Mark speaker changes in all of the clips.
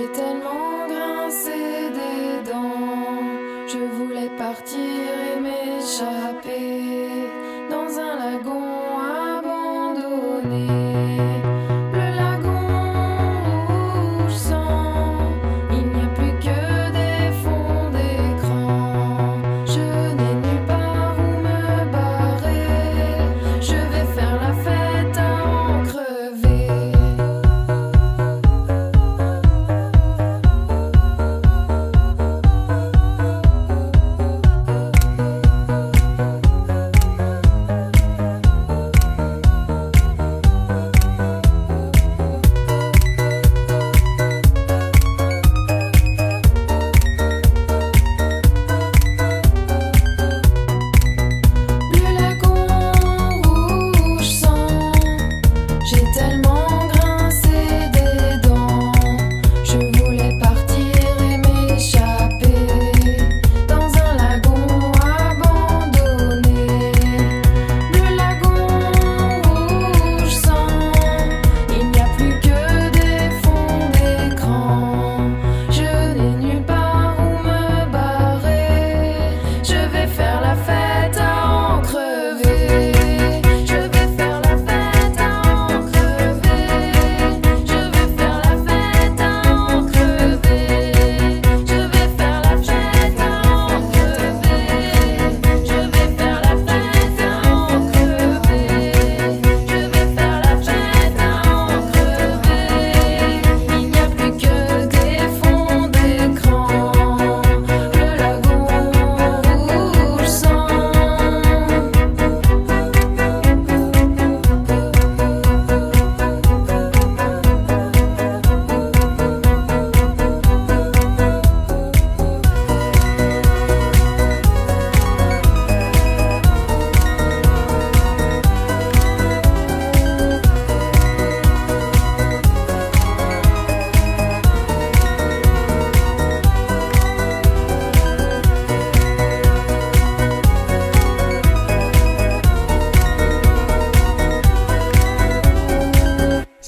Speaker 1: J'ai tellement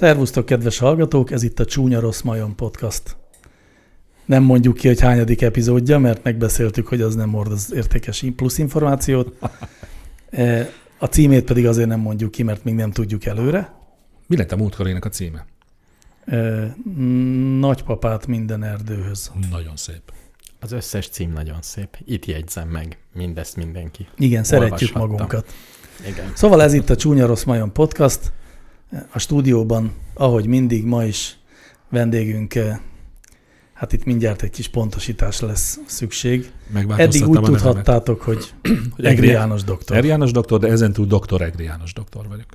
Speaker 2: Szervusztok, kedves hallgatók, ez itt a Csúnya Rossz Majom Podcast. Nem mondjuk ki, hogy hányadik epizódja, mert megbeszéltük, hogy az nem hordoz értékes plusz információt. E, A címét pedig azért nem mondjuk ki, mert még nem tudjuk előre.
Speaker 3: Mi lett a múltkorének a címe?
Speaker 2: E, Nagypapát minden erdőhöz.
Speaker 3: Nagyon szép.
Speaker 4: Az összes cím nagyon szép. Itt jegyzem meg mindezt mindenki.
Speaker 2: Igen, szeretjük magunkat.
Speaker 4: Igen.
Speaker 2: Szóval ez itt a Csúnya Rossz Majom Podcast. A stúdióban, ahogy mindig, ma is vendégünk, eh, hát itt mindjárt egy kis pontosításra lesz szükség. Eddig úgy tudhattátok, hogy
Speaker 3: Hogy
Speaker 2: Egri János doktor.
Speaker 3: Egri János doktor, de ezentúl doktor Egri János doktor vagyok.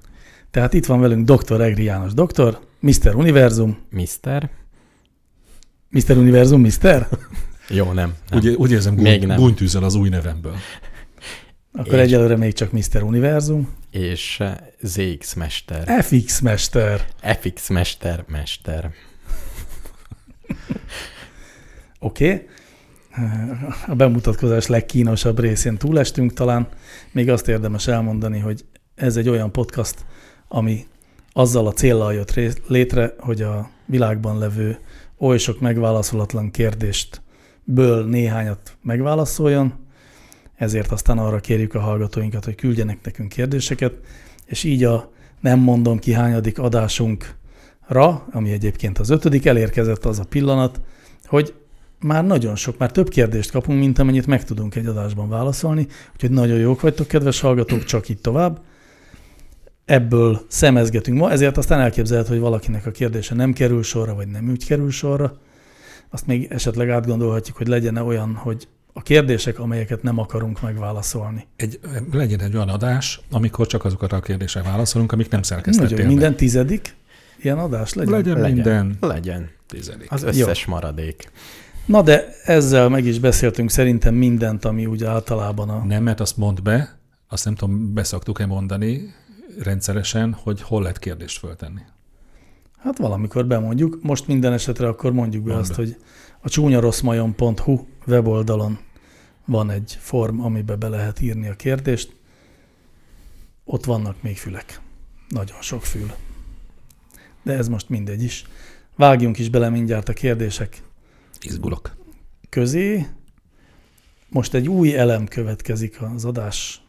Speaker 2: Tehát itt van velünk dr. Egri János doktor, Mr. Univerzum,
Speaker 4: Mister?
Speaker 2: Mr. Univerzum, Mr.
Speaker 4: Jó, nem. nem.
Speaker 3: Úgy, úgy érzem,
Speaker 4: Még
Speaker 3: gúny,
Speaker 4: nem.
Speaker 3: gúnytűzzel az új nevemből.
Speaker 2: Akkor
Speaker 4: És-
Speaker 2: egyelőre még csak Mr. Univerzum.
Speaker 4: És eh, ZX Mester.
Speaker 2: FX Mester.
Speaker 4: FX Mester, Mester.
Speaker 2: Oké. Okay. A bemutatkozás legkínosabb részén túlestünk talán. Még azt érdemes elmondani, hogy ez egy olyan podcast, ami azzal a céllal jött létre, hogy a világban levő oly sok megválaszolatlan kérdést ből néhányat megválaszoljon, ezért aztán arra kérjük a hallgatóinkat, hogy küldjenek nekünk kérdéseket, és így a nem mondom ki hányadik adásunkra, ami egyébként az ötödik, elérkezett az a pillanat, hogy már nagyon sok, már több kérdést kapunk, mint amennyit meg tudunk egy adásban válaszolni, úgyhogy nagyon jók vagytok, kedves hallgatók, csak így tovább. Ebből szemezgetünk ma, ezért aztán elképzelhető, hogy valakinek a kérdése nem kerül sorra, vagy nem úgy kerül sorra. Azt még esetleg átgondolhatjuk, hogy legyen-e olyan, hogy a kérdések, amelyeket nem akarunk megválaszolni.
Speaker 3: Egy, legyen egy olyan adás, amikor csak azokra a kérdésekre válaszolunk, amik nem szerkesztettél
Speaker 2: Nagyon, minden tizedik ilyen adás legyen?
Speaker 3: Legyen,
Speaker 4: Legyen.
Speaker 3: minden
Speaker 4: Legyen.
Speaker 3: tizedik.
Speaker 4: Az összes maradék.
Speaker 2: Na de ezzel meg is beszéltünk szerintem mindent, ami úgy általában a...
Speaker 3: Nem, mert azt mondd be, azt nem tudom, beszoktuk-e mondani rendszeresen, hogy hol lehet kérdést föltenni.
Speaker 2: Hát valamikor bemondjuk. Most minden esetre akkor mondjuk be
Speaker 3: Mondd
Speaker 2: azt,
Speaker 3: be.
Speaker 2: hogy a csúnyarosszmajon.hu weboldalon van egy form, amibe be lehet írni a kérdést. Ott vannak még fülek. Nagyon sok fül. De ez most mindegy is. Vágjunk is bele mindjárt a kérdések
Speaker 3: Izgulok.
Speaker 2: közé. Most egy új elem következik az adás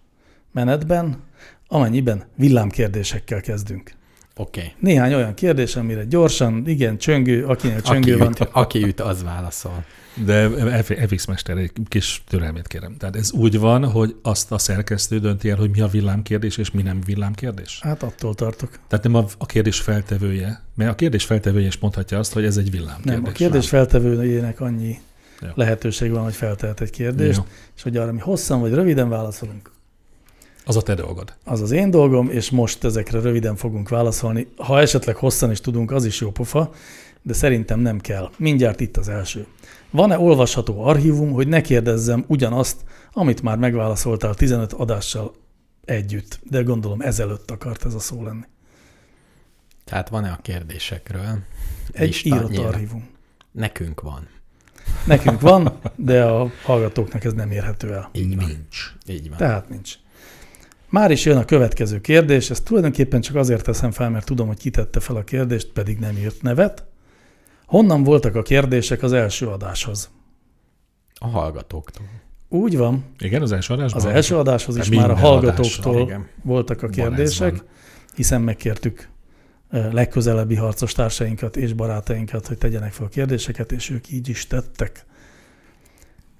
Speaker 2: menetben, amennyiben villámkérdésekkel kezdünk.
Speaker 4: Oké. Okay.
Speaker 2: Néhány olyan kérdés, amire gyorsan, igen, csöngő, akinél csöngő
Speaker 4: Aki
Speaker 2: van.
Speaker 4: üt, aki üt, az válaszol.
Speaker 3: De FX Mester, egy kis türelmét kérem. Tehát ez úgy van, hogy azt a szerkesztő dönti el, hogy mi a villámkérdés, és mi nem villámkérdés?
Speaker 2: Hát attól tartok.
Speaker 3: Tehát nem a, a kérdés feltevője, mert a kérdés feltevője is mondhatja azt, hogy ez egy villámkérdés.
Speaker 2: Nem, a kérdés feltevőjének annyi
Speaker 3: Jó.
Speaker 2: lehetőség van, hogy feltehet egy kérdést,
Speaker 3: Jó.
Speaker 2: és hogy arra mi hosszan vagy röviden válaszolunk.
Speaker 3: Az a te dolgod.
Speaker 2: Az az én dolgom, és most ezekre röviden fogunk válaszolni. Ha esetleg hosszan is tudunk, az is jó pofa, de szerintem nem kell. Mindjárt itt az első. Van-e olvasható archívum, hogy ne kérdezzem ugyanazt, amit már megválaszoltál 15 adással együtt? De gondolom ezelőtt akart ez a szó lenni.
Speaker 4: Tehát van-e a kérdésekről?
Speaker 2: Egy írott archívum.
Speaker 4: Nekünk van.
Speaker 2: Nekünk van, de a hallgatóknak ez nem érhető el.
Speaker 4: Így van.
Speaker 3: Nincs.
Speaker 4: Így van.
Speaker 2: Tehát nincs. Már is jön a következő kérdés, ezt tulajdonképpen csak azért teszem fel, mert tudom, hogy kitette fel a kérdést, pedig nem írt nevet. Honnan voltak a kérdések az első adáshoz?
Speaker 4: A hallgatóktól.
Speaker 2: Úgy van,
Speaker 3: Igen, az első adásban?
Speaker 2: az első adáshoz is
Speaker 3: Tehát
Speaker 2: már a hallgatóktól
Speaker 3: adásra.
Speaker 4: Igen.
Speaker 2: voltak a kérdések,
Speaker 3: van.
Speaker 2: hiszen megkértük ö, legközelebbi harcos társainkat és barátainkat, hogy tegyenek fel kérdéseket, és ők így is tettek.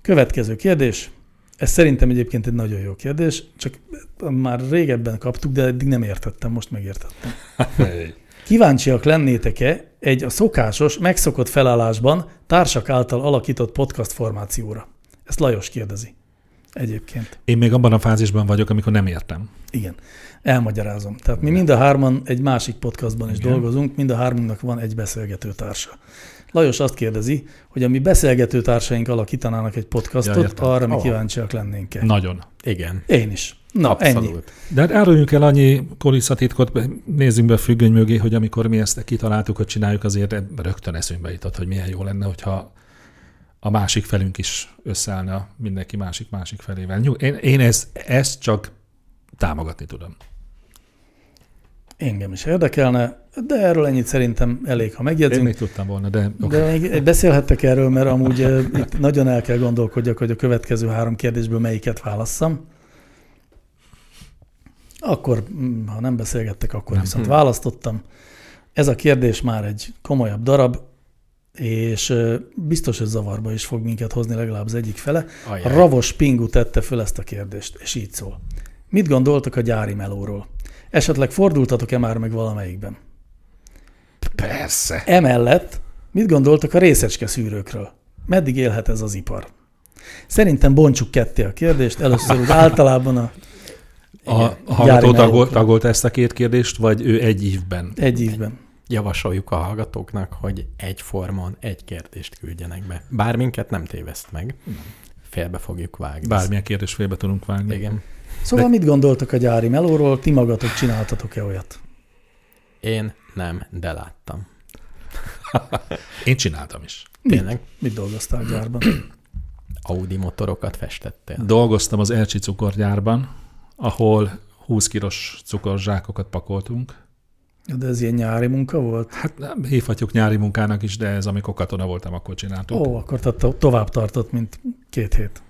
Speaker 2: Következő kérdés. Ez szerintem egyébként egy nagyon jó kérdés, csak már régebben kaptuk, de eddig nem értettem, most megértettem. Kíváncsiak lennétek-e egy a szokásos, megszokott felállásban társak által alakított podcast formációra? Ezt Lajos kérdezi. Egyébként.
Speaker 3: Én még abban a fázisban vagyok, amikor nem értem.
Speaker 2: Igen. Elmagyarázom. Tehát mi mind a hárman egy másik podcastban is
Speaker 3: Igen.
Speaker 2: dolgozunk, mind a hármunknak van egy beszélgető társa. Lajos azt kérdezi, hogy a mi beszélgető társaink alakítanának egy podcastot,
Speaker 3: Ja,
Speaker 2: arra mi
Speaker 4: Ó.
Speaker 2: kíváncsiak lennénk-e.
Speaker 3: Nagyon.
Speaker 4: Igen.
Speaker 2: Én is. Na, ennyi.
Speaker 4: Abszolút.
Speaker 3: De hát áruljuk el annyi kulisszatitkot, nézzünk be a függöny mögé, hogy amikor mi ezt kitaláltuk, hogy csináljuk, azért rögtön eszünkbe jutott, hogy milyen jó lenne, hogyha a másik felünk is összeállna mindenki másik másik felével. Nyug, én, én ezt, ezt csak támogatni tudom.
Speaker 2: Engem is érdekelne, de erről ennyit szerintem elég, ha
Speaker 3: Én
Speaker 2: megjegyzünk.
Speaker 3: még tudtam volna, de,
Speaker 2: De még beszélhettek erről, mert amúgy eh, itt nagyon el kell gondolkodjak, hogy a következő három kérdésből melyiket válasszam. Akkor, mm, ha nem beszélgettek, akkor
Speaker 3: Nem.
Speaker 2: viszont választottam. Ez a kérdés már egy komolyabb darab, és eh, biztos, hogy zavarba is fog minket hozni legalább az egyik fele. A
Speaker 4: Ajaj.
Speaker 2: Ravos Pingu tette föl ezt a kérdést, és így szól. Mit gondoltok a gyári melóról? Esetleg fordultatok-e már meg valamelyikben?
Speaker 3: persze.
Speaker 2: Emellett mit gondoltak a részecske szűrőkről? Meddig élhet ez az ipar? Szerintem bontsuk ketté a kérdést. Először úgy általában a
Speaker 3: A, hallgató tagolt,
Speaker 2: melókra.
Speaker 3: tagolta ezt a két kérdést, vagy ő egy évben?
Speaker 2: egy évben.
Speaker 4: Javasoljuk a hallgatóknak, hogy egy formon egy kérdést küldjenek be. Bár minket nem téveszt meg. Félbe fogjuk vágni.
Speaker 3: Bármilyen kérdés félbe tudunk vágni.
Speaker 4: Igen.
Speaker 2: Szóval mit gondoltak a gyári melóról? Ti magatok csináltatok-e olyat?
Speaker 4: Én nem, de láttam.
Speaker 3: Én csináltam is.
Speaker 4: Tényleg
Speaker 2: Mit dolgoztál a gyárban?
Speaker 4: Audi motorokat festettél.
Speaker 3: Dolgoztam az Elcsi cukorgyárban, ahol 20 kilós cukorzsákokat pakoltunk.
Speaker 2: De ez ilyen nyári munka volt?
Speaker 3: Hát nem hívhatjuk nyári munkának is, de ez amikor katona voltam, akkor csináltuk.
Speaker 2: Ó, akkor tehát to- tovább tartott, mint két hét.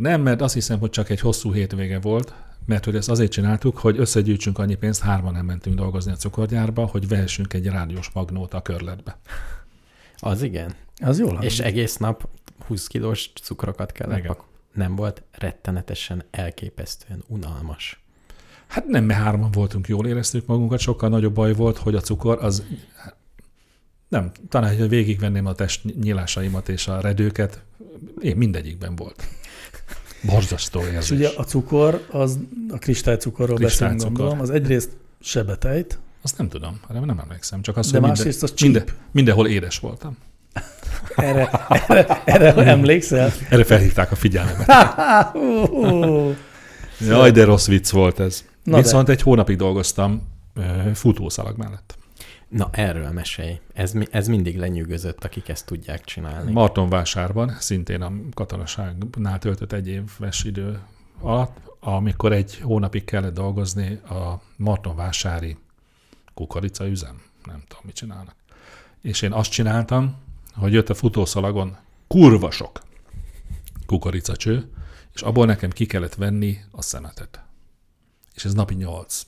Speaker 3: Nem, mert azt hiszem, hogy csak egy hosszú hétvége volt, mert hogy ezt azért csináltuk, hogy összegyűjtsünk annyi pénzt, hárman nem mentünk dolgozni a cukorgyárba, hogy vehessünk egy rádiós magnót a körletbe.
Speaker 4: Az igen.
Speaker 2: Az jól hangzik.
Speaker 4: És egész nap 20 kilós cukrokat kellett pak- Nem volt rettenetesen elképesztően unalmas.
Speaker 3: Hát nem, mert hárman voltunk, jól éreztük magunkat, sokkal nagyobb baj volt, hogy a cukor az nem, talán, hogy végigvenném a test nyílásaimat és a redőket, én mindegyikben volt. Borzasztó érzés.
Speaker 2: És ugye a cukor, az a kristálycukorról beszélünk, gondolom, az egyrészt sebetejt,
Speaker 3: Azt nem tudom, arra nem emlékszem. Csak az,
Speaker 2: de
Speaker 3: hogy
Speaker 2: másrészt az
Speaker 3: minden, mindenhol édes voltam.
Speaker 2: Erre, erre, erre emlékszel?
Speaker 3: Erre felhívták a figyelmemet. Jaj, de rossz vicc volt ez.
Speaker 2: Na
Speaker 3: Viszont de. egy hónapig dolgoztam ö, futószalag mellett.
Speaker 4: Na, erről mesélj. Ez, ez mindig lenyűgözött, akik ezt tudják csinálni.
Speaker 3: Martonvásárban, szintén a katonaságnál töltött egy éves idő alatt, amikor egy hónapig kellett dolgozni a Martonvásári kukoricaüzem, nem tudom, mit csinálnak. és én azt csináltam, hogy jött a futószalagon kurva sok kukoricacső, és abból nekem ki kellett venni a szemetet. És ez napi 8.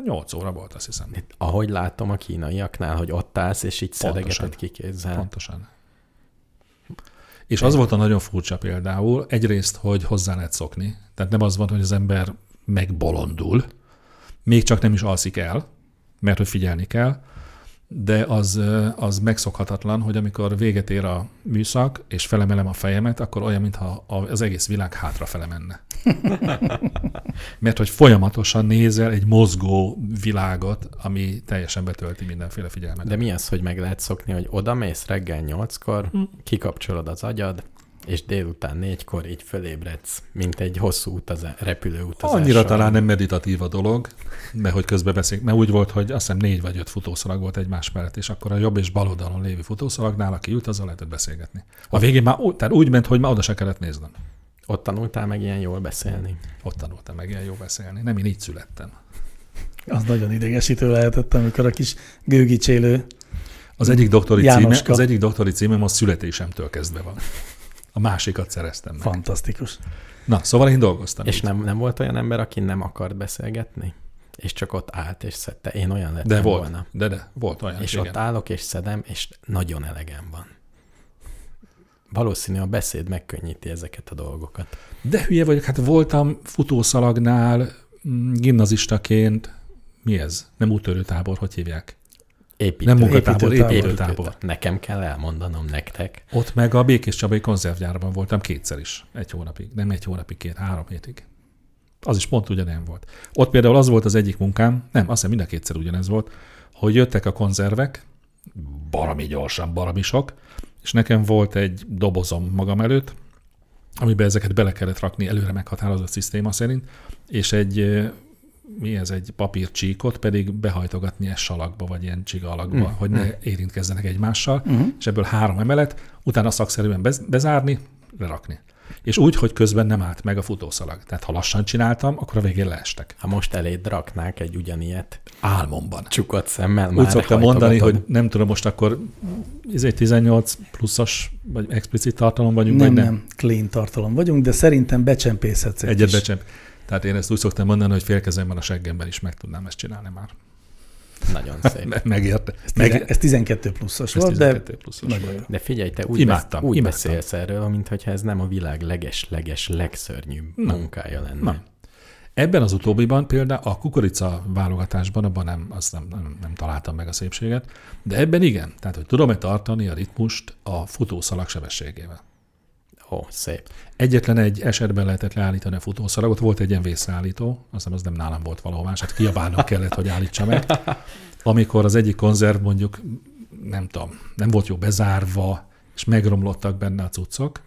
Speaker 3: 8 óra volt, azt hiszem.
Speaker 4: Ahogy látom a kínaiaknál, hogy ott állsz, és így szedegeted kikézzel.
Speaker 3: Pontosan. És az volt a nagyon furcsa például, egyrészt, hogy hozzá lehet szokni. Tehát nem az van, hogy az ember megbolondul, még csak nem is alszik el, mert hogy figyelni kell, de az, az megszokhatatlan, hogy amikor véget ér a műszak, és felemelem a fejemet, akkor olyan, mintha az egész világ hátrafele menne. Mert hogy folyamatosan nézel egy mozgó világot, ami teljesen betölti mindenféle figyelmet.
Speaker 4: De mi az, hogy meg lehet szokni, hogy oda mész reggel nyolckor,
Speaker 3: Hm.
Speaker 4: kikapcsolod az agyad, és délután négykor így fölébredsz, mint egy hosszú utazá, repülőutazás.
Speaker 3: Annyira
Speaker 4: során.
Speaker 3: talán nem meditatív a dolog, mert hogy közben beszélünk, mert úgy volt, hogy azt hiszem négy vagy öt futószalag volt egymás mellett, és akkor a jobb és bal oldalon lévő futószalagnál, aki ült, azzal lehetett beszélgetni. A végén már úgy, tehát úgy ment, hogy már oda se kellett néznem.
Speaker 4: Ott tanultál meg ilyen jól beszélni.
Speaker 3: Ott tanultam meg ilyen jó beszélni. Nem, én így születtem.
Speaker 2: Az nagyon idegesítő lehetett, amikor a kis gőgicsélő
Speaker 3: Az egyik doktori, címe,
Speaker 2: Jánoska.
Speaker 3: az egyik doktori címem a születésemtől kezdve van. A másikat szereztem meg.
Speaker 2: fantasztikus.
Speaker 3: Na, szóval én dolgoztam.
Speaker 4: És nem, nem volt olyan ember, aki nem akart beszélgetni? És csak ott állt és szedte. Én olyan lettem
Speaker 3: De volt,
Speaker 4: volna.
Speaker 3: de de, volt olyan.
Speaker 4: És
Speaker 3: igen.
Speaker 4: ott állok és szedem, és nagyon elegem van. Valószínű a beszéd megkönnyíti ezeket a dolgokat.
Speaker 3: De hülye vagyok, hát voltam futószalagnál mm, gimnazistaként, mi ez? Nem úttörőtábor, hogy hívják?
Speaker 4: Építő.
Speaker 3: Nem munkatábor,
Speaker 2: építőtábor.
Speaker 3: építőtábor.
Speaker 4: Nekem kell elmondanom nektek.
Speaker 3: Ott meg a Békés Csabai konzervgyárban voltam kétszer is, egy hónapig. Nem egy hónapig, két, három hétig. Az is pont ugyanilyen volt. Ott például az volt az egyik munkám, nem, azt hiszem mind a kétszer ugyanez volt, hogy jöttek a konzervek, barami gyorsan, barami sok, és nekem volt egy dobozom magam előtt, amiben ezeket bele kellett rakni előre meghatározott szisztéma szerint, és egy, mi ez, egy papírcsíkot pedig behajtogatni egy salakba, vagy ilyen csiga alakba,
Speaker 4: Mm.
Speaker 3: hogy ne érintkezzenek egymással,
Speaker 2: Uh-huh.
Speaker 3: és ebből három emelet, utána szakszerűen bez- bezárni, lerakni. És úgy, hogy közben nem állt meg a futószalag. Tehát ha lassan csináltam, akkor a végén leestek.
Speaker 4: Ha most eléd raknák egy ugyanilyet,
Speaker 3: Álmomban.
Speaker 4: csukott szemmel
Speaker 3: Úgy
Speaker 4: már
Speaker 3: szoktam mondani, hogy nem tudom, most akkor ez egy 18 pluszos, vagy explicit tartalom vagyunk,
Speaker 2: Nem,
Speaker 3: vagy
Speaker 2: nem, nem, clean tartalom vagyunk, de szerintem becsempészhetsz egy
Speaker 3: Egyet
Speaker 2: kis-
Speaker 3: becsemp. Tehát én ezt úgy szoktam mondani, hogy félkezemben a seggemben is meg tudnám ezt csinálni már.
Speaker 4: Nagyon szép.
Speaker 3: Me- Megérte.
Speaker 2: Ez,
Speaker 3: Meg,
Speaker 2: ez 12 pluszos
Speaker 3: ez
Speaker 2: volt, de
Speaker 3: 12 pluszos
Speaker 2: nagyon
Speaker 3: volt.
Speaker 4: De figyelj, te úgy,
Speaker 3: Imádtam,
Speaker 4: besz- úgy
Speaker 3: imádtam.
Speaker 4: beszélsz erről, mintha ez nem a világ leges-leges legszörnyűbb
Speaker 3: Nem.
Speaker 4: munkája lenne.
Speaker 3: Nem. Ebben az utóbbiban például a kukorica válogatásban, abban nem, azt nem, nem, nem találtam meg a szépséget, de ebben igen. Tehát, hogy tudom-e tartani a ritmust a futószalag sebességével.
Speaker 4: Ó, szép.
Speaker 3: Egyetlen egy esetben lehetett leállítani a futószalagot, volt egy ilyen vészreállító, azt az nem nálam volt valahol más, hát kiabálnom kellett, hogy állítsa meg. Amikor az egyik konzerv mondjuk, nem tudom, nem volt jó bezárva, és megromlottak benne a cuccok,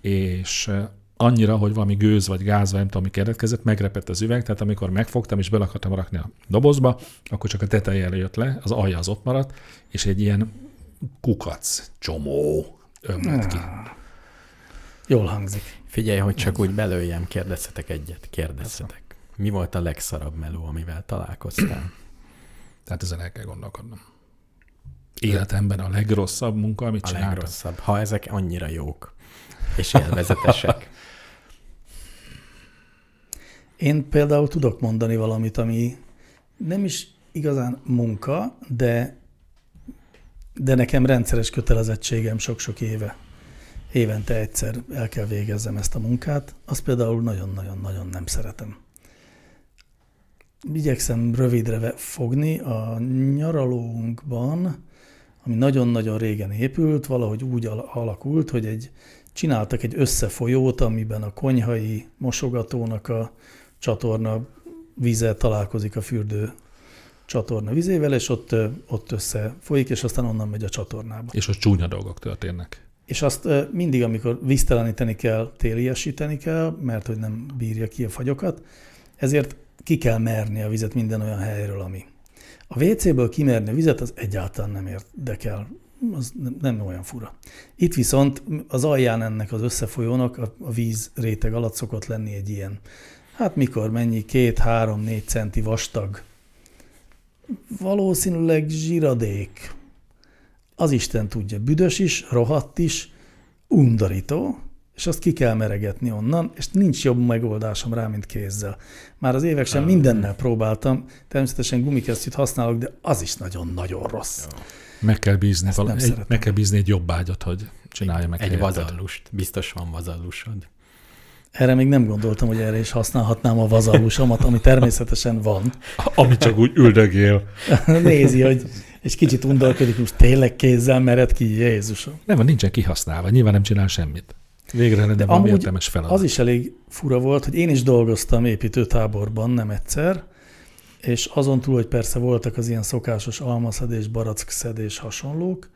Speaker 3: és annyira, hogy valami gőz vagy gáz, vagy nem tudom, mi keletkezett, megrepett az üveg, tehát amikor megfogtam és bele akartam rakni a dobozba, akkor csak a teteje jött le, az alja az ott maradt, és egy ilyen kukac csomó ömlött ki.
Speaker 2: Jól hangzik.
Speaker 4: Figyelj, hogy csak úgy belőjem, kérdezhetek egyet, kérdezhetek. Mi volt a legszarabb meló, amivel találkoztál?
Speaker 3: Tehát ezen el kell gondolkodnom. Életemben a legrosszabb munka, amit
Speaker 4: A
Speaker 3: csináltam.
Speaker 4: legrosszabb. Ha ezek annyira jók és élvezetesek.
Speaker 2: Én például tudok mondani valamit, ami nem is igazán munka, de, de nekem rendszeres kötelezettségem sok-sok éve. Évente egyszer el kell végezzem ezt a munkát. Azt például nagyon-nagyon-nagyon nem szeretem. Igyekszem rövidre fogni. A nyaralónkban, ami nagyon-nagyon régen épült, valahogy úgy al- alakult, hogy egy csináltak egy összefolyót, amiben a konyhai mosogatónak a csatorna víze találkozik a fürdő csatorna vizével, és ott, ott összefolyik, és aztán onnan megy a csatornába.
Speaker 3: És ott csúnya dolgok történnek.
Speaker 2: És azt mindig, amikor vízteleníteni kell, téliesíteni kell, mert hogy nem bírja ki a fagyokat, ezért ki kell merni a vizet minden olyan helyről, ami. A WC-ből kimerni a vizet, az egyáltalán nem érdekel. Az nem, olyan fura. Itt viszont az alján ennek az összefolyónak a víz réteg alatt szokott lenni egy ilyen, hát mikor mennyi, két, három, négy centi vastag, valószínűleg zsiradék, az Isten tudja, büdös is, rohadt is, undorító, és azt ki kell meregetni onnan, és nincs jobb megoldásom rá, mint kézzel. Már az évek sem mindennel próbáltam, természetesen gumikesztyűt használok, de az is nagyon-nagyon rossz.
Speaker 3: Meg kell bízni,
Speaker 2: nem
Speaker 3: egy,
Speaker 2: szeretem.
Speaker 3: meg kell bízni egy jobb ágyat, hogy csinálja meg
Speaker 4: Egy
Speaker 3: helyetted.
Speaker 4: vazallust. Biztos van vazallusod.
Speaker 2: Erre még nem gondoltam, hogy erre is használhatnám a vazalusomat, ami természetesen van.
Speaker 3: Ami csak úgy üldögél.
Speaker 2: Nézi, hogy és kicsit undorkodik, most tényleg kézzel mered ki, Jézusom.
Speaker 3: Nem, nincsen kihasználva, nyilván nem csinál semmit. Végre lenne valami értelmes feladat.
Speaker 2: Az is elég fura volt, hogy én is dolgoztam építőtáborban, nem egyszer, és azon túl, hogy persze voltak az ilyen szokásos almaszedés, barackszedés hasonlók,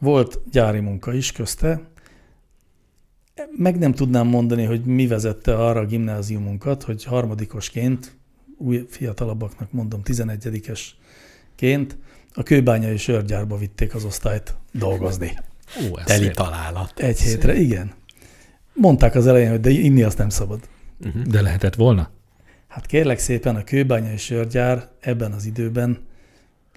Speaker 2: volt gyári munka is közte. Meg nem tudnám mondani, hogy mi vezette arra a gimnáziumunkat, hogy harmadikosként, új fiatalabbaknak mondom, 11-esként a kőbányai sörgyárba vitték az osztályt dolgozni.
Speaker 3: Ó, ez
Speaker 4: Teli
Speaker 3: szép.
Speaker 4: találat.
Speaker 2: Egy hétre, igen. Mondták az elején, hogy de inni azt nem szabad.
Speaker 4: Uh-huh.
Speaker 3: De lehetett volna?
Speaker 2: Hát kérlek szépen, a kőbányai sörgyár ebben az időben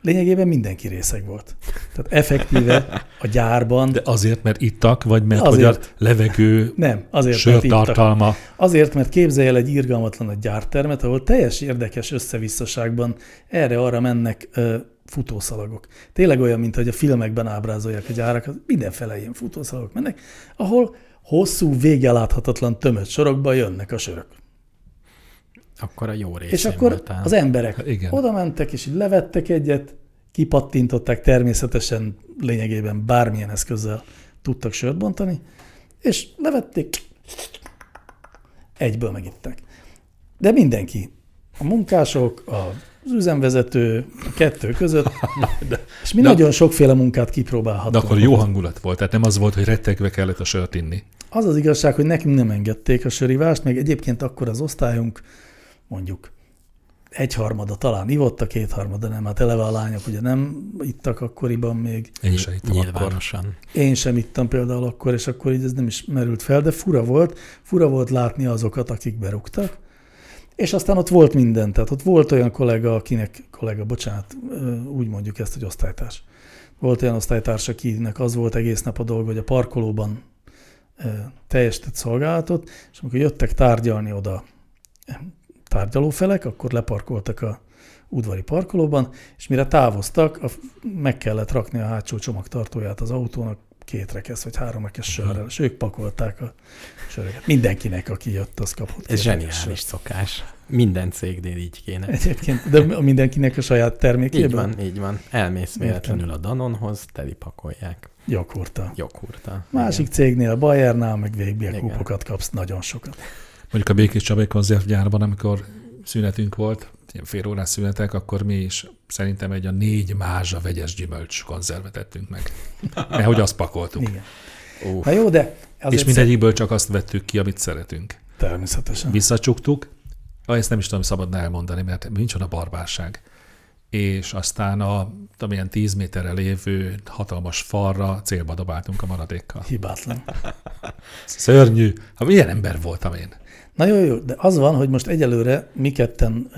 Speaker 2: lényegében mindenki részeg volt. Tehát effektíve a gyárban,
Speaker 3: De azért, mert ittak, vagy mert
Speaker 2: Azért.
Speaker 3: hogy a levegő
Speaker 2: nem, azért, mert ittak.
Speaker 3: sörtartalma.
Speaker 2: Azért, mert képzelj el egy irgalmatlan a gyártermet, ahol teljes érdekes összevisszaságban erre-arra mennek ö, futószalagok. Tényleg olyan, mint hogy a filmekben ábrázolják a gyárakat, mindenfele ilyen futószalagok mennek, ahol hosszú, végeláthatatlan tömött sorokba jönnek a sörök.
Speaker 4: Akkor a jó részén
Speaker 2: És akkor
Speaker 4: voltál.
Speaker 2: az emberek
Speaker 3: Hát igen.
Speaker 2: oda mentek, és így levettek egyet, kipattintották természetesen lényegében bármilyen eszközzel tudtak sört bontani, és levették, egyből megitták. De mindenki, a munkások, az üzemvezető, a kettő között, és mi
Speaker 3: de-
Speaker 2: nagyon sokféle munkát
Speaker 3: De
Speaker 2: kipróbálhattunk.
Speaker 3: akkor jó hangulat volt, tehát nem az volt, hogy rettegve kellett a sört inni.
Speaker 2: Az az igazság, hogy nekünk nem engedték a sörivást, meg egyébként akkor az osztályunk mondjuk egyharmada talán ivott, a kétharmada nem. Hát eleve a lányok ugye nem ittak akkoriban még.
Speaker 3: Én se ittam akkor.
Speaker 4: Nyilvánosan.
Speaker 2: Én sem ittam például akkor, és akkor így ez nem is merült fel, de fura volt, fura volt látni azokat, akik berúgtak. És aztán ott volt minden, tehát ott volt olyan kollega, akinek, kollega, bocsánat, úgy mondjuk ezt, hogy osztálytárs. Volt olyan osztálytárs, akinek az volt egész nap a dolga, hogy a parkolóban teljesített szolgálatot, és amikor jöttek tárgyalni oda ö, tárgyalófelek, akkor leparkoltak a udvari parkolóban, és mire távoztak, a, meg kellett rakni a hátsó csomagtartóját az autónak két rekesz vagy három rekesz sörrel, és ők pakolták a söröket. Mindenkinek, aki jött, az kapott.
Speaker 4: Ez zseniális szokás. Minden cégnél így kéne.
Speaker 2: Egyébként, de mindenkinek a saját termékében?
Speaker 4: Így van, így van. Elmész véletlenül a Danonhoz, teli pakolják.
Speaker 2: Gyakorta.
Speaker 4: Joghurta.
Speaker 2: Másik cégnél, a Bayernál, meg
Speaker 4: Igen.
Speaker 2: kúpokat kapsz nagyon sokat.
Speaker 3: Mondjuk a Békés Csabai konzervgyárban, amikor szünetünk volt, fél órás szünetek, akkor mi is szerintem egy a négy mázsa vegyes gyümölcs konzervet ettünk meg. Mert hogy azt pakoltuk.
Speaker 2: Igen. Na jó, de
Speaker 3: És mindegyikből csak azt vettük ki, amit szeretünk.
Speaker 2: Természetesen.
Speaker 3: Visszacsuktuk, ah, ezt nem is tudom szabadna elmondani, mert nincs a barbárság. És aztán a tudom, ilyen 10 méterre lévő hatalmas falra célba dobáltunk a maradékkal.
Speaker 2: Hibátlan.
Speaker 3: Szörnyű. Hát milyen ember voltam én?
Speaker 2: Na jó, jó, de az van, hogy most egyelőre mi ketten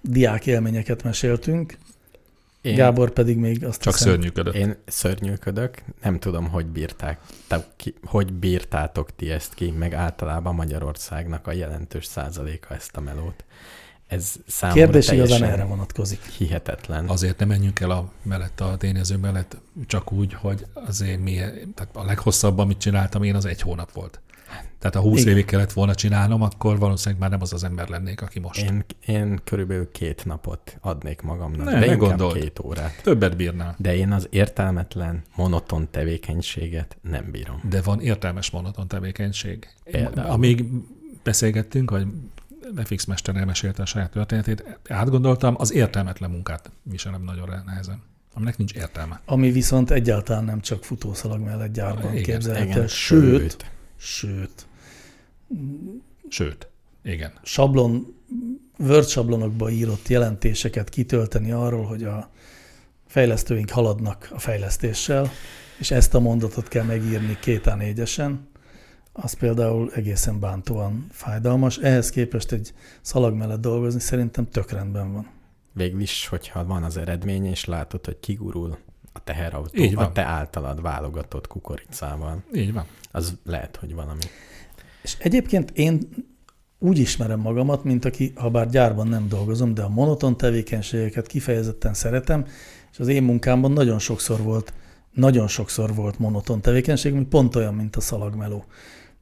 Speaker 2: diák élményeket meséltünk,
Speaker 4: én,
Speaker 2: Gábor pedig még azt
Speaker 3: Csak
Speaker 2: hiszem,
Speaker 3: szörnyűködött.
Speaker 4: Én szörnyűködök, nem tudom, hogy bírták, te, ki, hogy bírtátok ti ezt ki, meg általában Magyarországnak a jelentős százaléka ezt a melót. Ez számomra
Speaker 2: Kérdés igazán erre vonatkozik.
Speaker 4: hihetetlen.
Speaker 3: Azért nem menjünk el a mellett a tényező mellett, csak úgy, hogy azért mi, tehát a leghosszabb, amit csináltam én, az egy hónap volt. Tehát ha 20
Speaker 2: Igen.
Speaker 3: évig kellett volna csinálnom, akkor valószínűleg már nem az az ember lennék, aki most.
Speaker 4: Én, én körülbelül két napot adnék magamnak,
Speaker 3: Ne,
Speaker 4: de
Speaker 3: ne gondold.
Speaker 4: két órát.
Speaker 3: Többet bírnál.
Speaker 4: De én az értelmetlen, monoton tevékenységet nem bírom.
Speaker 3: De van értelmes monoton tevékenység.
Speaker 4: Például?
Speaker 3: Amíg beszélgettünk, vagy FX Mester elmesélte a saját történetét, átgondoltam, az értelmetlen munkát viselem nagyon nehezen. Aminek nincs értelme.
Speaker 2: Ami viszont egyáltalán nem csak futószalag mellett gyárban képzelhető.
Speaker 4: Igen,
Speaker 2: Sőt, sőt,
Speaker 3: Sőt, igen.
Speaker 2: sablon, Word sablonokba írott jelentéseket kitölteni arról, hogy a fejlesztőink haladnak a fejlesztéssel, és ezt a mondatot kell megírni két a négyesen, az például egészen bántóan fájdalmas. Ehhez képest egy szalag mellett dolgozni szerintem tök rendben van.
Speaker 4: Végül is, hogyha van az eredmény, és látod, hogy kigurul a teherautó
Speaker 3: Így van.
Speaker 4: a te általad válogatott kukoricával.
Speaker 3: Így van.
Speaker 4: Az lehet, hogy valami.
Speaker 2: És egyébként én úgy ismerem magamat, mint aki, ha bár gyárban nem dolgozom, de a monoton tevékenységeket kifejezetten szeretem, és az én munkámban nagyon sokszor volt, nagyon sokszor volt monoton tevékenység, ami pont olyan, mint a szalagmeló.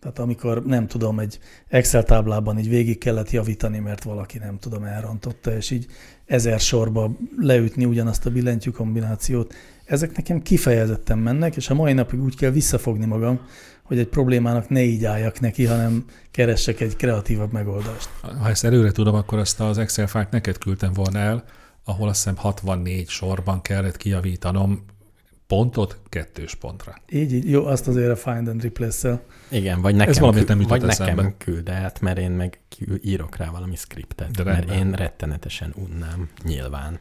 Speaker 2: Tehát amikor nem tudom, egy Excel táblában így végig kellett javítani, mert valaki nem tudom, elrontotta, és így ezer sorba leütni ugyanazt a billentyű kombinációt, ezek nekem kifejezetten mennek, és a mai napig úgy kell visszafogni magam, hogy egy problémának ne így álljak neki, hanem keressek egy kreatívabb megoldást.
Speaker 3: Ha ezt előre tudom, akkor azt az Excel fájlt neked küldtem volna el, ahol azt hiszem 64 sorban kellett kijavítanom pontot kettős pontra.
Speaker 2: Így, így, jó, azt azért a find and replace-szel.
Speaker 4: Igen, vagy nekem,
Speaker 3: valamiért
Speaker 4: kü-
Speaker 3: nem
Speaker 4: vagy nekem
Speaker 3: eszembe.
Speaker 4: küld át, mert én meg írok rá valami skriptet,
Speaker 3: De
Speaker 4: mert
Speaker 3: rendben.
Speaker 4: én rettenetesen unnám, nyilván.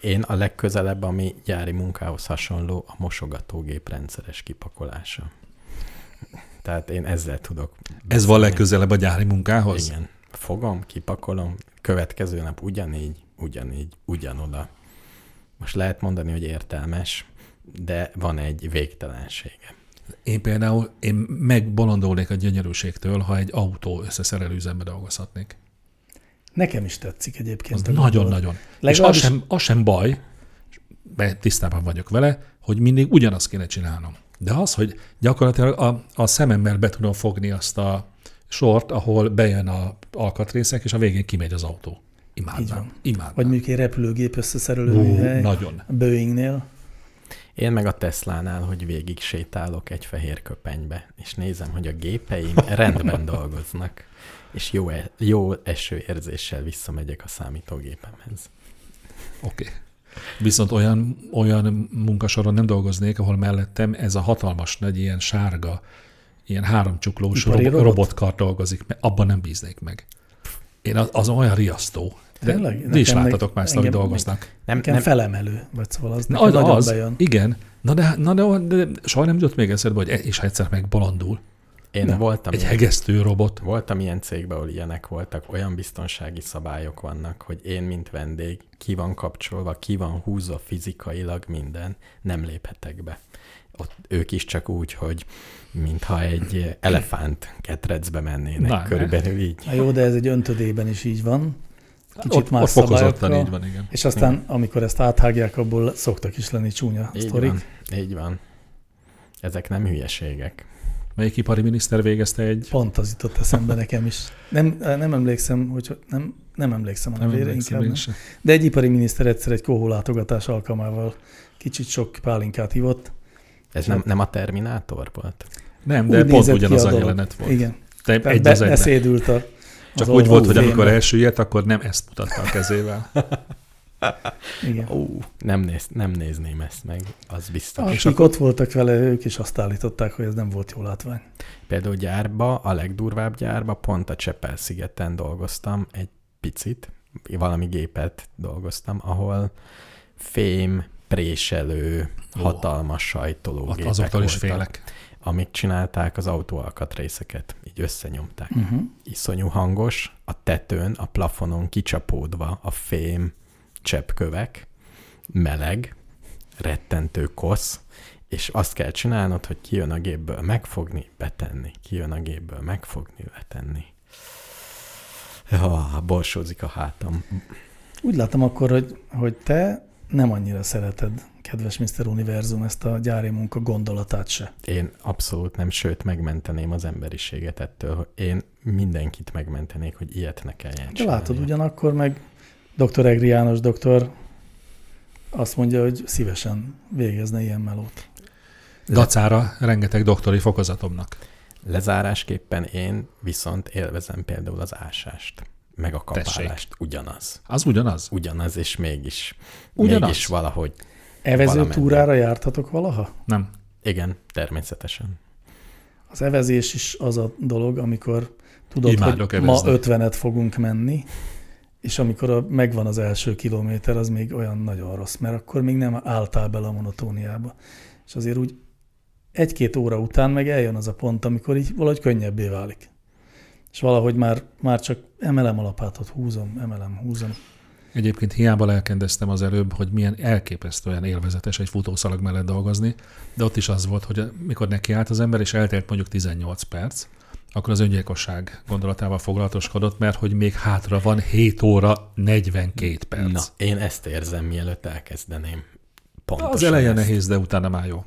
Speaker 4: Én a legközelebb, ami gyári munkához hasonló, a mosogatógép rendszeres kipakolása. Tehát én ezzel tudok.
Speaker 3: Ez van
Speaker 4: beszélni.
Speaker 3: legközelebb a gyári munkához?
Speaker 4: Igen. Fogom, kipakolom, következő nap ugyanígy, ugyanígy, ugyanoda. Most lehet mondani, hogy értelmes, de van egy végtelensége.
Speaker 3: Én például én megbolondulnék a gyönyörűségtől, ha egy autó összeszerelő üzembe dolgozhatnék.
Speaker 2: Nekem is tetszik egyébként.
Speaker 3: Nagyon-nagyon. És az
Speaker 2: Legalábbis
Speaker 3: sem, az sem baj, mert tisztában vagyok vele, hogy mindig ugyanazt kéne csinálnom. De az, hogy gyakorlatilag a, a szememmel be tudom fogni azt a sort, ahol bejön a alkatrészek, és a végén kimegy az autó. Imádnám. Imádnám.
Speaker 2: vagy mondjuk egy repülőgép összeszerelő
Speaker 3: Ú,
Speaker 2: műhely,
Speaker 3: nagyon.
Speaker 2: a Boeingnél.
Speaker 4: Én meg a Teslánál, hogy végig sétálok egy fehér köpenybe, és nézem, hogy a gépeim rendben dolgoznak, és jó, e- jó eső érzéssel visszamegyek a számítógépemhez.
Speaker 3: Oké. Okay. Viszont olyan, olyan munkasoron nem dolgoznék, ahol mellettem ez a hatalmas nagy ilyen sárga, ilyen háromcsuklós rob-
Speaker 2: robot?
Speaker 3: robotkar dolgozik, mert abban nem bíznék meg. Én az, az olyan riasztó. De
Speaker 2: Tényleg?
Speaker 3: Ti is láttatok már ezt,
Speaker 2: engem-
Speaker 3: dolgoznak.
Speaker 4: Nem,
Speaker 2: Nekem
Speaker 4: nem,
Speaker 2: felemelő, vagy szóval az,
Speaker 3: Na, az,
Speaker 2: nagyon
Speaker 3: az,
Speaker 2: bejön.
Speaker 3: igen. Na de, na de, de soha nem jutott még eszedbe, hogy e- és ha egyszer megbolondul.
Speaker 4: Én
Speaker 2: nem.
Speaker 4: voltam,
Speaker 3: Egy
Speaker 4: ilyen,
Speaker 3: hegesztő robot.
Speaker 4: voltam ilyen cégben, ahol ilyenek voltak, olyan biztonsági szabályok vannak, hogy én, mint vendég, ki van kapcsolva, ki van húzva fizikailag minden, nem léphetek be. Ott ők is csak úgy, hogy mintha egy elefánt ketrecbe mennének,
Speaker 3: Na,
Speaker 4: körülbelül így.
Speaker 2: Na jó, de ez egy öntödében is így van. Kicsit
Speaker 3: ott,
Speaker 2: más
Speaker 3: ott fokozottan így van, igen.
Speaker 2: És aztán, amikor ezt áthágják, abból szoktak is lenni csúnya
Speaker 4: Így
Speaker 2: sztorik.
Speaker 4: van, így van. Ezek nem hülyeségek.
Speaker 3: Melyik ipari miniszter végezte egy...
Speaker 2: Pont az jutott eszembe nekem is. Nem, nem emlékszem, hogy nem, nem emlékszem a
Speaker 3: Nem
Speaker 2: nevére,
Speaker 3: emlékszem
Speaker 2: inkább nem. De egy ipari miniszter egyszer egy kohó látogatás alkalmával kicsit sok pálinkát ivott.
Speaker 4: Ez nem, nem a Terminátor volt?
Speaker 3: Nem,
Speaker 2: Úgy
Speaker 3: de pont
Speaker 2: nézett ki
Speaker 3: ugyanaz
Speaker 2: a
Speaker 3: a jelenet volt.
Speaker 2: Igen.
Speaker 3: Te
Speaker 2: Tehát
Speaker 3: egy
Speaker 2: be,
Speaker 3: az egyben.
Speaker 2: a,
Speaker 3: Csak úgy volt, hogy amikor elsüllyedt, akkor nem ezt mutatta a kezével.
Speaker 2: Igen.
Speaker 4: Ó, nem, néz, nem nézném ezt meg, az biztos.
Speaker 2: Akik ott voltak vele, ők is azt állították, hogy ez nem volt jó látvány.
Speaker 4: Például gyárba, a legdurvább gyárba, pont a Csepel-szigeten dolgoztam egy picit, valami gépet dolgoztam, ahol fém, préselő,
Speaker 3: Ó.
Speaker 4: hatalmas sajtológépek
Speaker 3: azoktól is
Speaker 4: voltak,
Speaker 3: félek.
Speaker 4: amik csinálták az autóalkatrészeket, így összenyomták.
Speaker 2: Uh-huh.
Speaker 4: Iszonyú hangos, a tetőn, a plafonon kicsapódva a fém cseppkövek, meleg, rettentő kosz, és azt kell csinálnod, hogy kijön a gépből megfogni, betenni, kijön a gépből megfogni, betenni. Ja, borsózik a hátam.
Speaker 2: Úgy látom akkor, hogy, hogy te nem annyira szereted, kedves Mr. Univerzum, ezt a gyári munka gondolatát se.
Speaker 4: Én abszolút nem, sőt megmenteném az emberiséget ettől. hogy Én mindenkit megmentenék, hogy ilyet ne kelljen
Speaker 2: De látod,
Speaker 4: csinálnia.
Speaker 2: ugyanakkor meg dr. Egri János doktor azt mondja, hogy szívesen végezne ilyen melót.
Speaker 3: Dacára rengeteg doktori fokozatomnak.
Speaker 4: Lezárásképpen én viszont élvezem például az ásást, meg a
Speaker 3: Tessék.
Speaker 4: kapálást. Ugyanaz.
Speaker 3: Az ugyanaz?
Speaker 4: Ugyanaz, és mégis,
Speaker 3: Ugyanaz?
Speaker 4: mégis valahogy.
Speaker 2: Evező
Speaker 4: Valamennyire.
Speaker 2: túrára jártatok valaha?
Speaker 3: Nem.
Speaker 4: Igen, természetesen.
Speaker 2: Az evezés is az a dolog, amikor tudod,
Speaker 3: Imádok
Speaker 2: hogy ma
Speaker 3: evezni.
Speaker 2: 50-et fogunk menni, és amikor a, megvan az első kilométer, az még olyan nagyon rossz, mert akkor még nem álltál bele a monotóniába. És azért úgy egy-két óra után meg eljön az a pont, amikor így valahogy könnyebbé válik. És valahogy már, már csak emelem a lapátot, húzom, emelem, húzom.
Speaker 3: Egyébként hiába lelkendeztem az előbb, hogy milyen elképesztően élvezetes egy futószalag mellett dolgozni, de ott is az volt, hogy mikor nekiállt az ember, és eltelt mondjuk 18 perc, akkor az öngyilkosság gondolatával foglalatoskodott, mert hogy még hátra van 7 óra 42 perc.
Speaker 4: Na, én ezt érzem, mielőtt elkezdeném. Pontosan
Speaker 3: az eleje
Speaker 4: ezt.
Speaker 3: nehéz, de utána már jó.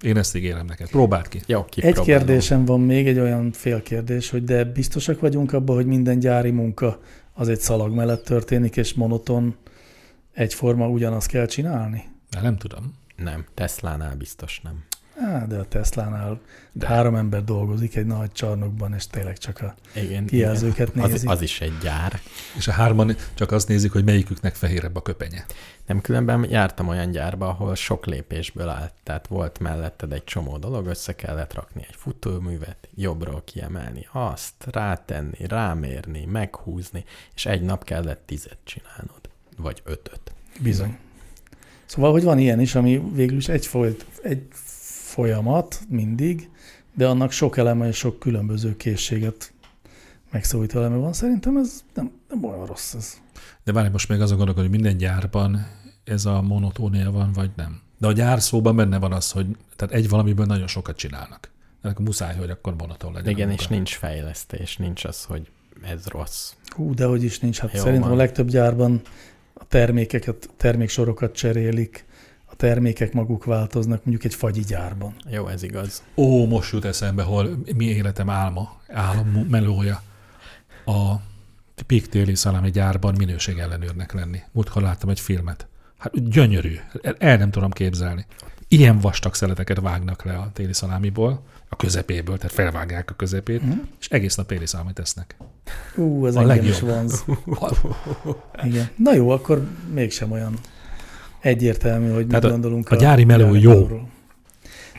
Speaker 3: Én ezt ígérem neked. Próbáld ki.
Speaker 4: Jó,
Speaker 2: Egy
Speaker 4: kipróbálom.
Speaker 2: kérdésem van még, egy olyan félkérdés, hogy de biztosak vagyunk abban, hogy minden gyári munka az egy szalag mellett történik, és monoton egyforma ugyanazt kell csinálni?
Speaker 3: De nem tudom.
Speaker 4: Nem, Teslánál biztos nem.
Speaker 2: Á, de a Teslánál
Speaker 4: De.
Speaker 2: három ember dolgozik egy nagy csarnokban, és tényleg csak a
Speaker 4: Igen,
Speaker 2: kijelzőket
Speaker 4: igen. Az,
Speaker 2: nézik.
Speaker 4: az is egy gyár.
Speaker 3: És a hárman csak azt nézik, hogy melyiküknek fehérebb a köpenye.
Speaker 4: Nem, különben jártam olyan gyárba, ahol sok lépésből állt. Tehát volt melletted egy csomó dolog, össze kellett rakni egy futóművet, jobbról kiemelni azt, rátenni, rámérni, meghúzni, és egy nap kellett tizet csinálnod. Vagy ötöt.
Speaker 2: Bizony. Szóval, hogy van ilyen is, ami végül is egy, folyt, egy folyamat mindig, de annak sok eleme és sok különböző készséget megszólító eleme van. Szerintem ez nem, nem olyan rossz ez.
Speaker 3: De várj, most még azon gondolok, hogy minden gyárban ez a monotónia van, vagy nem. De a gyár szóban benne van az, hogy tehát egy valamiből nagyon sokat csinálnak. Ennek muszáj, hogy akkor monoton legyen.
Speaker 4: Igen, és nincs fejlesztés, nincs az, hogy ez rossz.
Speaker 2: Hú, de hogy is nincs. Hát
Speaker 4: Jó
Speaker 2: szerintem
Speaker 4: van.
Speaker 2: a legtöbb gyárban a termékeket, terméksorokat cserélik, a termékek maguk változnak, mondjuk egy fagyi gyárban.
Speaker 4: Jó, ez igaz.
Speaker 3: Ó, most jut eszembe, hol mi életem álma, álom melója. A piktéli szalámi gyárban minőségellenőrnek lenni. Múltkor láttam egy filmet. Hát gyönyörű. El, nem tudom képzelni. Ilyen vastag szeleteket vágnak le a téli szalámiból, a közepéből, tehát felvágják a közepét,
Speaker 2: Mhm.
Speaker 3: és egész nap téli szalámit esznek.
Speaker 2: Ú, ez
Speaker 3: A
Speaker 2: engem
Speaker 3: legjobb.
Speaker 2: is vonz. Igen. Na jó, akkor mégsem olyan egyértelmű, hogy mit
Speaker 3: a-
Speaker 2: gondolunk.
Speaker 3: a gyári meló jó.
Speaker 2: melóról.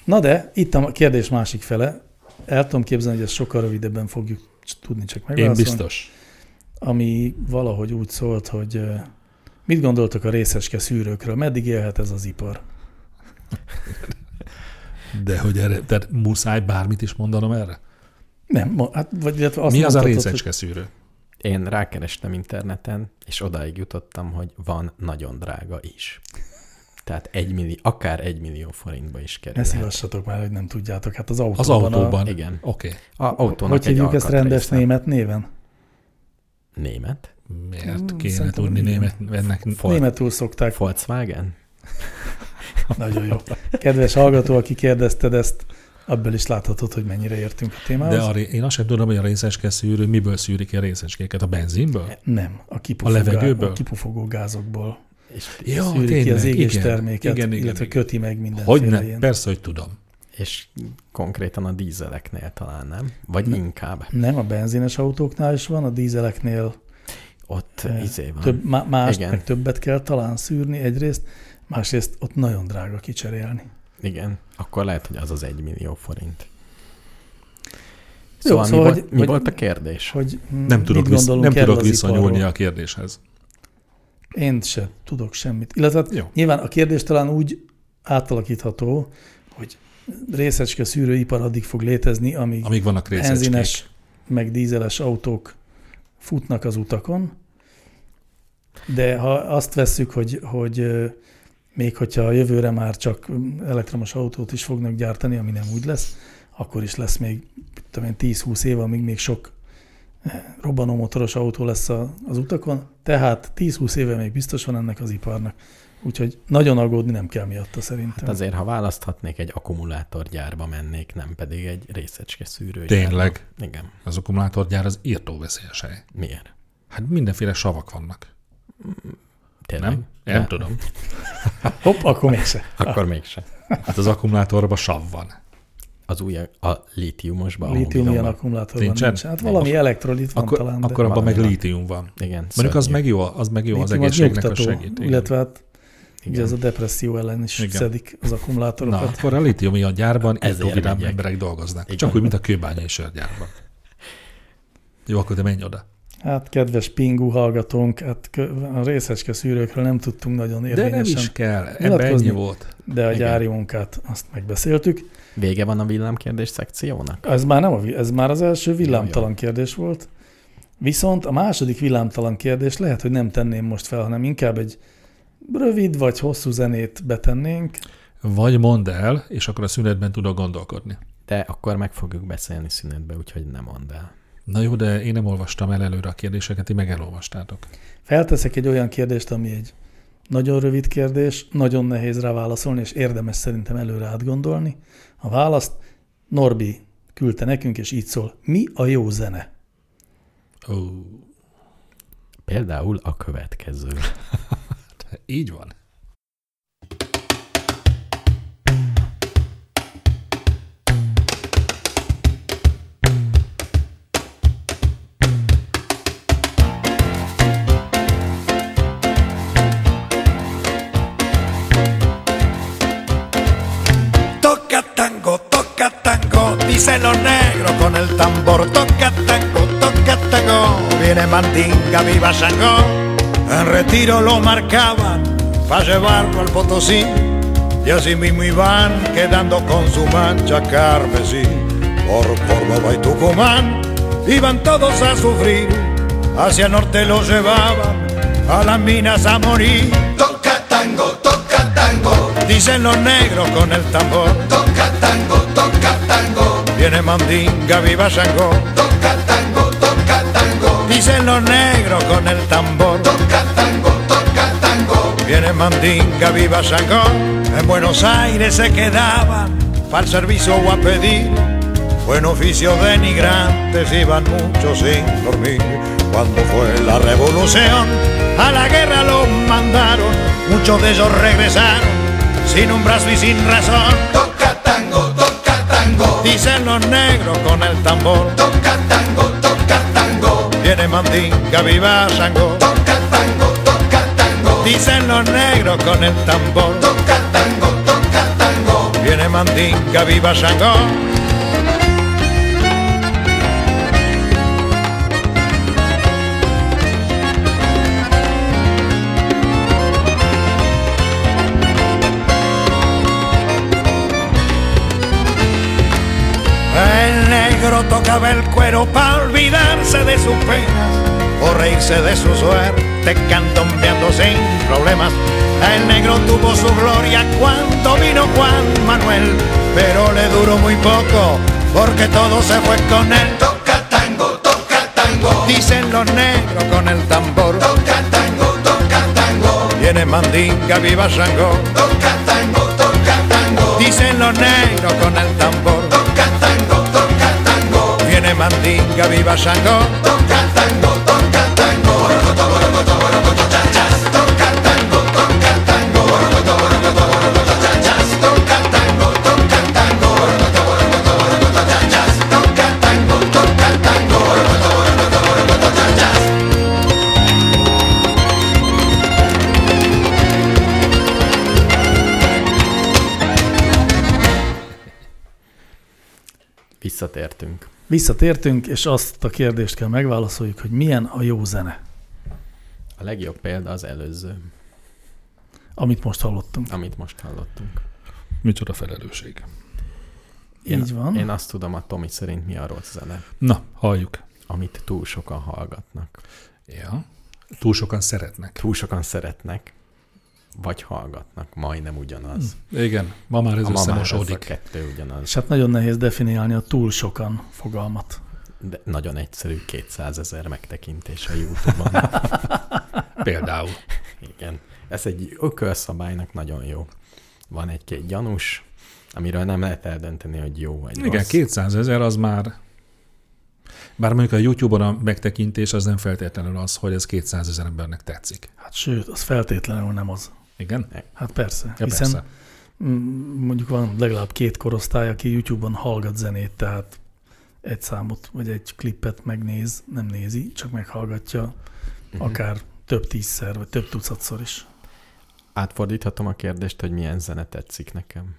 Speaker 2: Na de, itt a kérdés másik fele. El tudom képzelni, hogy ezt sokkal rövidebben fogjuk tudni csak
Speaker 3: Én
Speaker 2: megválaszolni.
Speaker 3: biztos.
Speaker 2: Ami valahogy úgy szólt, hogy mit gondoltok a részecske szűrőkről? Meddig élhet ez az ipar?
Speaker 3: De hogy erre, tehát muszáj bármit is mondanom erre?
Speaker 2: Nem, hát, vagy illetve azt
Speaker 3: Mi az a részecske szűrő?
Speaker 4: Én rákerestem interneten, és odáig jutottam, hogy van nagyon drága is. Tehát egy millió, akár egy millió forintba is
Speaker 2: Hogy ne
Speaker 4: kerül.
Speaker 2: szívassatok már, hogy nem tudjátok. Hát az autóban.
Speaker 3: Az
Speaker 2: A,
Speaker 3: autóban.
Speaker 4: Igen.
Speaker 3: Oké.
Speaker 4: A autónak
Speaker 2: hogy hívjuk ezt rendes
Speaker 4: alkatrésze.
Speaker 2: német néven?
Speaker 4: Német?
Speaker 3: Miért
Speaker 2: Hmm,
Speaker 3: kéne
Speaker 2: szerintem
Speaker 3: tudni német ennek?
Speaker 4: Fol-
Speaker 2: Németül szokták.
Speaker 4: Volkswagen?
Speaker 2: Nagyon jó. Kedves hallgató, aki kérdezted ezt, abból is láthatod, hogy mennyire értünk a témához.
Speaker 3: De a, ré- én azt sem tudom, hogy a részecske szűrő miből szűrik ki a részecskéket? A benzinből?
Speaker 2: Nem, a, kipufogó,
Speaker 3: A levegőből?
Speaker 2: a kipufogó gázokból
Speaker 4: És,
Speaker 3: Ja,
Speaker 2: szűri ki
Speaker 3: tényleg,
Speaker 2: az égés
Speaker 3: igen.
Speaker 2: terméket,
Speaker 3: Igen, igen,
Speaker 2: illetve
Speaker 3: igen.
Speaker 2: köti meg mindenféle
Speaker 3: Hogy nem?
Speaker 2: ilyen.
Speaker 3: Persze, hogy tudom.
Speaker 4: és konkrétan a dízeleknél talán nem? Vagy
Speaker 2: Ne-
Speaker 4: inkább.
Speaker 2: Nem, a benzines autóknál is van, a dízeleknél
Speaker 4: Ott
Speaker 2: Eh,
Speaker 4: izé van.
Speaker 2: több, má- más,
Speaker 4: Igen.
Speaker 2: meg többet kell talán szűrni egyrészt, másrészt ott nagyon drága kicserélni.
Speaker 4: Igen, akkor lehet, hogy az az egy millió forint.
Speaker 2: Jó,
Speaker 4: Szóval,
Speaker 2: szóval,
Speaker 4: mi,
Speaker 2: hogy-
Speaker 4: volt, mi
Speaker 2: hogy-
Speaker 4: volt a kérdés?
Speaker 2: hogy
Speaker 3: Nem tudok, visz, nem tudok
Speaker 2: iparról.
Speaker 3: a kérdéshez.
Speaker 2: Én se tudok semmit. Illetve
Speaker 3: Jó.
Speaker 2: nyilván a kérdés talán úgy átalakítható, hogy részecske szűrőipar addig fog létezni, amíg
Speaker 3: Amíg vannak részecskék.
Speaker 2: benzines, meg dízeles autók futnak az utakon, de ha azt vesszük, hogy, hogy még hogyha a jövőre már csak elektromos autót is fognak gyártani, ami nem úgy lesz, akkor is lesz még tudom én, 10-20 év, amíg még sok eh, robbanómotoros autó lesz az utakon, tehát 10-20 éve még biztos van ennek az iparnak. Úgyhogy nagyon aggódni nem kell miatta szerintem.
Speaker 4: Hát azért, ha választhatnék, egy akkumulátorgyárba mennék, nem pedig egy részecske szűrőgyárba.
Speaker 3: Tényleg.
Speaker 4: Igen.
Speaker 3: Az akkumulátorgyár az írtó veszélyes hely.
Speaker 4: Miért?
Speaker 3: Hát mindenféle savak vannak.
Speaker 4: Tényleg?
Speaker 3: Nem? Nem
Speaker 4: De-
Speaker 3: tudom.
Speaker 2: Hopp, akkor mégse.
Speaker 4: Akkor mégse.
Speaker 3: Hát az akkumulátorban sav van.
Speaker 4: Az új, a lítiumosban.
Speaker 2: A
Speaker 4: a
Speaker 2: lítium ilyen akkumulátorban
Speaker 3: Nincsen?
Speaker 2: nincs. Hát valami elektrolit van
Speaker 3: Akkor,
Speaker 2: talán,
Speaker 3: akkor abban meg
Speaker 4: van.
Speaker 3: lítium van.
Speaker 4: Igen,
Speaker 3: Mondjuk az meg jó, az meg jó az egészségnek a
Speaker 2: nyugtató,
Speaker 3: segít. igen.
Speaker 2: Illetve hát ugye ez a depresszió ellen is
Speaker 3: Igen.
Speaker 2: szedik az
Speaker 3: Na,
Speaker 2: akkumulátorokat.
Speaker 3: akkor a lítium a gyárban
Speaker 4: Ezért
Speaker 3: írtó vidám
Speaker 4: megyek.
Speaker 3: emberek dolgoznak.
Speaker 4: Igen.
Speaker 3: Csak úgy, mint a kőbányai sörgyárban. Jó, akkor te menj oda.
Speaker 2: Hát kedves Pingu hallgatónk, hát a részecske szűrőkről nem tudtunk nagyon
Speaker 3: De nem
Speaker 2: érvényesen,
Speaker 3: is kell. Ebben ennyi volt.
Speaker 2: de a
Speaker 4: Igen.
Speaker 2: gyári munkát azt megbeszéltük.
Speaker 4: Vége van a villámkérdés szekciónak?
Speaker 2: Ez már nem a, ez már az első villámtalan
Speaker 4: Jó,
Speaker 2: kérdés volt. Viszont a második villámtalan kérdés lehet, hogy nem tenném most fel, hanem inkább egy rövid vagy hosszú zenét betennénk.
Speaker 3: Vagy mondd el, és akkor a szünetben tudok gondolkodni.
Speaker 4: De akkor meg fogjuk beszélni szünetbe, úgyhogy nem mondd el.
Speaker 3: Na jó, de én nem olvastam el előre a kérdéseket, ti meg elolvastátok.
Speaker 2: Felteszek egy olyan kérdést, ami egy nagyon rövid kérdés, nagyon nehéz rá válaszolni, és érdemes szerintem előre átgondolni. A választ Norbi küldte nekünk, és így szól. Mi a jó zene?
Speaker 3: Ó,
Speaker 4: Például a következő.
Speaker 3: így van.
Speaker 5: Dicen los negros con el tambor. Toca tango, toca tango, viene Mandinga, viva Shango. En retiro lo marcaban para llevarlo al Potosí. Y así mismo iban quedando con su mancha carmesí. Por Córdoba y Tucumán iban todos a sufrir. Hacia el norte lo llevaban a las minas a morir.
Speaker 6: Toca tango, toca tango,
Speaker 5: Dicen los negros con el tambor.
Speaker 6: toca tango, toca tango,
Speaker 5: Viene Mandinga, viva Shango.
Speaker 6: toca tango, toca tango,
Speaker 5: Dicen los negros con el tambor.
Speaker 6: toca tango, toca tango,
Speaker 5: Viene Mandinga, viva Shango. En Buenos Aires se quedaban para el servicio o a pedir. Buen oficio denigrantes, iban muchos sin dormir. Cuando fue la revolución, a la guerra los mandaron. Muchos de ellos regresaron sin un brazo y sin razón.
Speaker 6: toca tango, tango,
Speaker 5: Dicen los negros con el tambor.
Speaker 6: toca tango, toca tango,
Speaker 5: Viene Mandinga, viva Shango.
Speaker 6: toca tango, toca tango,
Speaker 5: Dicen los negros con el tambor.
Speaker 6: toca tango, toca tango,
Speaker 5: Viene Mandinga, viva Shango. El cuero para olvidarse de sus penas o reírse de su suerte, cantombeando sin problemas. El negro tuvo su gloria cuando vino Juan Manuel, pero le duró muy poco porque todo se fue con él.
Speaker 6: toca tango, toca tango,
Speaker 5: Dicen los negros con el tambor,
Speaker 6: toca tango, toca tango,
Speaker 5: viene Mandinga, viva Shango.
Speaker 6: toca tango, toca tango,
Speaker 5: Dicen los negros con el tambor, viene Mandinga, viva Shango.
Speaker 6: toca tango, toca tango, borocoto, borocoto, borocoto, chachas, toca tango, toca tango, borocoto, borocoto, borocoto, chachas, toca tango, toca tango, borocoto, borocoto, borocoto, chachas, toca tango, toca tango, borocoto, borocoto, borocoto, chachas.
Speaker 4: Visszatértünk.
Speaker 2: Visszatértünk, és azt a kérdést kell megválaszoljuk, hogy milyen a jó zene,
Speaker 4: A legjobb példa az előző,
Speaker 2: amit most hallottunk.
Speaker 4: amit most hallottunk.
Speaker 3: Micsoda felelősség.
Speaker 4: Én,
Speaker 2: Így van.
Speaker 4: Én azt tudom a Tomi szerint mi a rossz zene,
Speaker 3: Na, halljuk.
Speaker 4: amit túl sokan hallgatnak.
Speaker 3: Ja. Túl sokan szeretnek.
Speaker 4: Túl sokan szeretnek, vagy hallgatnak, majdnem ugyanaz.
Speaker 3: Igen, ma már ez
Speaker 4: a ma már ez a
Speaker 3: összemosódik.
Speaker 4: kettő ugyanaz.
Speaker 2: És hát nagyon nehéz definiálni a túl sokan fogalmat.
Speaker 4: De nagyon egyszerű, 200 ezer megtekintés a YouTube-on.
Speaker 3: Például.
Speaker 4: Igen. Ez egy ökölszabálynak nagyon jó. Van egy-két gyanús, amiről nem lehet eldönteni, hogy jó vagy
Speaker 3: Igen,
Speaker 4: rossz.
Speaker 3: 200 ezer az már... Bár mondjuk a YouTube-on a megtekintés az nem feltétlenül az, hogy ez 200 ezer embernek tetszik.
Speaker 2: Hát sőt, az feltétlenül nem az.
Speaker 3: Igen?
Speaker 2: Hát persze,
Speaker 3: Ja,
Speaker 2: hiszen
Speaker 3: persze.
Speaker 2: mondjuk van legalább két korosztály, aki YouTube-on hallgat zenét, tehát egy számot vagy egy klippet megnéz, nem nézi, csak meghallgatja
Speaker 4: Mhm.
Speaker 2: akár több tízszer, vagy több tucatszor is.
Speaker 4: Átfordíthatom a kérdést, hogy milyen zene tetszik nekem.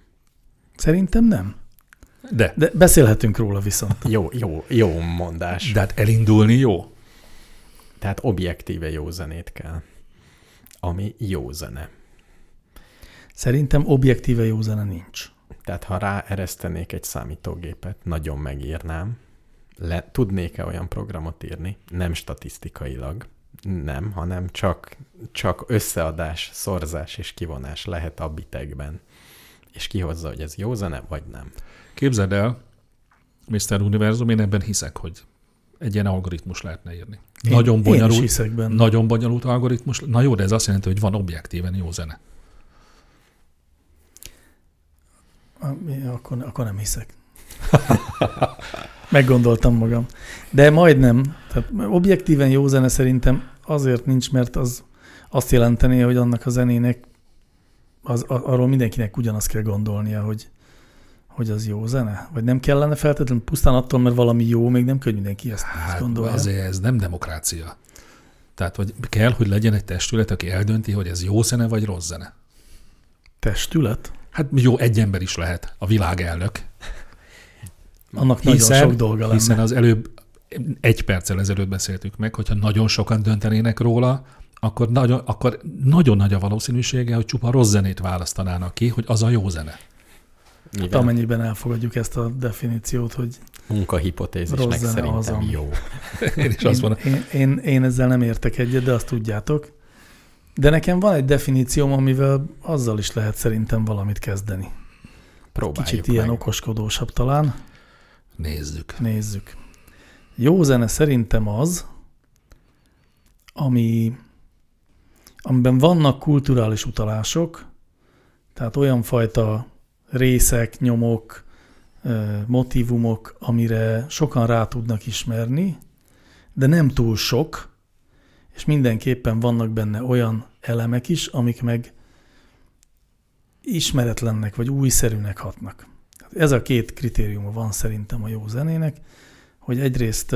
Speaker 2: Szerintem nem.
Speaker 3: De,
Speaker 2: De beszélhetünk róla viszont.
Speaker 4: Jó, jó, jó mondás.
Speaker 3: de hát elindulni jó.
Speaker 4: Tehát objektíve jó zenét kell. Ami jó zene.
Speaker 2: Szerintem objektíve jó zene nincs.
Speaker 4: Tehát ha ráeresztenék egy számítógépet, nagyon megírnám, Le, tudnék-e olyan programot írni, nem statisztikailag, nem, hanem csak, csak összeadás, szorzás és kivonás lehet a bitekben. És kihozza, hogy ez jó zene, vagy nem.
Speaker 3: Képzeld el, Mr. Univerzum, én ebben hiszek, hogy egy ilyen algoritmus lehetne írni.
Speaker 2: Én-
Speaker 3: nagyon
Speaker 2: Én is
Speaker 3: bonyolult,
Speaker 2: hiszek benne.
Speaker 3: nagyon bonyolult algoritmus. Na jó, de ez azt jelenti, hogy van objektíven jó zene.
Speaker 2: Ah, mi- Akkor, akkor nem hiszek. Meggondoltam magam. De majdnem. Tehát objektíven jó zene szerintem azért nincs, mert az azt jelenteni, hogy annak a zenének az, arról mindenkinek ugyanazt kell gondolnia, hogy, hogy az jó zene? Vagy nem kellene feltétlenül pusztán attól, mert valami jó, még nem kell, hogy mindenki ezt
Speaker 3: Hát
Speaker 2: gondolja.
Speaker 3: azért ez nem demokrácia. Tehát, hogy kell, hogy legyen egy testület, aki eldönti, hogy ez jó zene vagy rossz zene.
Speaker 2: Testület?
Speaker 3: Hát jó, egy ember is lehet, a világelnök.
Speaker 2: Annak nagyon sok dolga lenne.
Speaker 3: hiszen az előbb, egy perccel ezelőtt beszéltük meg, hogyha nagyon sokan döntenének róla, akkor nagyon, akkor nagyon nagy a valószínűsége, hogy csupa rossz zenét választanának ki, hogy az a jó zene.
Speaker 2: Hát amennyiben elfogadjuk ezt a definíciót, hogy
Speaker 4: Munkahipotézisnek szerintem
Speaker 2: az, ami-
Speaker 4: jó.
Speaker 3: Én is azt mondom,
Speaker 2: én, én, én, én ezzel nem értek egyet, de azt tudjátok. De nekem van egy definícióm, amivel azzal is lehet szerintem valamit kezdeni.
Speaker 4: Próbáljuk
Speaker 2: Kicsit
Speaker 4: meg.
Speaker 2: ilyen okoskodósabb talán.
Speaker 3: nézzük.
Speaker 2: Nézzük. Jó zene szerintem az, ami, amiben vannak kulturális utalások, tehát olyan fajta részek, nyomok, motivumok, amire sokan rá tudnak ismerni, de nem túl sok, és mindenképpen vannak benne olyan elemek is, amik meg ismeretlennek vagy újszerűnek hatnak. Ez a két kritériuma van szerintem a jó zenének, hogy egyrészt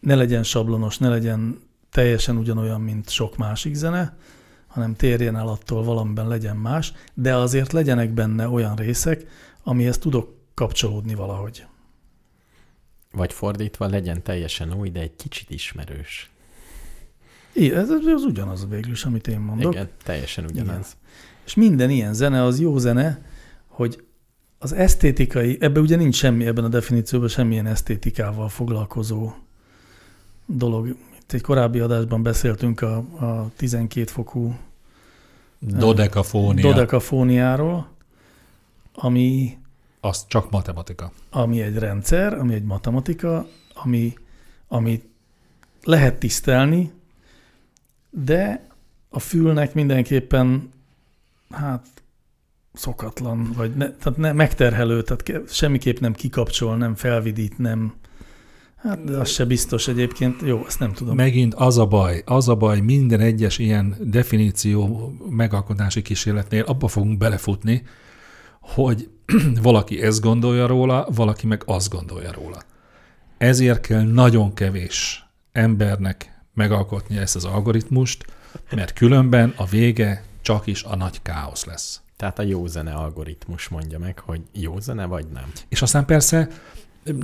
Speaker 2: ne legyen sablonos, ne legyen teljesen ugyanolyan, mint sok másik zene, hanem térjen el attól valamiben legyen más, de azért legyenek benne olyan részek, amihez tudok kapcsolódni valahogy.
Speaker 4: Vagy fordítva legyen teljesen új, de egy kicsit ismerős.
Speaker 2: Ez, ez ugyanaz végül is, amit én mondok.
Speaker 4: Igen, teljesen ugyanaz.
Speaker 2: És minden ilyen zene az jó zene, hogy az esztétikai, ebben ugye nincs semmi, ebben a definícióban semmilyen esztétikával foglalkozó dolog. Itt egy korábbi adásban beszéltünk a, a 12 fokú
Speaker 3: Dodekafónia, Dodek.
Speaker 2: dodekafóniáról, ami,
Speaker 3: az csak matematika.
Speaker 2: ami egy rendszer, ami egy matematika, ami, ami lehet tisztelni, de a fülnek mindenképpen hát szokatlan, vagy ne, tehát ne, megterhelő, tehát semmiképp nem kikapcsol, nem felvidít, nem hát de az se biztos egyébként. Jó, ezt nem tudom.
Speaker 3: Megint az a baj, az a baj minden egyes ilyen definíció megalkotási kísérletnél abba fogunk belefutni, hogy valaki ezt gondolja róla, valaki meg azt gondolja róla. Ezért kell nagyon kevés embernek megalkotnia ezt az algoritmust, mert különben a vége csak is a nagy káosz lesz.
Speaker 4: Tehát a jó zene algoritmus mondja meg, hogy jó zene vagy nem.
Speaker 3: És aztán persze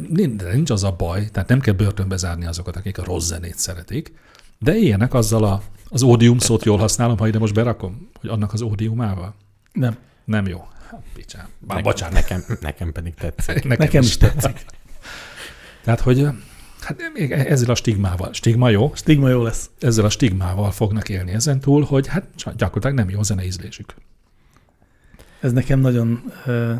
Speaker 3: nincs, nincs az a baj, tehát nem kell börtönbe zárni azokat, akik a rossz zenét szeretik, de ilyenek azzal a, az ódium szót jól használom, ha ide most berakom, hogy annak az ódiumával.
Speaker 2: Nem.
Speaker 3: Nem jó. Hát, picsán. Bár
Speaker 4: Nekem-
Speaker 3: bocsánat.
Speaker 4: Nekem, nekem pedig tetszik.
Speaker 3: Nekem,
Speaker 2: Nekem is tetszik.
Speaker 3: Tehát, hogy hát még ezzel a stigmával, stigma jó,
Speaker 2: Stigma jó lesz.
Speaker 3: ezzel a stigmával fognak élni ezen túl, hogy hát gyakorlatilag nem jó a zene ízlésük.
Speaker 2: Ez nekem nagyon ö,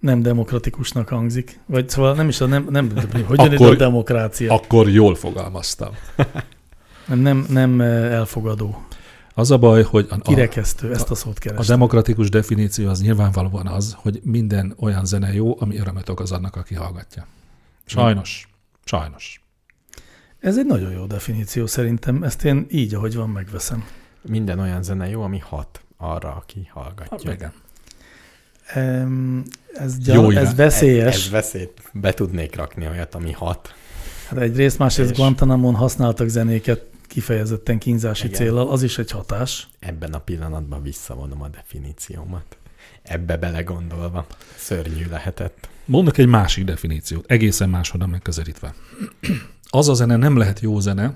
Speaker 2: nem demokratikusnak hangzik. Vagy szóval nem is a nem, nem hogy jön ide a
Speaker 3: Akkor-
Speaker 2: demokrácia?
Speaker 3: Akkor jól fogalmaztam.
Speaker 2: Nem, nem, nem elfogadó.
Speaker 3: Az a baj, hogy a, a,
Speaker 2: Kirekesztő, ezt a szót
Speaker 3: a
Speaker 2: kerestem.
Speaker 3: demokratikus definíció az nyilvánvalóan az, hogy minden olyan zene jó, ami örömet okoz annak, aki hallgatja. Sajnos. Sajnos.
Speaker 2: Ez egy nagyon jó definíció szerintem. Ezt én így, ahogy van, megveszem.
Speaker 4: Minden olyan zene jó, ami hat arra, aki hallgatja.
Speaker 3: Igen.
Speaker 2: Em, Ez,
Speaker 3: Jó
Speaker 2: gyar,
Speaker 3: irány.
Speaker 2: ez veszélyes.
Speaker 4: Ez, ez veszélyt. Be tudnék rakni olyat, ami hat.
Speaker 2: Hát egyrészt, másrészt
Speaker 4: És-
Speaker 2: Guantanamon használtak zenéket kifejezetten kínzási
Speaker 4: Igen.
Speaker 2: célral, az is egy hatás.
Speaker 4: Ebben a pillanatban visszavonom a definíciómat. Ebbe belegondolva. Szörnyű lehetett.
Speaker 3: Mondok egy másik definíciót, egészen máshonnan megközelítve. Az a zene nem lehet jó zene,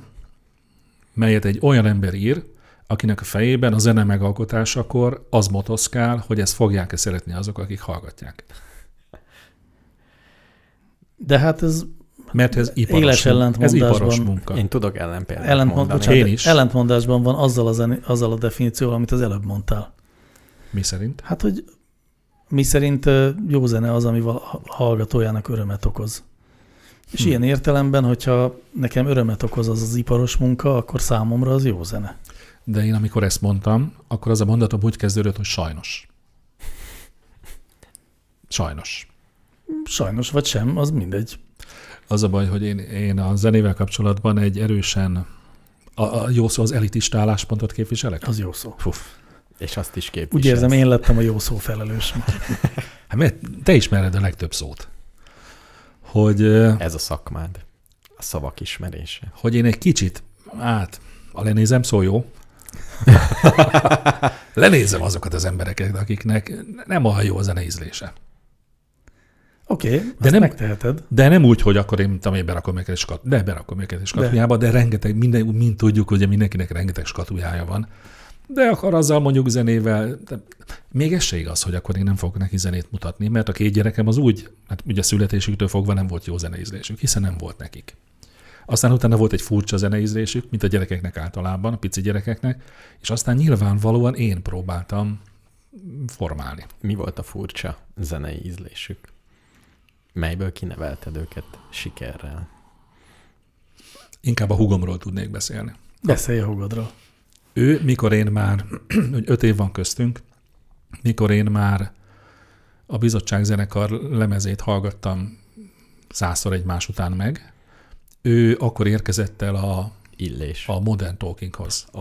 Speaker 3: melyet egy olyan ember ír, akinek a fejében a zene megalkotásakor az motoszkál, hogy ezt fogják-e szeretni azok, akik hallgatják.
Speaker 2: De hát ez
Speaker 3: Mert ez iparos,
Speaker 2: Éles
Speaker 3: ez
Speaker 2: ellentmondásban-
Speaker 3: iparos munka.
Speaker 4: Én tudok ellenpéldát
Speaker 2: Ellentmond,
Speaker 4: mondani.
Speaker 2: bocsánat,
Speaker 3: Én is.
Speaker 2: ellentmondásban van azzal a, zeni, azzal a definícióval, amit az előbb mondtál.
Speaker 3: Mi szerint?
Speaker 2: Hát, hogy mi szerint jó zene az, ami a hallgatójának örömet okoz. És
Speaker 3: Hm.
Speaker 2: ilyen értelemben, hogyha nekem örömet okoz az az iparos munka, akkor számomra az jó zene.
Speaker 3: De én amikor ezt mondtam, akkor az a mondatom úgy kezdődött, hogy sajnos. Sajnos.
Speaker 2: Sajnos vagy sem, az mindegy.
Speaker 3: Az a baj, hogy én, én a zenével kapcsolatban egy erősen, a, a jó szó az elitista álláspontot képviselek?
Speaker 2: Az jó szó.
Speaker 3: Fuf.
Speaker 4: És azt is
Speaker 2: Úgy
Speaker 4: képviselsz.
Speaker 2: érzem, én lettem a jó szó felelős.
Speaker 3: Hát mert te ismered a legtöbb szót. Hogy,
Speaker 4: Ez a szakmád. A szavak ismerése.
Speaker 3: hogy én egy kicsit, hát, a lenézem, szó jó. Lenézem azokat az embereket, akiknek nem olyan jó a zene ízlése.
Speaker 2: Oké, okay,
Speaker 3: De
Speaker 2: nem megteheted.
Speaker 3: De nem úgy, hogy akkor én, tudom, én berakom őket egy skat, de berakom őket egy skatujába, de, de rengeteg, minden, mind tudjuk, hogy mindenkinek rengeteg skatujája van. De akkor azzal mondjuk zenével, de még ez se igaz, hogy akkor én nem fogok neki zenét mutatni, mert a két gyerekem az úgy, hát ugye születésüktől fogva nem volt jó zeneízlésük, hiszen nem volt nekik. Aztán utána volt egy furcsa zeneízlésük, mint a gyerekeknek általában, a pici gyerekeknek, és aztán nyilvánvalóan én próbáltam formálni.
Speaker 4: Mi volt a furcsa zenei ízlésük? Melyből kinevelted őket sikerrel?
Speaker 3: Inkább a hugomról tudnék beszélni.
Speaker 2: Beszélj a hugodról.
Speaker 3: Ő, mikor én már, hogy öt év van köztünk, mikor én már a bizottság zenekar lemezét hallgattam százszor egymás után meg, ő akkor érkezett el a,
Speaker 4: Illés.
Speaker 3: a Modern Talkinghoz.
Speaker 4: Ó.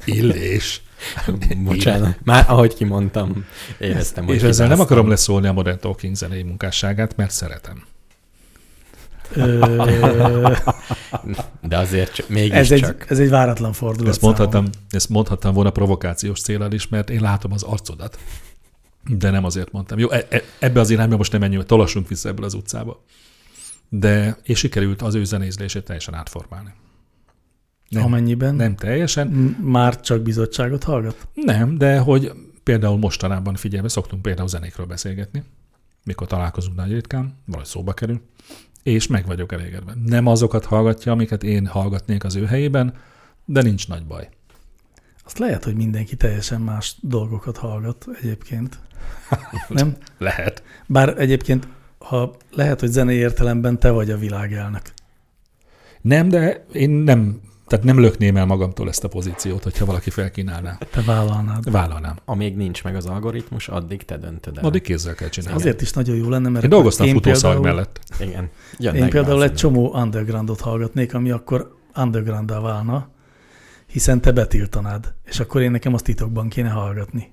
Speaker 3: Illés.
Speaker 4: Bocsánat. Már ahogy kimondtam, éreztem, hogy
Speaker 3: És ezzel nem akarom leszólni a Modern Talking zenei munkásságát, mert szeretem.
Speaker 4: De azért csak, mégis
Speaker 2: ez, egy,
Speaker 4: csak.
Speaker 2: ez egy váratlan fordulat
Speaker 3: Ezt mondhattam, ezt mondhattam volna provokációs célral is, mert én látom az arcodat. De nem azért mondtam. Jó, e- e- ebbe az irányba most nem menjünk, tolassunk vissza ebből az utcába. De, és sikerült az ő zenézlését teljesen átformálni. Nem,
Speaker 2: Amennyiben
Speaker 3: nem teljesen,
Speaker 2: már csak bizottságot hallgat?
Speaker 3: nem, de hogy például mostanában figyelme, szoktunk például zenékről beszélgetni, mikor találkozunk nagy ritkán, vagy szóba kerül, és meg vagyok elégedve. Nem azokat hallgatja, amiket én hallgatnék az ő helyében, de nincs nagy baj.
Speaker 2: Azt lehet, hogy mindenki teljesen más dolgokat hallgat egyébként. Nem?
Speaker 3: Lehet.
Speaker 2: Bár egyébként, ha lehet, hogy zenei értelemben te vagy a világelnök.
Speaker 3: Nem, de én nem, tehát nem lökném el magamtól ezt a pozíciót, hogyha valaki felkínálná.
Speaker 2: Te vállalnád.
Speaker 3: Vállalnám.
Speaker 4: Amíg nincs meg az algoritmus, addig te döntöd el.
Speaker 3: Addig kézzel kell csinálni.
Speaker 2: Azért is nagyon jó lenne, mert
Speaker 3: Én dolgoztam
Speaker 2: én
Speaker 3: futószalag
Speaker 2: például,
Speaker 3: mellett.
Speaker 4: Igen.
Speaker 2: Én
Speaker 4: Jönnek
Speaker 2: például
Speaker 4: be a
Speaker 2: egy csomó undergroundot hallgatnék, ami akkor undergroundá válna, hiszen te betiltanád, és akkor én nekem azt titokban kéne hallgatni.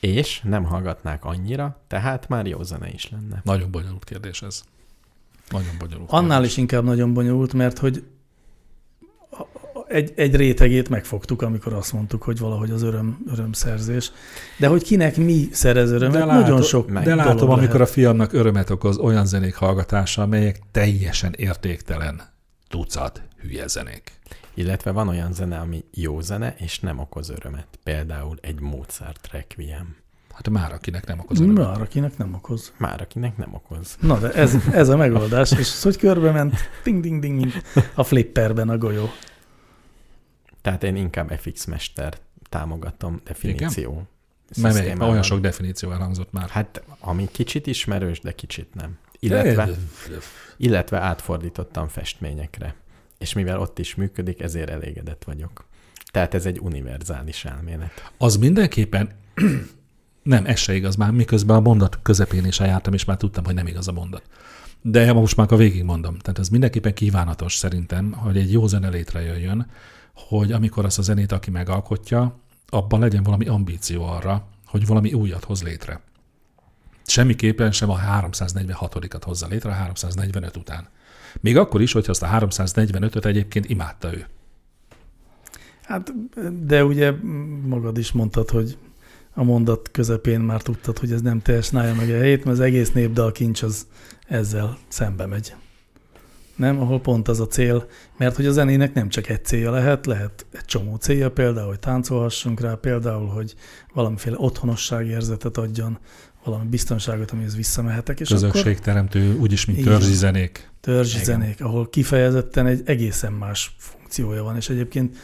Speaker 4: És nem hallgatnák annyira, tehát már jó zene is lenne.
Speaker 3: Nagyon bonyolult kérdés ez. Nagyon bonyolult.
Speaker 2: Annál
Speaker 3: kérdés.
Speaker 2: is inkább nagyon bonyolult, mert hogy egy, egy rétegét megfogtuk, amikor azt mondtuk, hogy valahogy az öröm, örömszerzés. De hogy kinek mi szerez örömet,
Speaker 3: De
Speaker 2: nagyon
Speaker 3: látom-
Speaker 2: sok
Speaker 4: meg-
Speaker 3: De
Speaker 2: dolog
Speaker 3: látom, amikor a
Speaker 2: lehet.
Speaker 3: fiamnak örömet okoz olyan zenék hallgatása, amelyek teljesen értéktelen tucat hülye zenék.
Speaker 4: Illetve van olyan zene, ami jó zene, és nem okoz örömet. Például egy Mozart Requiem.
Speaker 3: Hát már akinek nem okoz örömet.
Speaker 2: Már akinek nem okoz.
Speaker 4: Már akinek nem okoz.
Speaker 2: Na de ez, ez a megoldás, és az, hogy körbe ment, ding, ding, ding, a flipperben a golyó.
Speaker 4: Tehát én inkább FX Mester támogatom definíció.
Speaker 3: Mert melyik? olyan sok definíció elhangzott már.
Speaker 4: Hát, ami kicsit ismerős, de kicsit nem. Illetve, illetve átfordítottam festményekre. És mivel ott is működik, ezért elégedett vagyok. Tehát ez egy univerzális elmélet.
Speaker 3: Az mindenképpen nem, ez se igaz már, miközben a mondat közepén is eljártam, és már tudtam, hogy nem igaz a mondat. De most már a végig mondom. Tehát ez mindenképpen kívánatos szerintem, hogy egy jó zene létrejöjjön, hogy amikor azt a zenét, aki megalkotja, abban legyen valami ambíció arra, hogy valami újat hoz létre. Semmiképpen sem a 346-at hozza létre a 345 után. Még akkor is, hogyha azt a 345-öt egyébként imádta ő.
Speaker 2: Hát, de ugye magad is mondtad, hogy a mondat közepén már tudtad, hogy ez nem teljesen állja meg a helyét, mert az egész népdal kincs az ezzel szembe megy. Nem, ahol pont az a cél, mert hogy a zenének nem csak egy célja lehet, lehet egy csomó célja, például, hogy táncolhassunk rá, például, hogy valamiféle otthonosságérzetet adjon, valami biztonságot, amihez visszamehetek, és akkor
Speaker 3: Közösségteremtő, úgyis, mint törzsi zenék.
Speaker 2: törzsi
Speaker 4: Igen.
Speaker 2: zenék, ahol kifejezetten egy egészen más funkciója van, és egyébként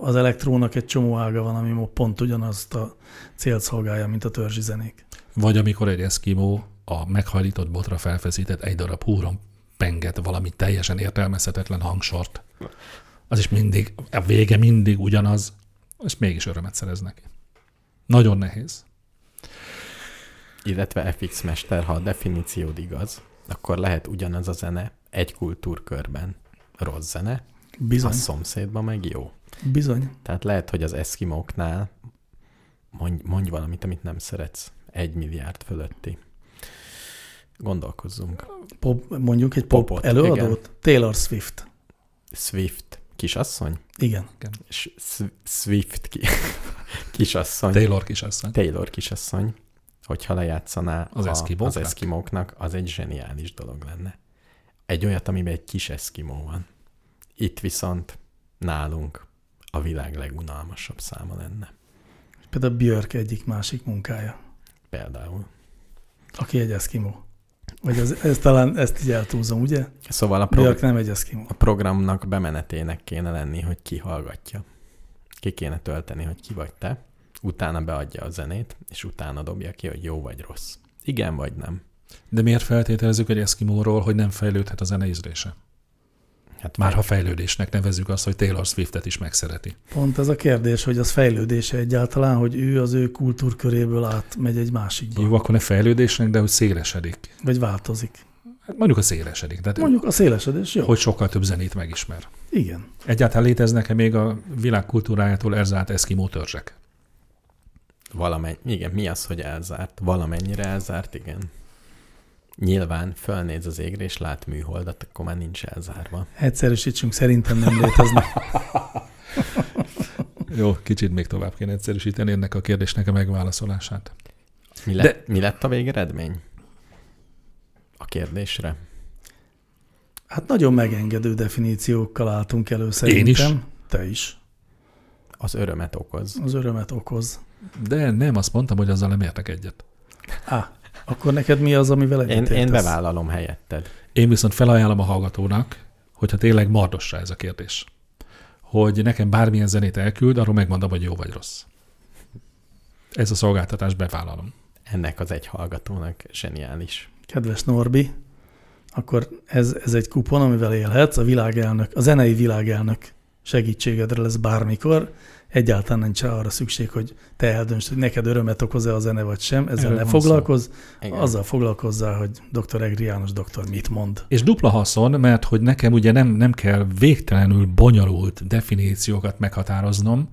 Speaker 2: az elektrónak egy csomó ága van, ami pont ugyanazt a célt szolgálja, mint a törzsi zenék.
Speaker 3: Vagy amikor egy eszkimó a meghajlított botra felfeszített egy darab húron penget valami teljesen értelmezhetetlen hangsort. Az is mindig, a vége mindig ugyanaz, és mégis örömet szerez neki. Nagyon nehéz.
Speaker 4: Illetve FX Mester, ha a definíciód igaz, akkor lehet ugyanaz a zene egy kultúrkörben rossz zene,
Speaker 2: Bizony,
Speaker 4: a szomszédban meg jó.
Speaker 2: bizony.
Speaker 4: Tehát lehet, hogy az eszkimóknál mondj, mondj valamit, amit nem szeretsz. Egy milliárd fölötti. Gondolkozzunk.
Speaker 2: Pop, mondjuk egy pop
Speaker 4: Popot,
Speaker 2: előadót. Taylor Swift.
Speaker 4: Swift kisasszony?
Speaker 2: Igen.
Speaker 4: Sw- Swift ki- kisasszony.
Speaker 3: Taylor kisasszony.
Speaker 4: Taylor kisasszony, hogyha lejátszaná
Speaker 3: Az
Speaker 4: a,
Speaker 3: eszkimóknak?
Speaker 4: az eszkimóknak, az egy zseniális dolog lenne. Egy olyat, amiben egy kis eszkimó van. Itt viszont nálunk a világ legunalmasabb száma lenne.
Speaker 2: Például Björk egyik másik munkája,
Speaker 4: Például.
Speaker 2: aki egy eszkimó. Vagy ez, ez talán ezt így eltúzom, ugye?
Speaker 4: Szóval a, prog-
Speaker 2: nem egy eszkimó.
Speaker 4: a programnak bemenetének kéne lenni, hogy ki hallgatja. Ki kéne tölteni, hogy ki vagy te, utána beadja a zenét, és utána dobja ki, hogy jó vagy rossz. Igen vagy nem.
Speaker 3: De miért feltételezzük egy eszkimóról, hogy nem fejlődhet a zene ízlése?
Speaker 4: Hát
Speaker 3: Már ha fejlődésnek nevezzük azt, hogy Taylor Swiftet is megszereti.
Speaker 2: Pont ez a kérdés, hogy az fejlődése egyáltalán, hogy ő az ő kultúrköréből átmegy egy másikba.
Speaker 3: Jó, akkor ne fejlődésnek, de hogy szélesedik.
Speaker 2: Vagy változik.
Speaker 3: Hát mondjuk a szélesedik. Tehát
Speaker 2: Mondjuk a szélesedés, jó.
Speaker 3: hogy sokkal több zenét megismer.
Speaker 2: Igen.
Speaker 3: Egyáltalán léteznek-e még a világ kultúrájától elzárt eszkimó törzsek?
Speaker 4: Valamennyi, igen, mi az, hogy elzárt? Valamennyire elzárt, igen. Nyilván fölnéz az égre, és lát műholdat, akkor már nincs elzárva.
Speaker 2: Egyszerűsítsünk, szerintem nem léteznek.
Speaker 3: Jó, kicsit még tovább kéne egyszerűsíteni ennek a kérdésnek a megválaszolását.
Speaker 4: Mi, le,
Speaker 3: De-
Speaker 4: mi lett a végeredmény? A kérdésre?
Speaker 2: Hát nagyon megengedő definíciókkal álltunk elő szerintem.
Speaker 3: is.
Speaker 2: Te is.
Speaker 4: Az örömet okoz.
Speaker 2: Az örömet okoz.
Speaker 3: De nem, azt mondtam, hogy azzal nem értek egyet.
Speaker 2: Á, akkor neked mi az, amivel
Speaker 4: Én,
Speaker 2: egyetértesz?
Speaker 4: én bevállalom helyetted.
Speaker 3: Én viszont felajánlom a hallgatónak, hogyha tényleg mardosra ez a kérdés, hogy nekem bármilyen zenét elküld, arról megmondom, hogy jó vagy rossz. Ez a szolgáltatás bevállalom.
Speaker 4: Ennek az egy hallgatónak zseniális.
Speaker 2: Kedves Norbi, akkor ez, ez egy kupon, amivel élhetsz. A világelnök, a zenei világelnök segítségedre lesz bármikor. Egyáltalán nincs arra szükség, hogy te eldöntsd, hogy neked örömet okoz-e a zene vagy sem. Ezzel
Speaker 3: Erről
Speaker 2: ne foglalkozz.
Speaker 4: Igen.
Speaker 2: Azzal foglalkozzál, hogy dr. Egri János doktor mit mond.
Speaker 3: És dupla haszon, mert hogy nekem ugye nem, nem kell végtelenül bonyolult definíciókat meghatároznom,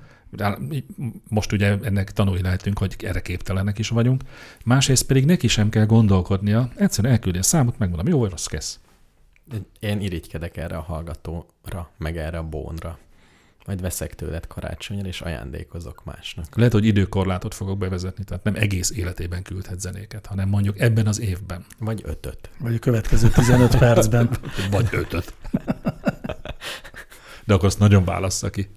Speaker 3: most ugye ennek tanulni lehetünk, hogy erre képtelenek is vagyunk, másrészt pedig neki sem kell gondolkodnia, egyszerűen elküldi a számot, megmondom, jó vagy rossz, kész.
Speaker 4: Én irigykedek erre a hallgatóra, meg erre a bónra. Majd veszek tőled karácsonyra, és ajándékozok másnak.
Speaker 3: Lehet, hogy időkorlátot fogok bevezetni, tehát nem egész életében küldhet zenéket, hanem mondjuk ebben az évben.
Speaker 4: Vagy ötöt.
Speaker 2: Vagy a következő 15 percben.
Speaker 3: Vagy ötöt. De akkor azt nagyon válassza ki.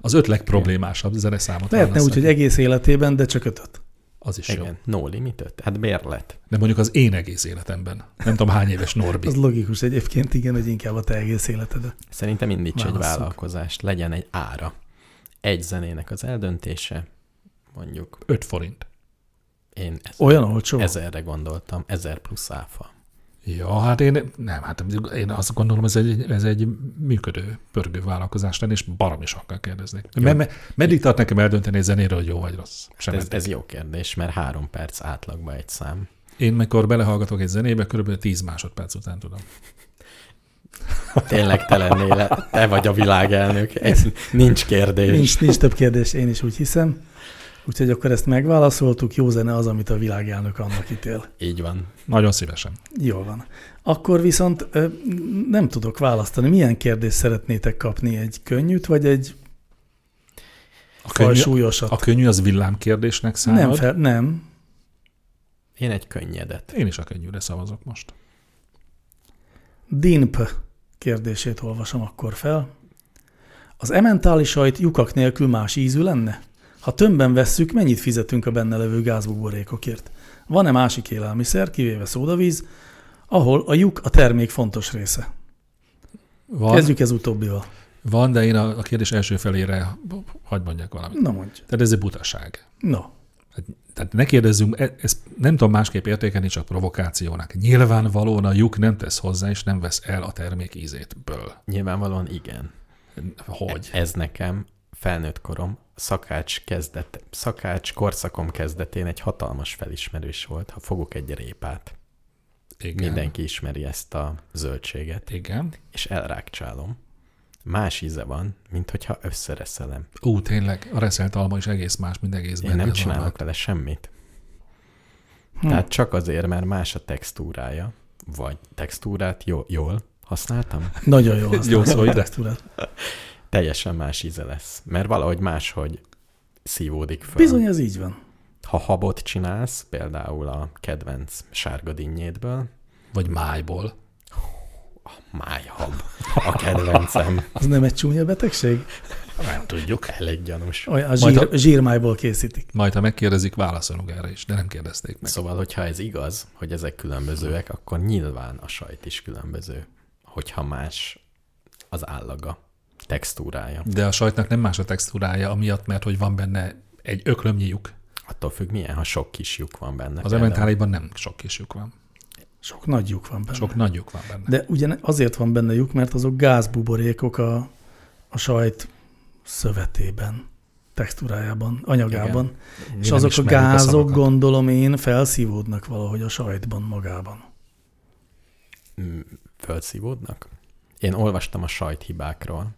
Speaker 3: Az öt legproblémásabb zeneszámot
Speaker 2: Lehetne úgy, hogy
Speaker 3: ki.
Speaker 2: egész életében, de csak ötöt.
Speaker 3: Az is jó.
Speaker 4: Igen, no limit öt. Hát bérlet.
Speaker 3: De mondjuk az én egész életemben. Nem tudom, hány éves Norbi.
Speaker 2: Az logikus egyébként, igen, hogy inkább a te egész életed.
Speaker 4: Szerintem indíts egy
Speaker 2: Válasszuk.
Speaker 4: vállalkozást, legyen egy ára. Egy zenének az eldöntése, mondjuk
Speaker 3: 5 forint.
Speaker 4: én ez,
Speaker 2: Olyan olcsó?
Speaker 4: ezerre gondoltam, ezer plusz áfa.
Speaker 3: Ja, hát én nem, hát én azt gondolom, ez egy, ez egy működő, pörgő vállalkozás lenne, és baromi sokkal kérdeznék. Me, me, meddig tart nekem eldönteni zenéről, hogy jó vagy rossz? Sem
Speaker 4: Ez, ez jó kérdés, mert három perc átlagban egy szám.
Speaker 3: Én mikor belehallgatok egy zenébe, körülbelül 10 másodperc után tudom.
Speaker 4: Tényleg te lennél, te vagy a világelnök. Ez nincs kérdés.
Speaker 2: Nincs, nincs több kérdés, én is úgy hiszem. Úgyhogy akkor ezt megválaszoltuk, jó zene az, amit a világelnök annak ítél.
Speaker 4: Így van.
Speaker 3: Nagyon szívesen.
Speaker 2: Jó van. Akkor viszont nem tudok választani. Milyen kérdést szeretnétek kapni? Egy könnyűt, vagy egy
Speaker 3: A könnyű, a könnyű az villámkérdésnek számad.
Speaker 2: nem, fel, nem.
Speaker 4: Én egy könnyedet.
Speaker 3: Én is a könnyűre szavazok most.
Speaker 2: DINP kérdését olvasom akkor fel. Az ementáli sajt lyukak nélkül más ízű lenne? Ha tömbben vesszük, mennyit fizetünk a benne levő gázbuborékokért? Van-e másik élelmiszer, kivéve szódavíz, ahol a lyuk a termék fontos része?
Speaker 3: Van,
Speaker 2: Kezdjük ez utóbbival.
Speaker 3: van, de én a, a kérdés első felére hagyd mondjak valamit.
Speaker 2: Na mondj.
Speaker 3: Tehát ez egy butaság.
Speaker 2: Na,
Speaker 3: Tehát ne kérdezzünk, e- ezt nem tudom másképp értékelni, csak provokációnak. Nyilvánvalóan a lyuk nem tesz hozzá, és nem vesz el a termék ízétből.
Speaker 4: Nyilvánvalóan igen.
Speaker 3: Hogy?
Speaker 4: Ez nekem felnőtt korom, szakács, kezdet, szakács korszakom kezdetén egy hatalmas felismerés volt, ha fogok egy répát.
Speaker 3: Igen.
Speaker 4: Mindenki ismeri ezt a zöldséget,
Speaker 3: Igen.
Speaker 4: és elrákcsálom. Más íze van, mint hogyha összereszelem.
Speaker 3: Ú, tényleg, a reszelt alma is egész más, mint egész
Speaker 4: Én nem csinálok
Speaker 3: vannak.
Speaker 4: vele semmit.
Speaker 2: Hm.
Speaker 4: Tehát csak azért, mert más a textúrája, vagy textúrát jól, jól használtam,
Speaker 2: nagyon jó használod
Speaker 3: Jó szó
Speaker 2: a
Speaker 3: ide.
Speaker 4: Teljesen más íze lesz. Mert valahogy máshogy szívódik föl.
Speaker 2: Bizony, ez így van.
Speaker 4: Ha habot csinálsz, például a kedvenc sárga dinnyétből,
Speaker 3: Vagy májból.
Speaker 4: májhab a kedvencem.
Speaker 2: Az nem egy csúnya betegség?
Speaker 3: Nem tudjuk.
Speaker 4: Elég gyanús.
Speaker 2: Olyan, a
Speaker 3: Majd
Speaker 2: zsír,
Speaker 3: a-
Speaker 2: zsírmájból készítik.
Speaker 3: Majd, ha megkérdezik, válaszolunk erre is, de nem kérdezték meg.
Speaker 4: Szóval, hogyha ez igaz, hogy ezek különbözőek, akkor nyilván a sajt is különböző, hogyha más az állaga, textúrája.
Speaker 3: De a sajtnak nem más a textúrája, amiatt, mert hogy van benne egy öklömnyi lyuk.
Speaker 4: Attól függ milyen, ha sok kis lyuk van benne.
Speaker 3: Az
Speaker 4: például.
Speaker 3: ementáliban nem sok kis lyuk van.
Speaker 2: Sok nagy lyuk van benne.
Speaker 3: Sok nagy lyuk van benne.
Speaker 2: De ugye azért van benne lyuk, mert azok gázbuborékok a, a sajt szövetében, textúrájában, anyagában.
Speaker 4: Mi
Speaker 2: És azok a gázok,
Speaker 4: szavakat.
Speaker 2: gondolom én, felszívódnak valahogy a sajtban magában.
Speaker 4: Mm, Fölszívódnak? Én olvastam a sajthibákról.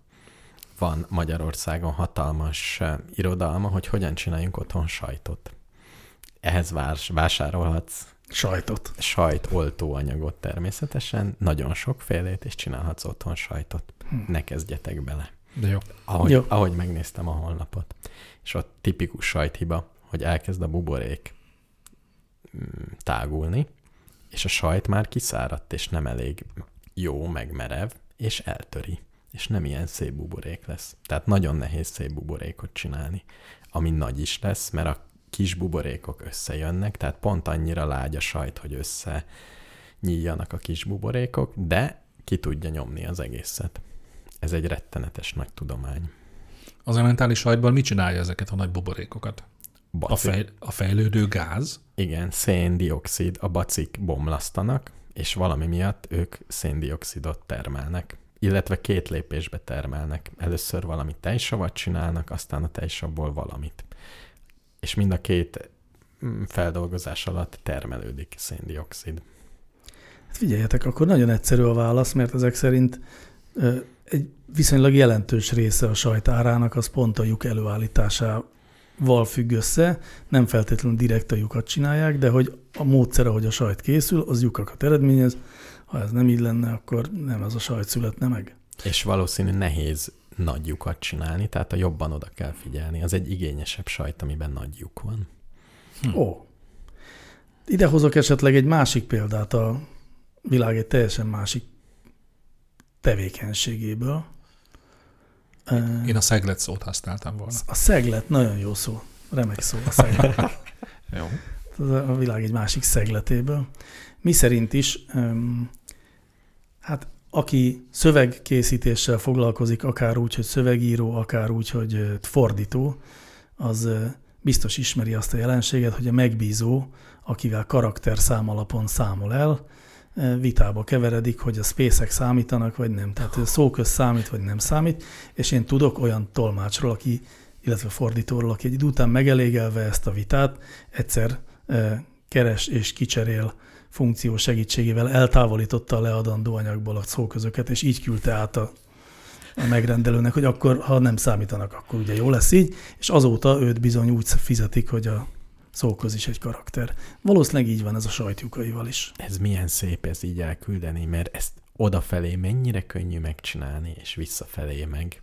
Speaker 4: Van Magyarországon hatalmas irodalma, hogy hogyan csináljunk otthon sajtot. Ehhez várs, vásárolhatsz
Speaker 2: Sajtot.
Speaker 4: sajt oltóanyagot természetesen, nagyon sokfélét, és csinálhatsz otthon sajtot.
Speaker 2: Hm.
Speaker 4: Ne kezdjetek bele.
Speaker 3: De jó.
Speaker 4: Ahogy,
Speaker 2: Jó.
Speaker 4: ahogy megnéztem a honlapot. És ott tipikus sajthiba, hogy elkezd a buborék mm, tágulni, és a sajt már kiszáradt, és nem elég jó, meg merev, és eltöri. És nem ilyen szép buborék lesz. Tehát nagyon nehéz szép buborékot csinálni, ami nagy is lesz, mert a kis buborékok összejönnek, tehát pont annyira lágy a sajt, hogy össze nyíljanak a kis buborékok, de ki tudja nyomni az egészet. Ez egy rettenetes nagy tudomány.
Speaker 3: Az ementális sajtban mit csinálja ezeket a nagy buborékokat? A, fej, a fejlődő gáz?
Speaker 4: Igen, széndiokszid, a bacik bomlasztanak, és valami miatt ők széndiokszidot termelnek. Illetve két lépésbe termelnek. Először valami tejsavat csinálnak, aztán a tejsavból valamit. És mind a két mm, feldolgozás alatt termelődik széndiokszid.
Speaker 2: Hát figyeljetek, akkor nagyon egyszerű a válasz, mert ezek szerint egy viszonylag jelentős része a sajt árának az pont a lyuk előállításával függ össze. Nem feltétlenül direkt a lyukat csinálják, de hogy a módszer, ahogy a sajt készül, az lyukakat eredményez. Ha ez nem így lenne, akkor nem ez a sajt születne meg.
Speaker 4: És valószínű nehéz nagy lyukat csinálni, tehát a jobban oda kell figyelni. Az egy igényesebb sajt, amiben nagy lyuk van.
Speaker 2: Hm. Ó. Ide hozok esetleg egy másik példát a világ egy teljesen másik tevékenységéből.
Speaker 3: Én a szeglet szót használtam volna.
Speaker 2: A szeglet, nagyon jó szó. Remek szó a szeglet.
Speaker 3: Jó.
Speaker 2: A világ egy másik szegletéből. Mi szerint is, öm, hát aki szövegkészítéssel foglalkozik, akár úgy, hogy szövegíró, akár úgy, hogy fordító, az biztos ismeri azt a jelenséget, hogy a megbízó, akivel karakterszám alapon számol el, vitába keveredik, hogy a spacek számítanak, vagy nem. Tehát szóköz számít, vagy nem számít, és én tudok olyan tolmácsról, aki, illetve fordítóról, aki egy idő után megelégelve ezt a vitát, egyszer keres és kicserél funkció segítségével eltávolította a leadandó anyagból a szóközöket, és így küldte át a, a megrendelőnek, hogy akkor, ha nem számítanak, akkor ugye jó lesz így, és azóta őt bizony úgy fizetik, hogy a szóköz is egy karakter. Valószínűleg így van ez a sajtjukaival is.
Speaker 4: Ez milyen szép ez így elküldeni, mert ezt odafelé mennyire könnyű megcsinálni, és visszafelé meg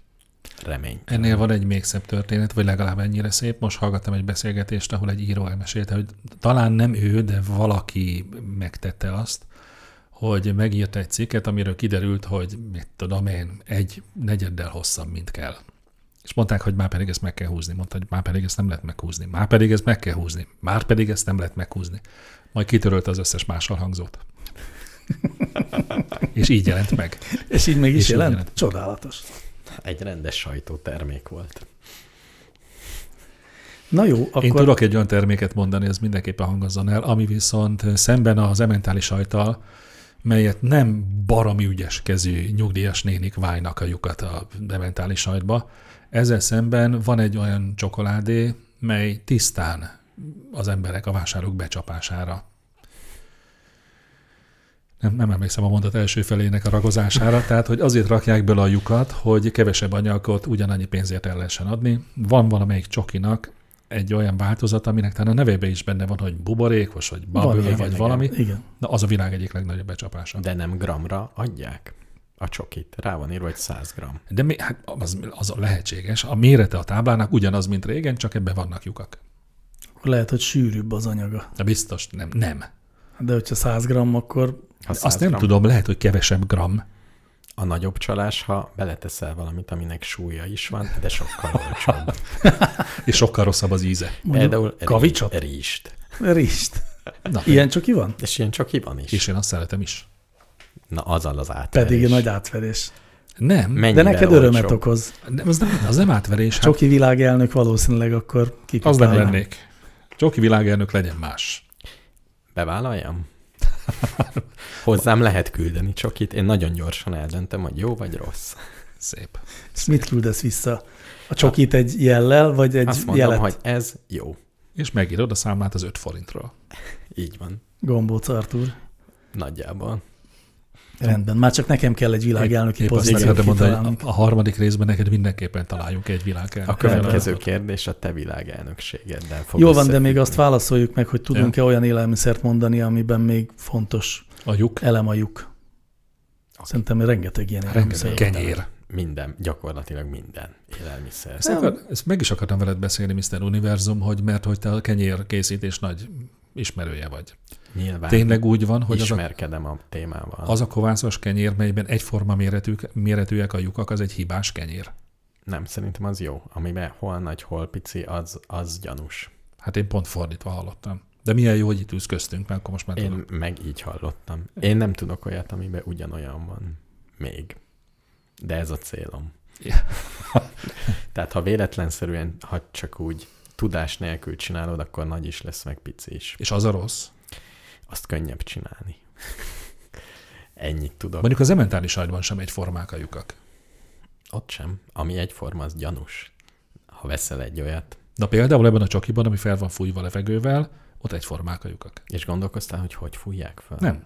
Speaker 4: remény.
Speaker 3: Ennél van egy még szebb történet, vagy legalább ennyire szép. Most hallgattam egy beszélgetést, ahol egy író elmesélte, hogy talán nem ő, de valaki megtette azt, hogy megírt egy cikket, amiről kiderült, hogy mit tudom én, egy negyeddel hosszabb, mint kell. És mondták, hogy már pedig ezt meg kell húzni. Mondta, hogy már pedig ezt nem lehet meghúzni. Már pedig ezt meg kell húzni. Már pedig ezt nem lehet meghúzni. Majd kitörölte az összes más alhangzót. És így jelent meg.
Speaker 2: És így mégis
Speaker 3: És így
Speaker 2: jelent?
Speaker 3: jelent.
Speaker 2: Csodálatos.
Speaker 4: Egy rendes sajtótermék volt.
Speaker 2: Na jó,
Speaker 3: Akkor... Én tudok egy olyan terméket mondani, ez mindenképpen hangozzon el, ami viszont szemben az ementális sajtal, melyet nem barami ügyes kezű nyugdíjas nénik vájnak a lyukat a ementális sajtba. Ezzel szemben van egy olyan csokoládé, mely tisztán az emberek a vásárok becsapására. Nem, nem emlékszem a mondat első felének a ragozására, tehát hogy azért rakják bele a lyukat, hogy kevesebb anyagot ugyanannyi pénzért el lehessen adni. Van valamelyik csokinak egy olyan változat, aminek talán a nevében is benne van, hogy buborékos, vagy
Speaker 2: ilyen,
Speaker 3: vagy
Speaker 2: igen,
Speaker 3: valami.
Speaker 2: Igen.
Speaker 3: Na, az a világ egyik legnagyobb becsapása. De,
Speaker 4: De nem gramra adják a csokit. Rá van írva, hogy 100 gram.
Speaker 3: De mi, hát az, az lehetséges. A mérete a táblának ugyanaz, mint régen, csak ebben vannak lyukak.
Speaker 2: Lehet, hogy sűrűbb az anyaga.
Speaker 3: De biztos nem. Nem.
Speaker 2: De hogyha 100 gram, akkor
Speaker 4: Ha 100
Speaker 3: Azt nem
Speaker 4: gram,
Speaker 3: tudom, lehet, hogy kevesebb gram.
Speaker 4: A nagyobb csalás, ha beleteszel valamit, aminek súlya is van, de sokkal olcsóbb.
Speaker 3: És sokkal rosszabb az íze.
Speaker 4: Például
Speaker 2: kavicsot?
Speaker 4: Rist.
Speaker 2: Rist.
Speaker 3: Na,
Speaker 2: Ilyen csoki van?
Speaker 4: És ilyen csoki van is.
Speaker 3: És én azt szeretem is.
Speaker 4: Na, azzal az átverés.
Speaker 2: Pedig egy nagy átverés.
Speaker 3: Nem,
Speaker 4: Mennyivel
Speaker 2: De neked örömet
Speaker 4: olcsóbb?
Speaker 2: okoz.
Speaker 3: nem, az, nem, az nem átverés. Hát
Speaker 2: Csoki világelnök valószínűleg akkor
Speaker 3: az nem lennék. Csoki világelnök legyen más.
Speaker 4: Bevállaljam? Hozzám lehet küldeni csokit. Én nagyon gyorsan eldöntöm, hogy jó vagy rossz.
Speaker 3: Szép.
Speaker 2: Ezt mit küldesz vissza? A csokit egy jellel, vagy egy
Speaker 4: Azt mondom,
Speaker 2: jelet?
Speaker 4: hogy ez jó.
Speaker 3: És megírod a számlát az 5 forintról.
Speaker 4: Így van.
Speaker 2: Gombóc Artúr.
Speaker 4: Nagyjából.
Speaker 2: Rendben, már csak nekem kell egy világelnöki pozíciót
Speaker 3: mondani, a harmadik részben neked mindenképpen találjunk egy világelnök.
Speaker 4: A következő kérdés a te világelnökségeddel fog
Speaker 2: Jó van, de még azt válaszoljuk meg, hogy tudunk-e olyan élelmiszert mondani, amiben még fontos
Speaker 3: A lyuk,
Speaker 2: elem a lyuk. Szerintem rengeteg ilyen élelmiszer.
Speaker 3: kenyér.
Speaker 4: Minden, gyakorlatilag minden élelmiszer.
Speaker 3: Ezt, akar, ezt meg is akartam veled beszélni, Mr. Univerzum, hogy mert hogy te a kenyér készítés nagy ismerője vagy.
Speaker 4: Nyilván
Speaker 3: Tényleg úgy van, hogy az a,
Speaker 4: ismerkedem a témával.
Speaker 3: az a kovászos kenyér, melyben egyforma méretű, méretűek a lyukak, az egy hibás kenyér.
Speaker 4: Nem, szerintem az jó. Amiben hol nagy, hol pici, az, az gyanús.
Speaker 3: Hát én pont fordítva hallottam. De milyen jó, hogy itt ülsz köztünk, mert akkor most már
Speaker 4: Én
Speaker 3: tudom.
Speaker 4: meg így hallottam. Én nem tudok olyat, amiben ugyanolyan van. Még. De ez a célom. Tehát ha véletlenszerűen, ha csak úgy tudás nélkül csinálod, akkor nagy is lesz, meg pici is.
Speaker 3: És az a rossz.
Speaker 4: Azt könnyebb csinálni. Ennyit tudok.
Speaker 3: Mondjuk az ementális sajtban sem egyformák a lyukak.
Speaker 4: Ott sem. Ami egyforma, az gyanús. Ha veszel egy olyat,
Speaker 3: De például ebben a csokiban, ami fel van fújva levegővel, ott egyformák a lyukak.
Speaker 4: és gondolkoztál, hogy hogy fújják fel?
Speaker 3: Nem.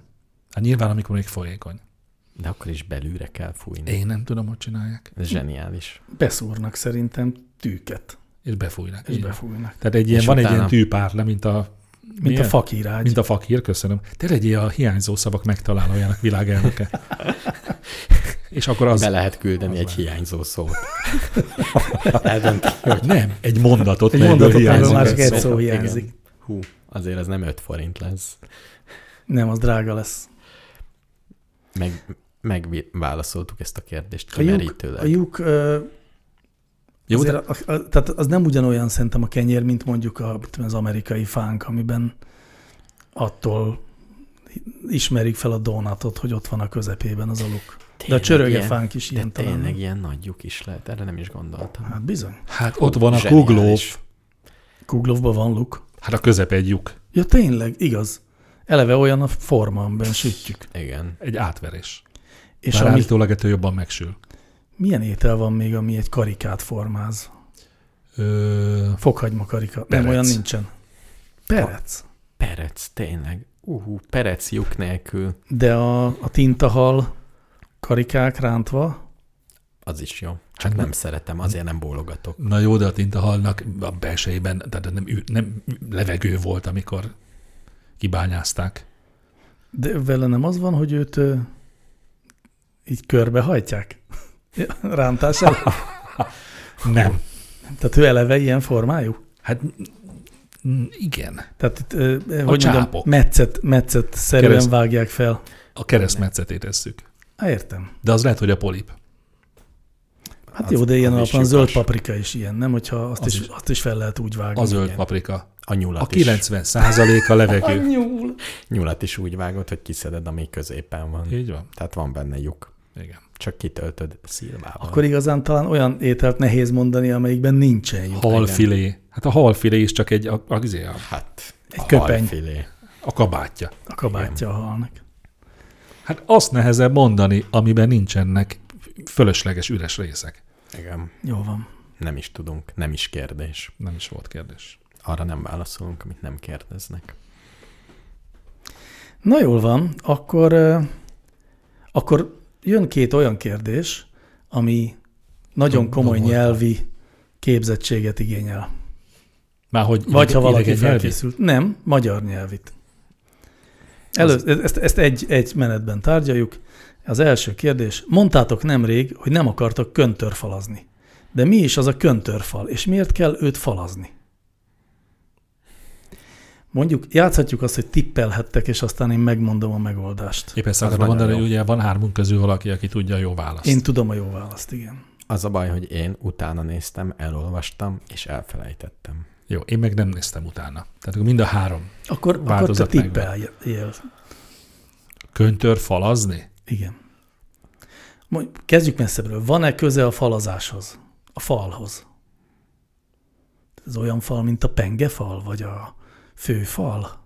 Speaker 3: Hát nyilván, amikor még folyékony.
Speaker 4: De akkor is belülre kell fújni.
Speaker 3: Én nem tudom, hogy csinálják.
Speaker 4: Ez zseniális.
Speaker 2: Beszúrnak szerintem tűket,
Speaker 3: És befújnak.
Speaker 2: és
Speaker 3: van.
Speaker 2: befújnak.
Speaker 3: Tehát egy ilyen,
Speaker 4: És
Speaker 3: van egy
Speaker 4: utána-
Speaker 3: ilyen tűpárle, mint a
Speaker 2: Mint
Speaker 3: milyen?
Speaker 2: a fakirágy.
Speaker 3: Mint a fakír, köszönöm. Te legyél a hiányzó szavak megtalálójának világelnöke. És akkor az...
Speaker 4: Be lehet küldeni
Speaker 3: az
Speaker 4: egy
Speaker 3: lehet.
Speaker 4: hiányzó szót. Eldönti, hogy
Speaker 3: Nem, egy mondatot,
Speaker 2: Egy mondatot,
Speaker 3: hiányzik egy
Speaker 2: másik egy
Speaker 3: szó.
Speaker 2: szó
Speaker 4: Igen.
Speaker 2: hiányzik.
Speaker 4: hú, azért ez nem 5 forint lesz.
Speaker 2: Nem, az drága lesz.
Speaker 4: Meg, megválaszoltuk ezt a kérdést
Speaker 2: A lyuk, a lyuk ö,
Speaker 3: Jó,
Speaker 2: azért,
Speaker 3: de
Speaker 2: a, a, tehát az nem ugyanolyan szerintem a kenyér, mint mondjuk a, az amerikai fánk, amiben attól ismerik fel a donatot, hogy ott van a közepében az a luk. De a csöröge fánk is
Speaker 4: de
Speaker 2: ilyen talán.
Speaker 4: tényleg ilyen nagy lyuk is lehet, erre nem is gondoltam.
Speaker 2: Hát bizony.
Speaker 3: hát ott van a
Speaker 4: Zseniális.
Speaker 3: kuglóf.
Speaker 2: Kuglovban van luk.
Speaker 3: Hát a közepe egy lyuk.
Speaker 2: Ja, tényleg, igaz. Eleve olyan a forma, amiben sütjük.
Speaker 4: Igen.
Speaker 3: Egy átverés.
Speaker 2: És
Speaker 3: Bár
Speaker 2: ami,
Speaker 3: állítólag ettől jobban megsül.
Speaker 2: Milyen étel van még, ami egy karikát formáz?
Speaker 3: Ö,
Speaker 2: Fokhagyma karika.
Speaker 3: Perec.
Speaker 2: Nem, olyan nincsen. Perec.
Speaker 4: Perec, tényleg. Uhú, perec lyuk nélkül,
Speaker 2: De a, a tintahal karikák rántva,
Speaker 4: az is jó. Csak
Speaker 3: Hát
Speaker 4: nem
Speaker 3: nem-
Speaker 4: szeretem, azért nem bólogatok.
Speaker 3: na jó, de a tintahalnak a belsejében, tehát nem, nem levegő volt, amikor kibányázták.
Speaker 2: de vele nem az van, hogy őt ö, így körbehajtják? Rántás el?
Speaker 3: Nem.
Speaker 2: Tehát ő eleve ilyen formájú?
Speaker 3: Hát mm, igen.
Speaker 2: Tehát itt, ö, hogy mondjam,
Speaker 3: csápok.
Speaker 2: metszet, metszet szerűen
Speaker 3: Kereszt-
Speaker 2: vágják fel.
Speaker 3: A keresztmetszetét tesszük.
Speaker 2: Há, értem.
Speaker 3: De az lehet, hogy a polip.
Speaker 2: Hát
Speaker 4: Az-
Speaker 2: jó, de ilyen
Speaker 4: az
Speaker 2: zöld paprika is ilyen, nem? Hogyha azt,
Speaker 3: Az
Speaker 2: is,
Speaker 3: is.
Speaker 2: azt is fel lehet úgy vágni.
Speaker 3: A zöld
Speaker 4: igen.
Speaker 3: paprika.
Speaker 4: A nyulat,
Speaker 3: A
Speaker 4: is,
Speaker 3: 90 százalék a levegő.
Speaker 2: Nyúl.
Speaker 4: nyulat is úgy vágod, hogy kiszeded, ami középen van.
Speaker 3: Így van.
Speaker 4: Tehát van benne lyuk.
Speaker 3: Igen.
Speaker 4: Csak kitöltöd szilvával.
Speaker 2: Akkor igazán talán olyan ételt nehéz mondani, amelyikben nincsen lyuk.
Speaker 3: Halfilé. Hát a halfilé is csak egy, a, a, a, a,
Speaker 4: Hát,
Speaker 2: Egy
Speaker 4: a
Speaker 2: köpeny.
Speaker 4: halfilé.
Speaker 3: a kabátja.
Speaker 2: A kabátja a halnak.
Speaker 3: Hát azt nehezebb mondani, amiben nincsenek fölösleges üres részek.
Speaker 4: Igen.
Speaker 2: Jó van.
Speaker 4: Nem is tudunk, nem is kérdés.
Speaker 3: Nem is volt kérdés.
Speaker 4: Arra nem válaszolunk, amit nem kérdeznek.
Speaker 2: Na jól van, akkor, akkor jön két olyan kérdés, ami nagyon komoly
Speaker 3: domoltam.
Speaker 2: nyelvi képzettséget igényel.
Speaker 3: Már hogy
Speaker 2: Vagy ha valaki
Speaker 3: nyelvi?
Speaker 2: felkészült. Nem, magyar nyelvit. Elő, ezt, ezt egy, egy menetben tárgyaljuk. Az első kérdés. Mondtátok nemrég, hogy nem akartok köntörfalazni. De mi is az a köntörfal, és miért kell őt falazni? Mondjuk, játszhatjuk azt, hogy tippelhettek, és aztán én megmondom a megoldást.
Speaker 3: Épp ezt akarom mondani, hogy ugye van hármunk közül valaki, aki tudja a jó választ.
Speaker 2: Én tudom a jó választ, igen.
Speaker 4: Az a baj, hogy én utána néztem, elolvastam, és elfelejtettem.
Speaker 3: Jó, én meg nem néztem utána. Tehát akkor mind a három.
Speaker 2: Akkor, akkor te tippeljél.
Speaker 3: Köntör falazni?
Speaker 2: Igen. Mondj, kezdjük messzebbről. Van-e köze a falazáshoz? A falhoz? Ez olyan fal, mint a pengefal, vagy a főfal?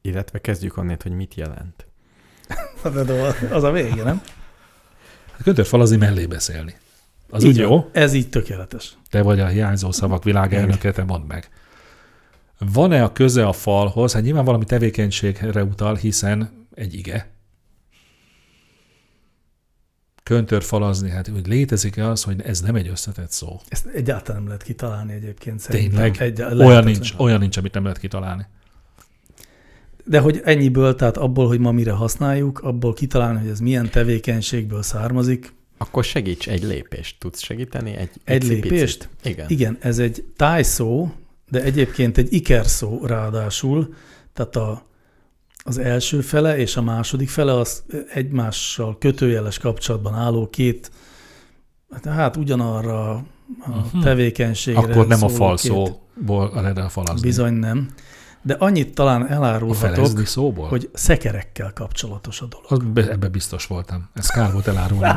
Speaker 4: Illetve kezdjük onnét, hogy mit jelent.
Speaker 2: Az a vége, nem?
Speaker 3: Hát köntör falazni mellé beszélni. Az
Speaker 2: Így
Speaker 3: úgy
Speaker 2: van.
Speaker 3: jó?
Speaker 2: Ez így tökéletes.
Speaker 3: Te vagy a hiányzó szavak világelnöke, te mondd meg. Van-e a köze a falhoz? Hát nyilván valami tevékenységre utal, hiszen egy ige. Köntör falazni, hát hogy létezik-e az, hogy ez nem egy összetett szó?
Speaker 2: Ezt egyáltalán nem lehet kitalálni egyébként. szerintem.
Speaker 3: Tényleg?
Speaker 2: Egy,
Speaker 3: olyan, nincs, olyan nincs, amit nem lehet kitalálni.
Speaker 2: De hogy ennyiből, tehát abból, hogy ma mire használjuk, abból kitalálni, hogy ez milyen tevékenységből származik.
Speaker 4: Akkor segíts egy lépést. Tudsz segíteni? Egy,
Speaker 2: Egy lépést?
Speaker 4: Igen.
Speaker 2: Igen, ez egy tájszó, de egyébként egy ikerszó ráadásul, tehát a, az első fele és a második fele az egymással kötőjeles kapcsolatban álló két, hát ugyanarra a
Speaker 3: Mhm.
Speaker 2: tevékenységre
Speaker 3: Akkor nem a
Speaker 2: szóló
Speaker 3: fal
Speaker 2: két-
Speaker 3: szóból ered el falazni.
Speaker 2: Bizony nem. De annyit talán elárulhatok,
Speaker 3: szóból?
Speaker 2: hogy szekerekkel kapcsolatos a dolog.
Speaker 3: Az be, ebbe biztos voltam. Ez kár volt elárulni.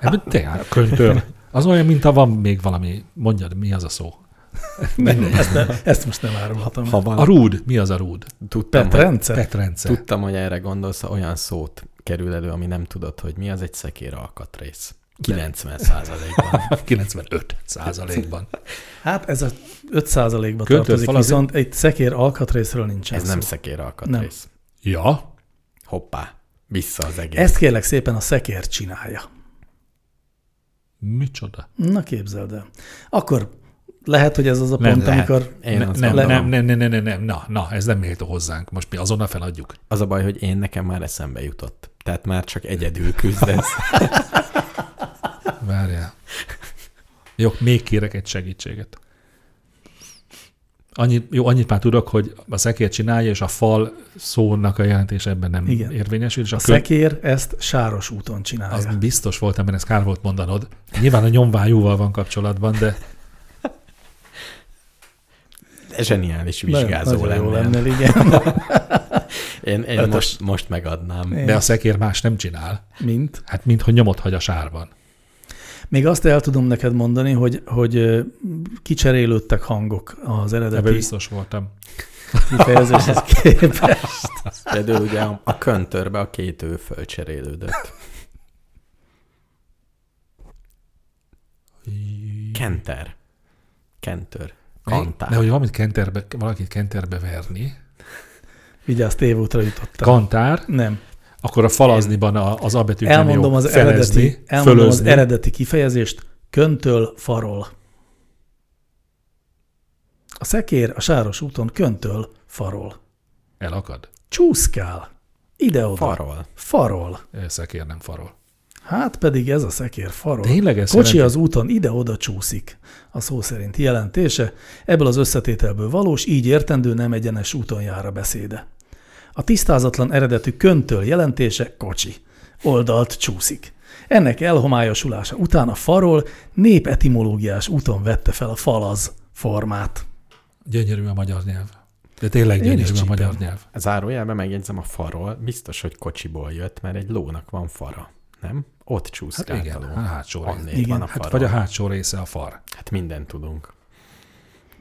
Speaker 3: Ebben te, köntör. Az olyan, mint ha van még valami, mondjad, mi az a szó?
Speaker 2: Nem, ezt, ne, ezt most nem árulhatom.
Speaker 4: Ha van,
Speaker 3: A rúd. Mi az a rúd?
Speaker 4: tudtam, hogy,
Speaker 2: Petrendszer?
Speaker 3: Petrendszer.
Speaker 4: tudtam, hogy erre gondolsz, olyan szót kerül elő, ami nem tudod, hogy mi az egy szekér alkatrész. 90 százalékban.
Speaker 3: 95 százalékban.
Speaker 2: Hát ez a 5%-ba
Speaker 3: Köntör
Speaker 2: tartozik,
Speaker 3: fal az-
Speaker 2: viszont egy szekér alkatrészről nincsen
Speaker 4: Ez nem
Speaker 2: szó.
Speaker 4: szekér alkatrész.
Speaker 3: Ja,
Speaker 4: Hoppá, vissza az egész.
Speaker 2: Ezt kérlek szépen a szekér csinálja.
Speaker 3: micsoda?
Speaker 2: Na képzeld el. Akkor lehet, hogy ez az a
Speaker 3: Nem
Speaker 2: pont,
Speaker 4: lehet.
Speaker 2: amikor...
Speaker 4: Én
Speaker 3: Ne,
Speaker 4: azt
Speaker 3: nem,
Speaker 4: gondolom.
Speaker 3: nem, nem, nem, nem, nem, na, na, ez nem méltó hozzánk. Most mi azonnal feladjuk.
Speaker 4: Az a baj, hogy én nekem már eszembe jutott. Tehát már csak egyedül küzdesz.
Speaker 3: Várjál. Jó, még kérek egy segítséget. Annyit, jó, annyit már tudok, hogy a szekér csinálja, és a fal szónak a jelentés ebben nem
Speaker 2: Igen.
Speaker 3: érvényesül. És
Speaker 2: A
Speaker 3: a, kö-
Speaker 2: szekér ezt sáros úton csinálja.
Speaker 3: az biztos volt, ebben ez kár volt mondanod. Nyilván a nyomvájúval van kapcsolatban, de
Speaker 4: De zseniális vizsgázó
Speaker 2: nagyon jó
Speaker 4: lenne.
Speaker 2: lenne, igen.
Speaker 4: Én, én
Speaker 2: Ötös.
Speaker 4: most, most megadnám.
Speaker 2: Én-
Speaker 3: de a szekér más nem csinál.
Speaker 2: Mint.
Speaker 3: Hát, mint hogy nyomot hagy a sárban.
Speaker 2: Még azt el tudom neked mondani, hogy, hogy kicserélődtek hangok az
Speaker 3: Ebben
Speaker 2: eredeti
Speaker 3: biztos voltam.
Speaker 2: kifejezéshez képest.
Speaker 4: Például ugye a, a köntörbe a két ő fölcserélődött. Kenter. Kentör. Kantár.
Speaker 3: De hogy valamit kenterbe, valakit kenterbe verni,
Speaker 2: Vigyázz, tévútra jutottam.
Speaker 3: kantár,
Speaker 2: Nem.
Speaker 3: Akkor a falazniban az A betűt nem
Speaker 2: Elmondom
Speaker 3: jó
Speaker 2: az,
Speaker 3: felezni,
Speaker 2: eredeti, elmondom az
Speaker 3: fölözni.
Speaker 2: eredeti kifejezést. Köntöl farol. A szekér a sáros úton köntöl farol.
Speaker 3: Elakad.
Speaker 2: Csúszkál. Ide-oda.
Speaker 4: Farol.
Speaker 2: Farol.
Speaker 3: Ö, Szekér nem farol.
Speaker 2: Hát pedig ez a szekér farol.
Speaker 3: Tényleg ez
Speaker 2: Kocsi
Speaker 3: jelenti?
Speaker 2: az úton ide-oda csúszik. A szó szerint jelentése. Ebből az összetételből valós, így értendő nem egyenes úton jár a beszéde. A tisztázatlan eredetű köntöl jelentése kocsi. Oldalt csúszik. Ennek elhomályosulása után a farol népetimológiás úton vette fel a falaz formát.
Speaker 3: Gyönyörű a magyar nyelv. De tényleg gyönyörű a magyar nyelv.
Speaker 4: Zárójelben megjegyzem a farról, biztos, hogy kocsiból jött, mert egy lónak van fara, nem? Ott
Speaker 3: Hát
Speaker 4: csúszkált
Speaker 3: igen,
Speaker 4: a ló.
Speaker 3: a hátsó rész.
Speaker 4: Annét
Speaker 2: Igen,
Speaker 4: van a
Speaker 3: Hát
Speaker 4: faron.
Speaker 3: vagy a hátsó része a far.
Speaker 4: Hát mindent tudunk.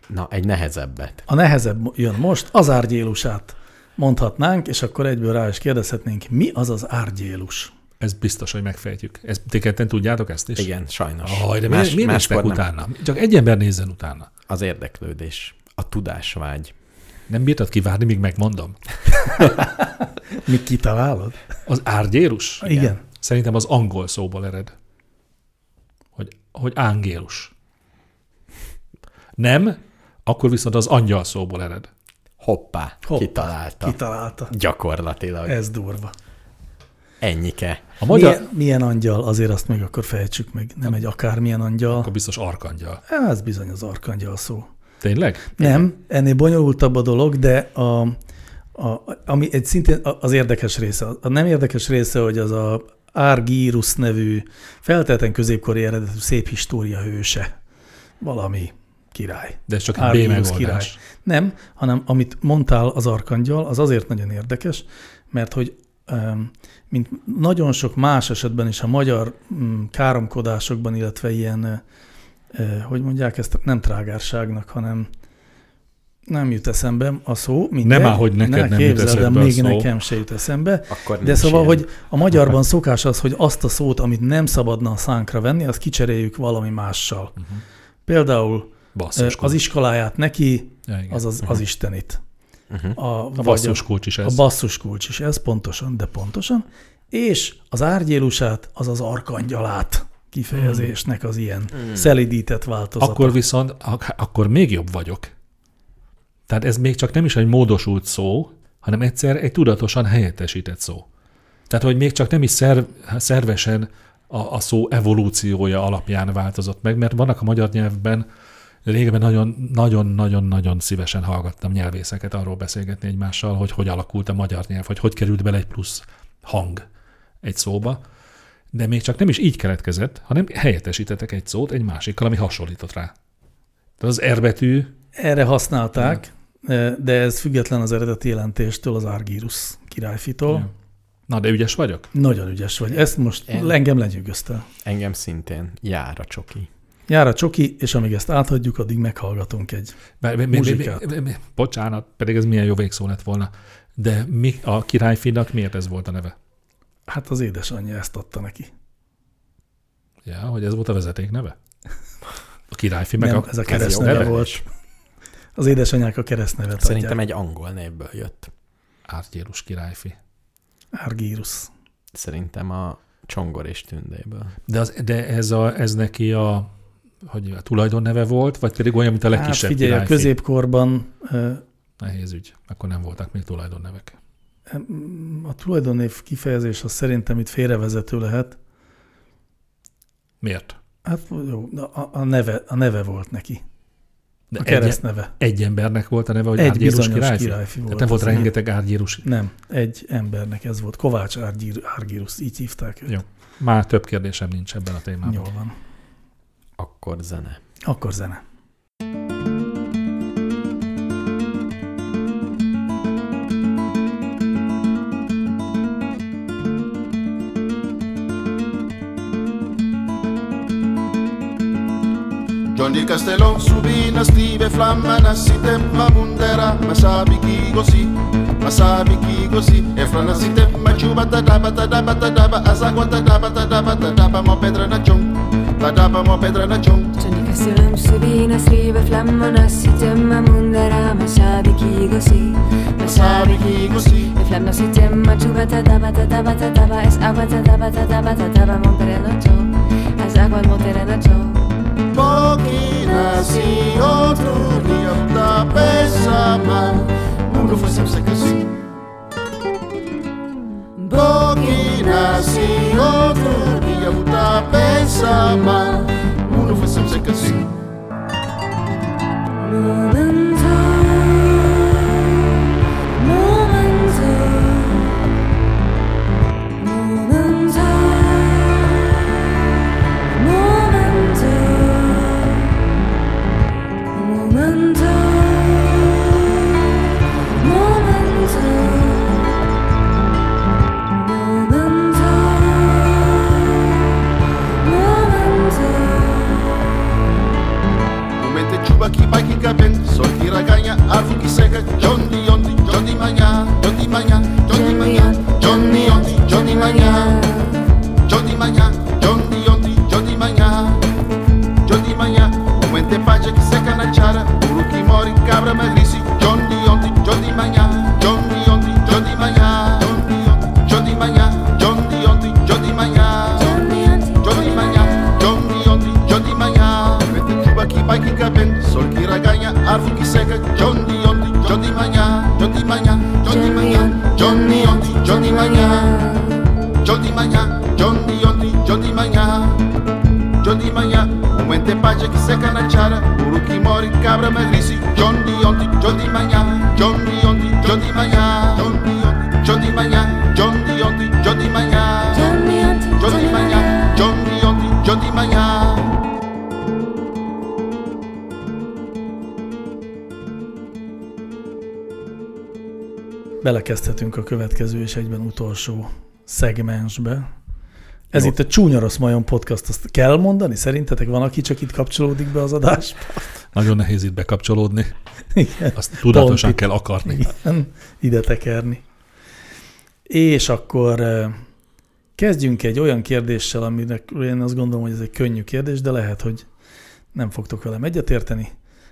Speaker 4: Na, egy nehezebbet.
Speaker 2: A nehezebb jön most, az árgyélusát mondhatnánk, és akkor egyből rá is kérdezhetnénk, mi az az árgyélus?
Speaker 3: Ez biztos, hogy megfejtjük. Ezt ti ketten tudjátok ezt is?
Speaker 4: Igen, sajnos.
Speaker 3: Aj, de
Speaker 4: Más-
Speaker 3: miért
Speaker 4: máskor
Speaker 3: néztek
Speaker 4: nem.
Speaker 3: utána? Csak egy ember nézzen utána.
Speaker 4: Az érdeklődés, a tudásvágy.
Speaker 3: Nem bírtad kivárni, míg megmondom?
Speaker 2: Mi kitalálod?
Speaker 3: Az árgyérus?
Speaker 2: Igen.
Speaker 3: Szerintem az angol szóból ered. Hogy, hogy ángélus. Nem, akkor viszont az angyal szóból ered.
Speaker 4: Hoppá,
Speaker 2: Hoppá,
Speaker 4: kitalálta.
Speaker 2: Kitalálta.
Speaker 4: Gyakorlatilag.
Speaker 2: Ez durva.
Speaker 4: Ennyike.
Speaker 3: A magyar...
Speaker 2: Milyen, milyen angyal, azért azt még akkor fejtsük meg. Nem egy akármilyen angyal.
Speaker 3: Akkor biztos arkangyal.
Speaker 2: Ez bizony az arkangyal szó.
Speaker 3: Tényleg?
Speaker 2: Nem, ennél bonyolultabb a dolog, de a, a, ami egy szintén az érdekes része. A nem érdekes része, hogy az a Argyrus nevű feltétlen középkori eredetű szép história hőse. Valami király.
Speaker 3: De ez csak egy B megoldás.
Speaker 2: király. Nem, hanem amit mondtál az arkangyal, az azért nagyon érdekes, mert hogy mint nagyon sok más esetben is a magyar mm, káromkodásokban, illetve ilyen, eh, hogy mondják ezt, nem trágárságnak, hanem nem jut eszembe a szó, mindegy.
Speaker 3: Nem áll, hogy neked nem jut
Speaker 2: képzeld el,
Speaker 3: eszedbe a
Speaker 2: még
Speaker 3: szó.
Speaker 2: nekem se jut eszembe.
Speaker 4: Akkor
Speaker 2: De szóval,
Speaker 4: ilyen.
Speaker 2: hogy a magyarban szokás az, hogy azt a szót, amit nem szabadna a szánkra venni, azt kicseréljük valami mással.
Speaker 3: Uh-huh.
Speaker 2: Például
Speaker 3: Basszus
Speaker 2: az iskoláját neki,
Speaker 3: Ja, igen.
Speaker 2: az az, az istenit.
Speaker 4: Uh-huh.
Speaker 2: A,
Speaker 3: a basszus kulcs is ez.
Speaker 2: a basszus kulcs is, ez pontosan, de pontosan. És az árgyélusát, az az arkangyalát kifejezésnek az ilyen
Speaker 4: Hmm.
Speaker 2: szelidített változata.
Speaker 3: Akkor viszont, ak- akkor még jobb vagyok. Tehát ez még csak nem is egy módosult szó, hanem egyszer egy tudatosan helyettesített szó. Tehát, hogy még csak nem is szerv, szervesen a, a szó evolúciója alapján változott meg, mert vannak a magyar nyelvben, régebben nagyon- nagyon-nagyon-nagyon szívesen hallgattam nyelvészeket arról beszélgetni egymással, hogy hogy alakult a magyar nyelv, hogy hogy került bele egy plusz hang egy szóba, de még csak nem is így keletkezett, hanem helyettesítettek egy szót egy másikkal, ami hasonlított rá. Tehát az R betű,
Speaker 2: Erre használták, de ez független az eredeti jelentéstől, az Argyrus királyfitól.
Speaker 3: na de ügyes vagyok?
Speaker 2: Nagyon ügyes vagy. Ezt most
Speaker 4: Én-
Speaker 2: engem lenyűgözte.
Speaker 4: Engem szintén jár a csoki.
Speaker 2: Jár a csoki, és amíg ezt áthagyjuk, addig meghallgatunk egy.
Speaker 3: Mi- mi-
Speaker 2: Muzsikát.
Speaker 3: mi- mi- Bocsánat, pedig ez milyen jó végszó lett volna. De mi, a királyfinak miért ez volt a neve?
Speaker 2: Hát az édesanyja ezt adta neki.
Speaker 3: Ja, hogy ez volt a vezeték neve? A királyfi meg
Speaker 2: Nem,
Speaker 3: a...
Speaker 2: ez a keresztneve volt. Az édesanyák a keresztnevet
Speaker 4: Szerintem
Speaker 2: adják.
Speaker 4: egy angol névből jött.
Speaker 3: Árgyérus királyfi.
Speaker 2: Argyrus.
Speaker 4: Szerintem a Csongor és Tündéből.
Speaker 3: De, az, de ez, a, ez neki a, hogy a tulajdonneve volt, vagy pedig olyan, mint a
Speaker 2: Hát
Speaker 3: legkisebb
Speaker 2: figyelj, a
Speaker 3: királyfi?
Speaker 2: középkorban eh,
Speaker 3: Nehéz ügy. Akkor nem voltak még tulajdonnevek.
Speaker 2: a tulajdonnév kifejezés az szerintem itt félrevezető lehet.
Speaker 3: Miért?
Speaker 2: Hát jó, a, a, neve, a neve volt neki.
Speaker 3: De
Speaker 2: A
Speaker 3: egy,
Speaker 2: keresztneve.
Speaker 3: egy embernek volt a neve, hogy
Speaker 2: Egy
Speaker 3: Árgyérus
Speaker 2: bizonyos
Speaker 3: királyfi?
Speaker 2: királyfi volt.
Speaker 3: Tehát nem volt rengeteg Árgyérus.
Speaker 2: Nem, egy embernek ez volt. Kovács Árgyir, Árgyrus, így hívták őt.
Speaker 3: Jó. Már több kérdésem nincs ebben a témában.
Speaker 2: Jól van.
Speaker 4: Akkor zene.
Speaker 2: Akkor zene.
Speaker 7: Johnny Castello subina stive flamma nascite ma mundera ma sabi chi così ma sabi chi così e fra nascite ma ciuba tadaba tadaba tadaba asagua tadaba tadaba tadaba mo pedra na chon la dabamo pedranačom
Speaker 8: Čonika silom subina sriva flamma nassi temma mundara masabi kigo si
Speaker 7: masabi kigo si
Speaker 8: e flamma si temma chubata dabata dabata daba es abata dabata dabata daba mon pedranačom as agua mon
Speaker 7: pedranačom Bogina si otrudija da pesama
Speaker 8: Mundu fosem se kasi Bogina
Speaker 7: si otrudija ia lutar bersama Bunuh versus sekesi assim. Africa ben Soltira gaña Afuki seca Johnny Yondi Johnny Maña Johnny Maña Johnny Maña Johnny Yondi Johnny Maña Johnny Maña Johnny Yondi Johnny Maña
Speaker 8: Johnny Maña
Speaker 7: Comente pacha que seca na chara Uruki mori cabra
Speaker 2: madri a következő és egyben utolsó szegmensbe. Ez itt a Csúnya Rossz Majon podcast, azt kell mondani? Szerintetek van, aki csak itt kapcsolódik be az adásba?
Speaker 3: Nagyon nehéz itt bekapcsolódni.
Speaker 2: Igen.
Speaker 3: Azt tudatosan
Speaker 2: Pont
Speaker 3: kell akarni.
Speaker 2: Igen, ide tekerni. És akkor kezdjünk egy olyan kérdéssel, aminek én azt gondolom, hogy ez egy könnyű kérdés, de lehet, hogy nem fogtok velem egyetérteni.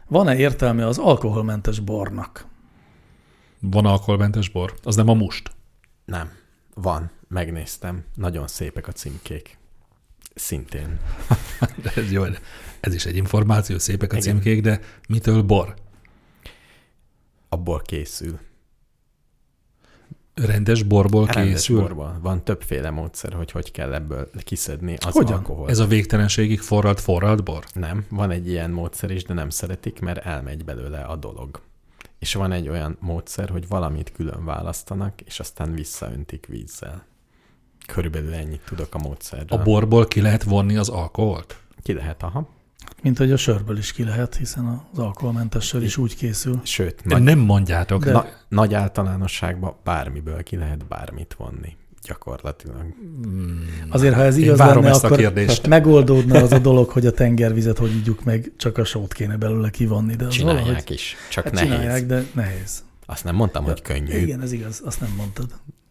Speaker 2: Van-e értelme az alkoholmentes bornak?
Speaker 3: Van alkoholmentes bor? Az nem a must.
Speaker 4: Nem. Van. Megnéztem. Nagyon szépek a címkék. Szintén.
Speaker 3: De ez jó, ez is egy információ, szépek a
Speaker 4: Igen.
Speaker 3: címkék, de mitől bor?
Speaker 4: Abból készül.
Speaker 3: Rendes borból
Speaker 4: Rendes
Speaker 3: készül?
Speaker 4: borból. Van többféle módszer, hogy hogy kell ebből kiszedni az
Speaker 2: Hogyan?
Speaker 4: alkoholt.
Speaker 3: Ez a végtelenségig forralt, forralt bor?
Speaker 4: Nem, van egy ilyen módszer is, de nem szeretik, mert elmegy belőle a dolog. És van egy olyan módszer, hogy valamit külön választanak, és aztán visszaöntik vízzel. Körülbelül ennyit tudok a módszerről.
Speaker 3: A borból ki lehet vonni az alkoholt?
Speaker 4: Ki lehet, aha.
Speaker 2: Mint hogy a sörből is ki lehet, hiszen az alkoholmentes sör is úgy készül.
Speaker 4: Sőt, nagy,
Speaker 3: nem mondjátok.
Speaker 2: De-
Speaker 3: na,
Speaker 4: nagy általánosságban bármiből ki lehet bármit vonni. Gyakorlatilag.
Speaker 2: Azért, ha ez
Speaker 3: Én
Speaker 2: igaz lenne,
Speaker 3: ezt a
Speaker 2: akkor
Speaker 3: kérdést.
Speaker 2: megoldódna az a dolog, hogy a tengervizet hogy ígyuk meg, csak a sót kéne belőle kivonni. De az
Speaker 4: Csinálják
Speaker 2: valahogy,
Speaker 4: is, csak
Speaker 2: hát
Speaker 4: nehéz.
Speaker 2: csinálják, de nehéz.
Speaker 4: Azt nem mondtam, hogy könnyű,
Speaker 2: Igen, ez igaz, azt nem mondtad.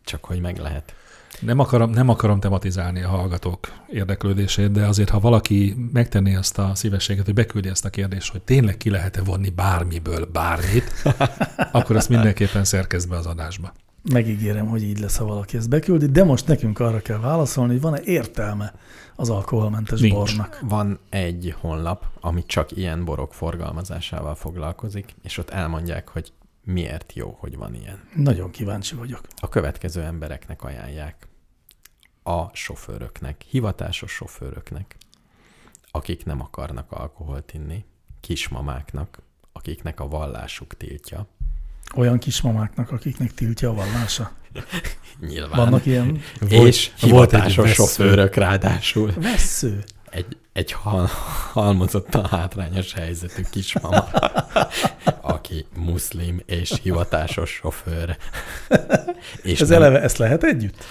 Speaker 4: csak hogy meg lehet.
Speaker 3: Nem akarom, nem akarom tematizálni a hallgatók érdeklődését, de azért, ha valaki megtenné azt a szívességet, hogy beküldi ezt a kérdést, hogy tényleg ki lehet-e vonni bármiből bármit, akkor azt mindenképpen szerkezd be az adásba.
Speaker 2: Megígérem, hogy így lesz, ha valaki ezt beküldi, de most nekünk arra kell válaszolni, hogy van-e értelme az alkoholmentes
Speaker 3: Nincs.
Speaker 2: bornak.
Speaker 4: Van egy honlap, ami csak ilyen borok forgalmazásával foglalkozik, és ott elmondják, hogy miért jó, hogy van ilyen.
Speaker 2: Nagyon kíváncsi vagyok.
Speaker 4: A következő embereknek ajánlják. A sofőröknek, hivatásos sofőröknek, akik nem akarnak alkoholt inni, kismamáknak, akiknek a vallásuk tiltja.
Speaker 2: Olyan kismamáknak, akiknek tiltja a vallása.
Speaker 4: Nyilván.
Speaker 2: Vannak ilyen
Speaker 3: Volt-
Speaker 4: és
Speaker 3: volt egy
Speaker 4: hivatásos
Speaker 3: vessző.
Speaker 4: sofőrök ráadásul.
Speaker 2: vessző.
Speaker 4: Egy, egy hal, halmozottan hátrányos helyzetű kismama, aki muszlim és hivatásos sofőr. És
Speaker 2: Ez
Speaker 4: nem-
Speaker 2: eleve, ezt lehet együtt?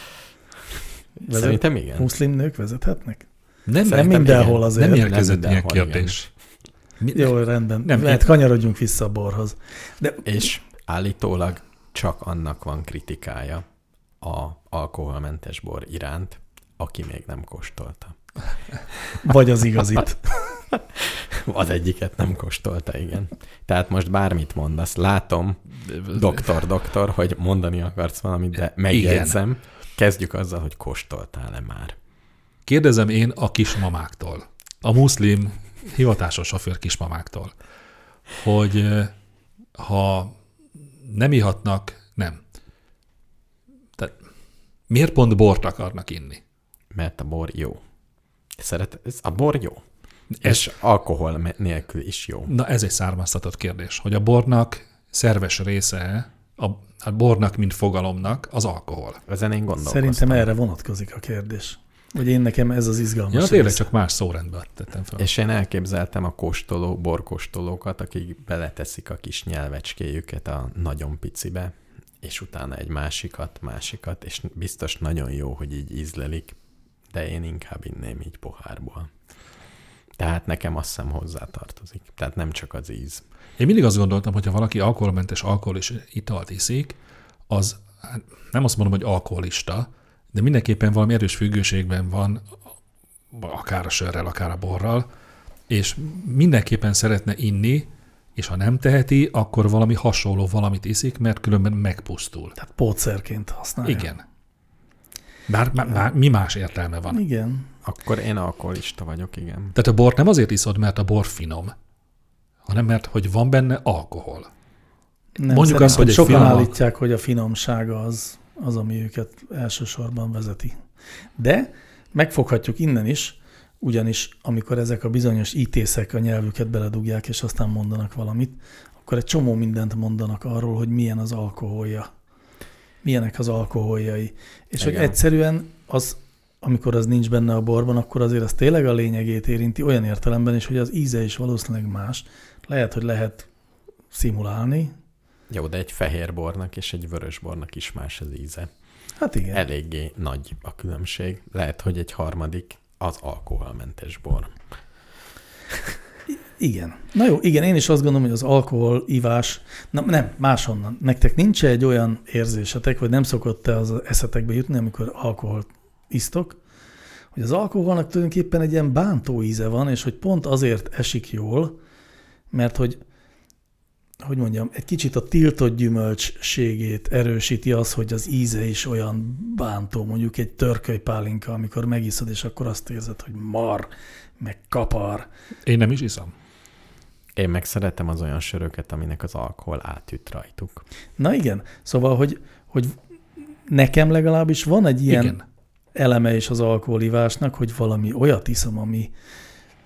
Speaker 2: Vezet-
Speaker 4: Szerintem igen.
Speaker 2: Muszlim nők vezethetnek?
Speaker 3: Nem,
Speaker 2: Nem mindenhol
Speaker 4: igen.
Speaker 2: azért.
Speaker 3: nem érkezett
Speaker 4: Nem
Speaker 3: ilyen kérdés.
Speaker 2: Jó, rendben.
Speaker 3: Nem,
Speaker 2: Lehet, kanyarodjunk vissza a borhoz. De
Speaker 4: És állítólag csak annak van kritikája a alkoholmentes bor iránt, aki még nem kóstolta.
Speaker 2: vagy az igazit.
Speaker 4: Az egyiket nem kóstolta, igen. Tehát most bármit mondasz, látom, doktor, doktor, hogy mondani akarsz valamit, de megjegyzem. Kezdjük azzal, hogy kóstoltál-e már.
Speaker 3: Kérdezem én a kismamáktól, a muszlim hivatásos sofőr kismamáktól, hogy eh, ha nem ihatnak, nem. Tehát miért pont bort akarnak inni?
Speaker 4: Mert a bor jó. Szeret, ez a bor jó.
Speaker 3: Ez-
Speaker 4: És alkohol nélkül is jó.
Speaker 3: Na ez egy származtatott kérdés, hogy a bornak szerves része, a, a bornak, mint fogalomnak az alkohol.
Speaker 4: Ezen én gondolkoztam.
Speaker 2: Szerintem erre vonatkozik a kérdés. Vagy én nekem ez az izgalmas
Speaker 3: Ja, tényleg csak más szórendben tettem fel.
Speaker 4: És én elképzeltem a kóstoló, borkóstolókat, akik beleteszik a kis nyelvecskéjüket a nagyon picibe, és utána egy másikat, másikat, és biztos nagyon jó, hogy így ízlelik, de én inkább inném így pohárból. Tehát nekem azt hiszem hozzátartozik. Tehát nem csak az íz.
Speaker 3: Én mindig azt gondoltam, hogy ha valaki alkoholmentes alkohol és italt iszik, az hát nem azt mondom, hogy alkoholista, de mindenképpen valami erős függőségben van, akár a sörrel, akár a borral, és mindenképpen szeretne inni, és ha nem teheti, akkor valami hasonló valamit iszik, mert különben megpusztul.
Speaker 2: Tehát pótszerként használja.
Speaker 3: Igen. Bár, bár, bár mi más értelme van?
Speaker 2: Igen.
Speaker 4: Akkor én alkoholista vagyok, igen.
Speaker 3: Tehát a bort nem azért iszod, mert a bor finom, hanem mert hogy van benne alkohol.
Speaker 2: Nem,
Speaker 3: Mondjuk azt, hogy egy
Speaker 2: sokan
Speaker 3: finomak-
Speaker 2: állítják, hogy a finomsága az, az, ami őket elsősorban vezeti. De megfoghatjuk innen is, ugyanis amikor ezek a bizonyos ítészek a nyelvüket beledugják, és aztán mondanak valamit, akkor egy csomó mindent mondanak arról, hogy milyen az alkoholja. Milyenek az alkoholjai. És hogy
Speaker 4: Igen.
Speaker 2: egyszerűen az, amikor az nincs benne a borban, akkor azért az tényleg a lényegét érinti olyan értelemben is, hogy az íze is valószínűleg más. Lehet, hogy lehet szimulálni.
Speaker 4: Jó, de egy fehér bornak és egy vörös bornak is más az íze.
Speaker 2: Hát igen.
Speaker 4: Eléggé nagy a különbség. Lehet, hogy egy harmadik az alkoholmentes bor.
Speaker 2: Igen. Na jó, igen, én is azt gondolom, hogy az alkohol, ivás, na, nem, máshonnan. Nektek nincs egy olyan érzésetek, vagy nem szokott-e az eszetekbe jutni, amikor alkoholt isztok, hogy az alkoholnak tulajdonképpen egy ilyen bántó íze van, és hogy pont azért esik jól, mert hogy hogy mondjam, egy kicsit a tiltott gyümölcsségét erősíti az, hogy az íze is olyan bántó, mondjuk egy törköly pálinka, amikor megiszod, és akkor azt érzed, hogy mar, meg kapar.
Speaker 3: Én nem is iszom.
Speaker 4: Én meg szeretem az olyan söröket, aminek az alkohol átüt rajtuk.
Speaker 2: Na igen, szóval, hogy, hogy nekem legalábbis van egy ilyen igen. Eleme is az alkoholivásnak, hogy valami olyat iszom, ami,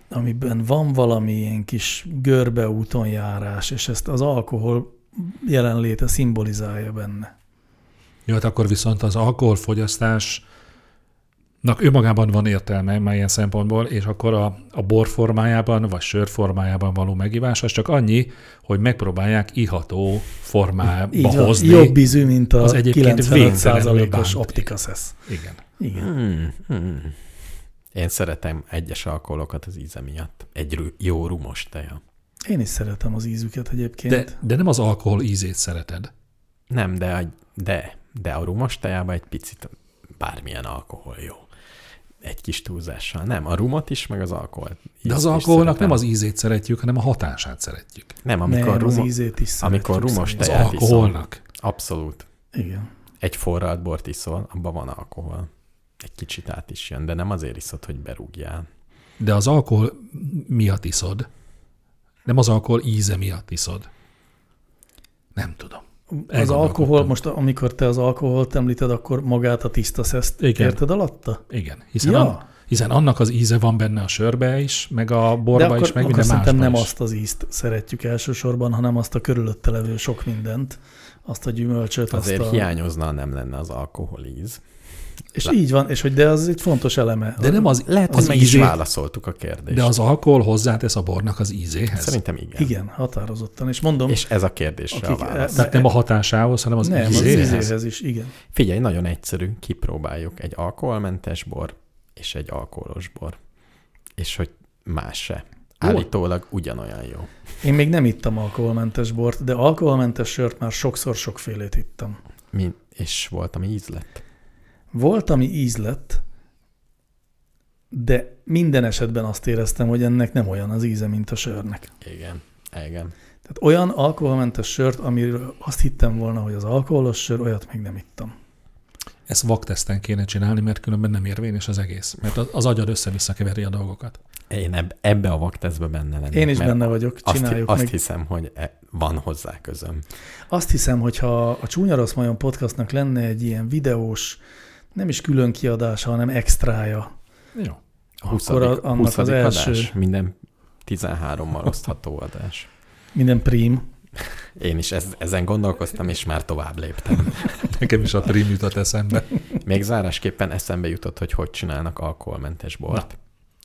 Speaker 2: amiben van valami ilyen kis görbe úton járás, és ezt az alkohol jelenléte szimbolizálja benne.
Speaker 3: Jó, hát akkor viszont az alkoholfogyasztásnak önmagában van értelme már ilyen szempontból, és akkor a, a bor formájában, vagy sör formájában való megívás, az csak annyi, hogy megpróbálják iható formába
Speaker 2: Így van,
Speaker 3: hozni.
Speaker 2: jobb ízű, mint a
Speaker 3: az egyébként végtelenül
Speaker 2: 95%-os
Speaker 3: bánt.
Speaker 2: optikaszesz.
Speaker 3: Igen.
Speaker 2: Igen.
Speaker 4: Hmm, hmm. Én szeretem egyes alkoholokat az íze miatt. Egy jó rumos teja.
Speaker 2: Én is szeretem az ízüket egyébként.
Speaker 3: De, de nem az alkohol ízét szereted.
Speaker 4: Nem, de, a- de, de a rumos tejában egy picit bármilyen alkohol jó. Egy kis túlzással. Nem, a rumot is, meg az alkoholt.
Speaker 3: De az alkoholnak
Speaker 4: szeretem.
Speaker 3: nem az ízét szeretjük, hanem a hatását szeretjük.
Speaker 4: Nem,
Speaker 2: amikor nem, az
Speaker 4: rumo,
Speaker 2: ízét is
Speaker 4: amikor rumos.
Speaker 3: Az
Speaker 4: Teját iszom.
Speaker 3: alkoholnak.
Speaker 4: abszolút.
Speaker 2: Igen.
Speaker 4: Egy forralt bort iszol, abban van alkohol. Egy kicsit át is jön, de nem azért iszod, hogy berúgjál.
Speaker 3: De az alkohol miatt iszod. Nem az alkohol íze miatt iszod. Nem tudom.
Speaker 2: Az alkohol, most amikor te az alkoholt említed, akkor magát a tiszta szeszt
Speaker 3: Igen.
Speaker 2: érted alatta?
Speaker 3: Igen, hiszen,
Speaker 2: Ja.
Speaker 3: an, hiszen annak az íze van benne a sörbe is, meg a
Speaker 2: De
Speaker 3: borba
Speaker 2: akkor,
Speaker 3: is, meg
Speaker 2: akkor
Speaker 3: minden
Speaker 2: szerintem
Speaker 3: másban
Speaker 2: nem
Speaker 3: is.
Speaker 2: azt az ízt szeretjük elsősorban, hanem azt a körülötte levő sok mindent, azt a gyümölcsöt,
Speaker 4: Azért
Speaker 2: azt a...
Speaker 4: hiányozna, nem lenne az alkoholíz.
Speaker 2: És így van, és hogy de az egy fontos eleme.
Speaker 3: De nem az,
Speaker 4: Lehet,
Speaker 3: az
Speaker 4: hogy meg is
Speaker 3: ízét,
Speaker 4: válaszoltuk a kérdést.
Speaker 3: de az alkohol hozzátesz a bornak az ízéhez.
Speaker 4: Szerintem igen.
Speaker 2: Igen, határozottan. És mondom,
Speaker 4: És ez a kérdésre
Speaker 2: Akik-
Speaker 4: a válasz.
Speaker 3: Tehát nem a hatásához, hanem az
Speaker 2: nem, az
Speaker 3: ízéhez.
Speaker 2: ízéhez is, igen.
Speaker 4: Figyelj, nagyon egyszerű, kipróbáljuk egy alkoholmentes bor és egy alkoholos bor. És hogy más se. Állítólag ugyanolyan jó.
Speaker 2: Én még nem ittam alkoholmentes bort, de alkoholmentes sört már sokszor sokfélét ittam.
Speaker 4: Mi, és volt, ami íz lett.
Speaker 2: Volt, ami íz lett, de minden esetben azt éreztem, hogy ennek nem olyan az íze, mint a sörnek.
Speaker 4: Igen. Igen.
Speaker 2: Tehát olyan alkoholmentes sört, amiről azt hittem volna, hogy az alkoholos sör, olyat még nem ittam.
Speaker 3: Ezt vakteszten kéne csinálni, mert különben nem érvényes az egész. Mert az, az agyad össze-vissza keveri a dolgokat.
Speaker 4: Én eb- ebbe a vakteszbe benne lennék.
Speaker 2: Én is benne vagyok,
Speaker 4: Azt,
Speaker 2: csináljuk
Speaker 4: azt
Speaker 2: meg.
Speaker 4: hiszem, hogy e- van hozzá közöm.
Speaker 2: Azt hiszem, hogy ha a Csúnya Rossz Majon podcastnak lenne egy ilyen videós, nem is külön kiadása, hanem extrája,
Speaker 3: Jó.
Speaker 4: A
Speaker 2: Akkor
Speaker 4: 20.
Speaker 2: a- annak az
Speaker 4: 20.
Speaker 2: első-
Speaker 4: adás, minden 13-mal osztható adás.
Speaker 2: minden prim.
Speaker 4: Én is ez, ezen gondolkoztam, és már tovább léptem.
Speaker 3: Nekem is a prim jutott eszembe.
Speaker 4: Még zárásképpen eszembe jutott, hogy hogy csinálnak alkoholmentes bort.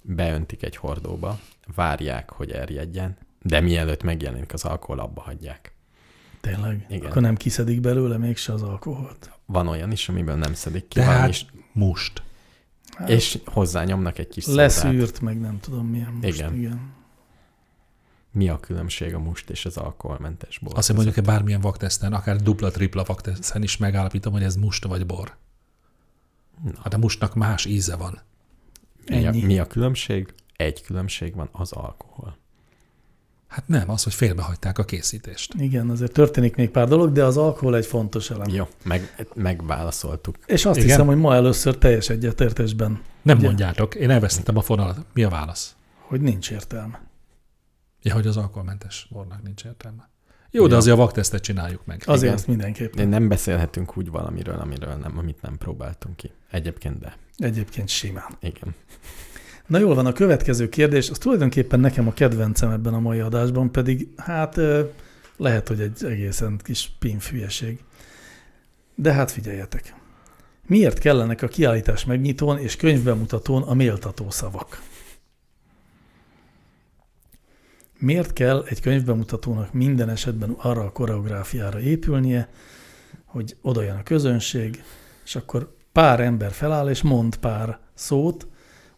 Speaker 4: Beöntik egy hordóba, várják, hogy erjedjen, de mielőtt megjelenik az alkohol, abba hagyják.
Speaker 2: Tényleg?
Speaker 4: Igen.
Speaker 2: Akkor nem kiszedik belőle mégse az alkoholt.
Speaker 4: Van olyan is, amiből nem szedik ki,
Speaker 3: De
Speaker 4: valami
Speaker 3: hát
Speaker 4: is,
Speaker 3: most.
Speaker 2: Hát,
Speaker 4: és hozzányomnak egy kis
Speaker 2: leszűrt, meg nem tudom milyen most.
Speaker 4: Igen.
Speaker 2: Igen.
Speaker 4: Mi a különbség a must és az alkoholmentes bor?
Speaker 3: Azt mondjuk bármilyen vakteszten, akár dupla-tripla vakteszten is megállapítom, hogy ez must vagy bor.
Speaker 4: Na.
Speaker 3: Hát a mustnak más íze van.
Speaker 4: Mi a,
Speaker 2: Ennyi.
Speaker 4: mi a különbség? Egy különbség van, az alkohol.
Speaker 3: Hát nem, az, hogy félbehagyták a készítést.
Speaker 2: Igen, azért történik még pár dolog, de az alkohol egy fontos elem.
Speaker 4: Jó, meg, megválaszoltuk.
Speaker 2: És azt
Speaker 3: Igen.
Speaker 2: hiszem, hogy ma először teljes egyetértésben,
Speaker 3: Nem
Speaker 2: Ugye?
Speaker 3: mondjátok, én elvesztettem a fonalat. Mi a válasz?
Speaker 2: hogy nincs értelme.
Speaker 3: Ja, hogy az alkoholmentes bornak nincs értelme. Jó, de
Speaker 4: Ja.
Speaker 3: azért a vaktesztet csináljuk meg.
Speaker 2: Azért
Speaker 4: Igen.
Speaker 2: azt mindenképpen.
Speaker 4: De nem beszélhetünk úgy valamiről, amiről nem, amit nem próbáltunk ki. Egyébként de.
Speaker 2: Egyébként simán.
Speaker 4: Igen.
Speaker 2: Na jól van, a következő kérdés, az tulajdonképpen nekem a kedvencem ebben a mai adásban, pedig hát lehet, hogy egy egészen kis pinfülyeség. De hát figyeljetek. Miért kellenek a kiállítás megnyitón és könyvbemutatón a méltató szavak? Miért kell egy könyvbemutatónak minden esetben arra a koreográfiára épülnie, hogy oda jön a közönség, és akkor pár ember feláll és mond pár szót,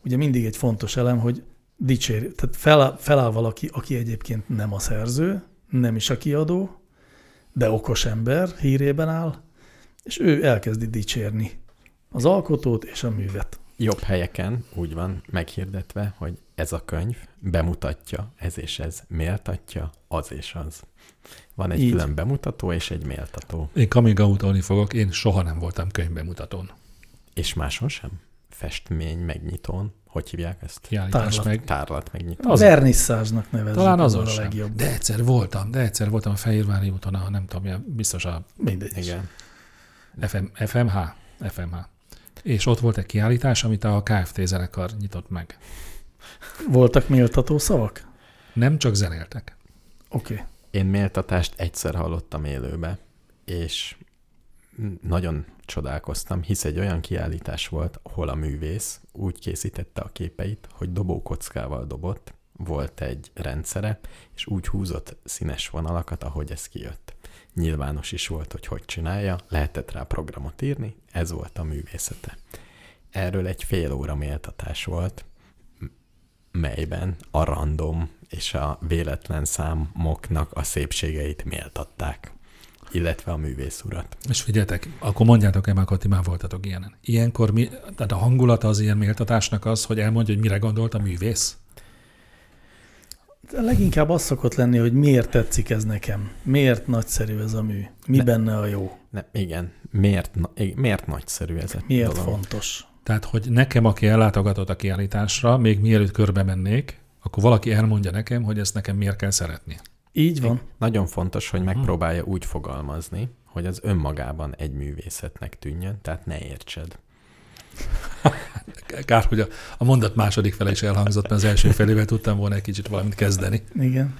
Speaker 2: ugye mindig egy fontos elem, hogy dicsér, tehát feláll, feláll valaki, aki egyébként nem a szerző, nem is a kiadó, de okos ember hírében áll, és ő elkezdi dicsérni az alkotót és a művet.
Speaker 4: Jobb helyeken úgy van meghirdetve, hogy ez a könyv bemutatja, ez és ez méltatja, az és az. Van egy
Speaker 2: Így.
Speaker 4: külön bemutató és egy méltató.
Speaker 3: Én coming out fogok, én soha nem voltam könyvbemutatón.
Speaker 4: És máson sem? Festmény megnyitón. Hogy hívják ezt?
Speaker 3: Kiállítás
Speaker 2: Tárlat.
Speaker 3: meg.
Speaker 4: Tárlat megnyitó.
Speaker 3: Az-
Speaker 2: Vernisszázsnak nevezzük.
Speaker 3: Talán
Speaker 2: az
Speaker 3: azon
Speaker 2: a
Speaker 3: sem.
Speaker 2: legjobb.
Speaker 3: De egyszer voltam, de egyszer voltam a Fehérvári úton, a, nem tudom, biztos a
Speaker 2: Mindegy.
Speaker 4: Igen.
Speaker 3: FM, FMH, FMH. És ott volt egy kiállítás, amit a KFT zenekar nyitott meg.
Speaker 2: Voltak méltató szavak?
Speaker 3: Nem csak zenéltek.
Speaker 2: Oké. Okay.
Speaker 4: Én méltatást egyszer hallottam élőbe, és nagyon csodálkoztam, hisz egy olyan kiállítás volt, ahol a művész úgy készítette a képeit, hogy dobókockával dobott, volt egy rendszere, és úgy húzott színes vonalakat, ahogy ez kijött. Nyilvános is volt, hogy hogy csinálja, lehetett rá programot írni, ez volt a művészete. Erről egy fél óra méltatás volt, melyben a random és a véletlen számoknak a szépségeit méltatták, illetve a művész urat.
Speaker 3: És figyeljetek, akkor mondjátok el, már akkor ti már voltatok ilyenen. Ilyenkor mi, tehát a hangulata az ilyen méltatásnak az, hogy elmondja, hogy mire gondolt a művész?
Speaker 2: De Leginkább az szokott lenni, hogy miért tetszik ez nekem, miért nagyszerű ez a mű, mi
Speaker 4: Ne-
Speaker 2: benne a jó,
Speaker 4: Ne, igen, miért, miért nagyszerű ez a
Speaker 2: miért
Speaker 4: dolog?
Speaker 2: fontos.
Speaker 3: Tehát, hogy nekem, aki ellátogatott a kiállításra, még mielőtt körbe mennék, akkor valaki elmondja nekem, hogy ezt nekem miért kell szeretni.
Speaker 2: Így van.
Speaker 4: Nagyon fontos, hogy megpróbálja úgy fogalmazni, hogy az önmagában egy művészetnek tűnjön, tehát ne értsed.
Speaker 3: Kár, hogy a, a mondat második fele is elhangzott, mert az első felével tudtam volna egy kicsit valamit kezdeni.
Speaker 2: Igen.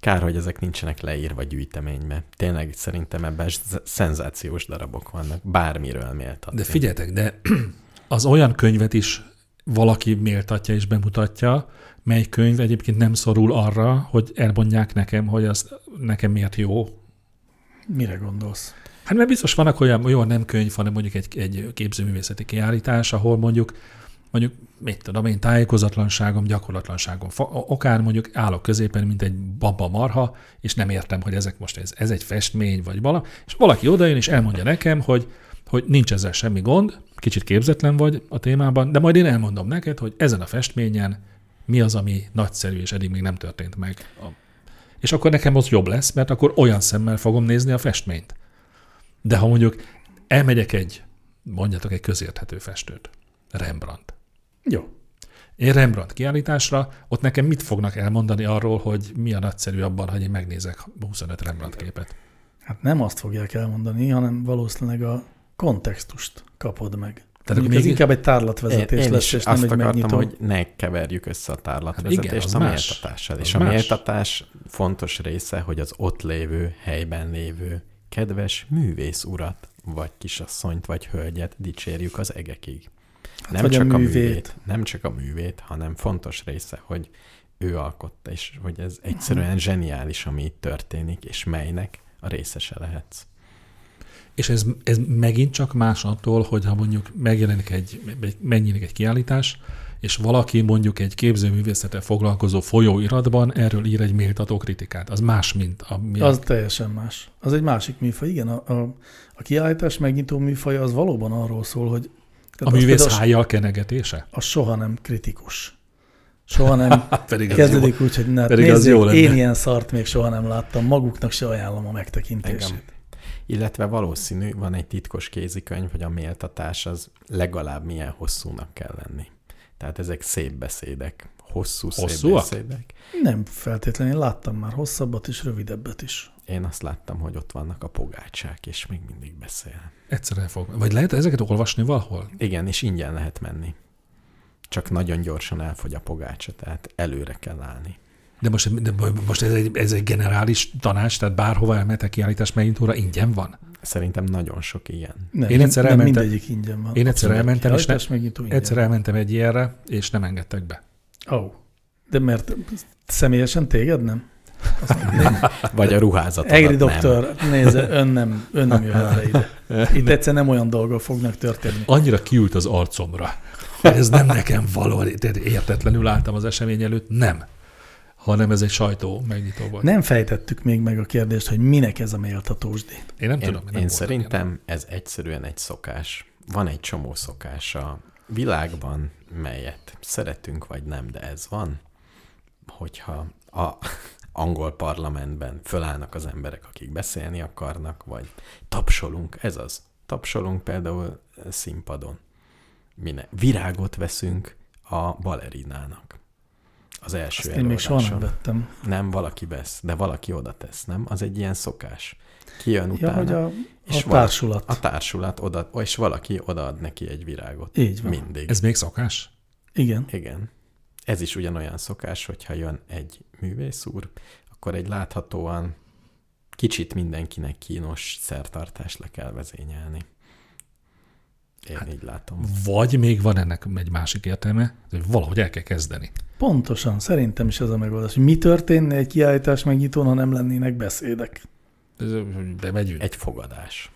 Speaker 4: Kár, hogy ezek nincsenek leírva gyűjteménybe. Tényleg szerintem ebben sz- szenzációs darabok vannak, bármiről méltatni.
Speaker 3: De figyeljetek, de az olyan könyvet is valaki méltatja és bemutatja, mely könyv egyébként nem szorul arra, hogy elmondják nekem, hogy az nekem miért jó.
Speaker 2: Mire gondolsz?
Speaker 3: Hát mert biztos vannak olyan, jó nem könyv, hanem mondjuk egy, egy képzőművészeti kiállítás, ahol mondjuk mondjuk, mit tudom én, tájékozatlanságom, gyakorlatlanságom, okán mondjuk állok középen, mint egy baba marha, és nem értem, hogy ezek most ez, ez egy festmény, vagy vala, és valaki odajön és elmondja nekem, hogy, hogy nincs ezzel semmi gond, kicsit képzetlen vagy a témában, de majd én elmondom neked, hogy ezen a festményen mi az, ami nagyszerű, és eddig még nem történt meg. És akkor nekem az jobb lesz, mert akkor olyan szemmel fogom nézni a festményt. De ha mondjuk elmegyek egy, mondjatok egy közérthető festőt, Rembrandt.
Speaker 2: Jó.
Speaker 3: Én Rembrandt kiállításra, ott nekem mit fognak elmondani arról, hogy mi a nagyszerű abban, hogy én megnézek 25 Rembrandt képet.
Speaker 2: Hát nem azt fogják elmondani, hanem valószínűleg a kontextust kapod meg. Tehát
Speaker 3: akkor
Speaker 2: ez
Speaker 3: még-
Speaker 2: inkább egy tárlatvezetés
Speaker 4: én, én
Speaker 2: lesz, és nem
Speaker 4: azt
Speaker 2: egy
Speaker 4: akartam,
Speaker 2: megnyitó.
Speaker 4: hogy ne keverjük össze a tárlatvezetést
Speaker 3: Hát igen,
Speaker 4: a
Speaker 3: más.
Speaker 4: méltatással. És a
Speaker 3: más.
Speaker 4: méltatás fontos része, hogy az ott lévő, helyben lévő kedves művész urat, vagy kisasszonyt, vagy hölgyet dicsérjük az egekig. nem
Speaker 2: Hát a
Speaker 4: csak a
Speaker 2: művét.
Speaker 4: művét, nem csak a művét, hanem fontos része, hogy ő alkotta, és hogy ez egyszerűen zseniális, ami itt történik, és melynek a részese lehetsz.
Speaker 3: És ez, ez megint csak más attól, hogy ha mondjuk megjelenik egy, megnyílik egy kiállítás, és valaki mondjuk egy képzőművészettel foglalkozó folyóiratban erről ír egy méltató kritikát. Az más, mint a mi
Speaker 2: Az teljesen más. Az egy másik műfaj. Igen, a, a, a kiállítás megnyitó műfaj az valóban arról szól, hogy
Speaker 3: a
Speaker 2: az
Speaker 3: művész hájjal kenegetése.
Speaker 2: az soha nem kritikus. Soha nem
Speaker 3: Hát pedig az
Speaker 2: kezdődik úgy, hogy ne,
Speaker 3: Pedig az
Speaker 2: nézzék,
Speaker 3: jó lenne.
Speaker 2: én ilyen szart még soha nem láttam, maguknak se ajánlom a megtekintését.
Speaker 4: Engem. Illetve valószínű, van egy titkos kézikönyv, hogy a méltatás az legalább milyen hosszúnak kell lenni. Tehát ezek szép beszédek, hosszú szép
Speaker 3: Hosszúak?
Speaker 4: beszédek.
Speaker 2: Nem feltétlenül, én láttam már hosszabbat is, rövidebbet is.
Speaker 4: Én azt láttam, hogy ott vannak a pogácsák, és még mindig beszél.
Speaker 3: Egyszerűen fog. Vagy lehet ezeket olvasni valahol?
Speaker 4: Igen, és ingyen lehet menni. csak nagyon gyorsan elfogy a pogácsa, tehát előre kell állni.
Speaker 3: De most, de most ez, egy, ez egy generális tanács, tehát bárhova elmehetek kiállítás megnyitóra, ingyen van?
Speaker 4: Szerintem nagyon sok ilyen.
Speaker 2: Nem,
Speaker 3: Én egyszer
Speaker 2: nem
Speaker 3: elmentem-
Speaker 2: mindegyik ingyen van.
Speaker 3: Én egyszer elmentem, és ne-. Egyszer elmentem egy ilyenre, és nem engedtek be.
Speaker 2: Ó. Oh. De mert személyesen téged nem?
Speaker 4: Vagy a ruházatot.
Speaker 2: Egri doktor, nézze, ön nem, ön nem jöhet le ide. Itt egyszer nem olyan dolgok fognak történni.
Speaker 3: Annyira kiült az arcomra, hogy ez nem nekem való, értetlenül álltam az esemény előtt, nem. Hanem ez egy sajtó megnyitó volt.
Speaker 2: Nem fejtettük még meg a kérdést, hogy minek ez a méltatósdi.
Speaker 3: Én nem
Speaker 4: Én,
Speaker 3: tudom. nem
Speaker 4: én
Speaker 3: voltam
Speaker 4: szerintem ez egyszerűen egy szokás. Van egy csomó szokás a világban, melyet szeretünk vagy nem, de ez van, hogyha a angol parlamentben fölállnak az emberek, akik beszélni akarnak, vagy tapsolunk, ez az. Tapsolunk például színpadon. Mine? Virágot veszünk a balerinának. Az első
Speaker 2: Azt én még soha nem vettem.
Speaker 4: Nem, valaki vesz, de valaki oda tesz, nem? Az egy ilyen szokás. Kijön
Speaker 2: Ja,
Speaker 4: utána,
Speaker 2: hogy a,
Speaker 4: és
Speaker 2: a társulat.
Speaker 4: a társulat oda, és valaki odaad neki egy virágot.
Speaker 2: Így van.
Speaker 4: Mindig.
Speaker 3: Ez még szokás?
Speaker 2: Igen.
Speaker 4: Igen. Ez is ugyanolyan szokás, hogyha jön egy művész úr, akkor egy láthatóan kicsit mindenkinek kínos szertartást le kell vezényelni. Én hát, így látom.
Speaker 3: Vagy még van ennek egy másik értelme, hogy valahogy el kell kezdeni.
Speaker 2: Pontosan, szerintem is ez a megoldás. Mi történne egy kiállítás megnyitón, ha nem lennének beszédek?
Speaker 3: Bemegyünk.
Speaker 4: Egy fogadás.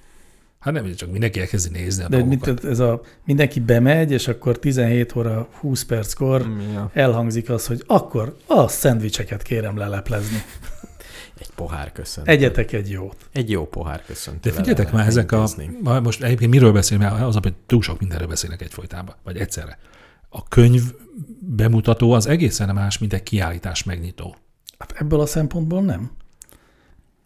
Speaker 3: Hát nem, csak mindenki elkezdi nézni a
Speaker 2: De mit, ez a, mindenki bemegy, és akkor 17 óra 20 perckor
Speaker 4: Ja.
Speaker 2: elhangzik az, hogy akkor a szendvicseket kérem leleplezni.
Speaker 4: Egy pohár köszöntő.
Speaker 2: Egyetek egy jót.
Speaker 4: Egy jó pohár köszöntő.
Speaker 3: De figyeljetek már, ezek a... ma- Most egyébként miről beszélünk, mert az, hogy túl sok mindenről beszélnek egyfolytában, vagy egyszerre. A könyv bemutató az egészen más, mint egy kiállítás megnyitó.
Speaker 2: Hát ebből a szempontból nem.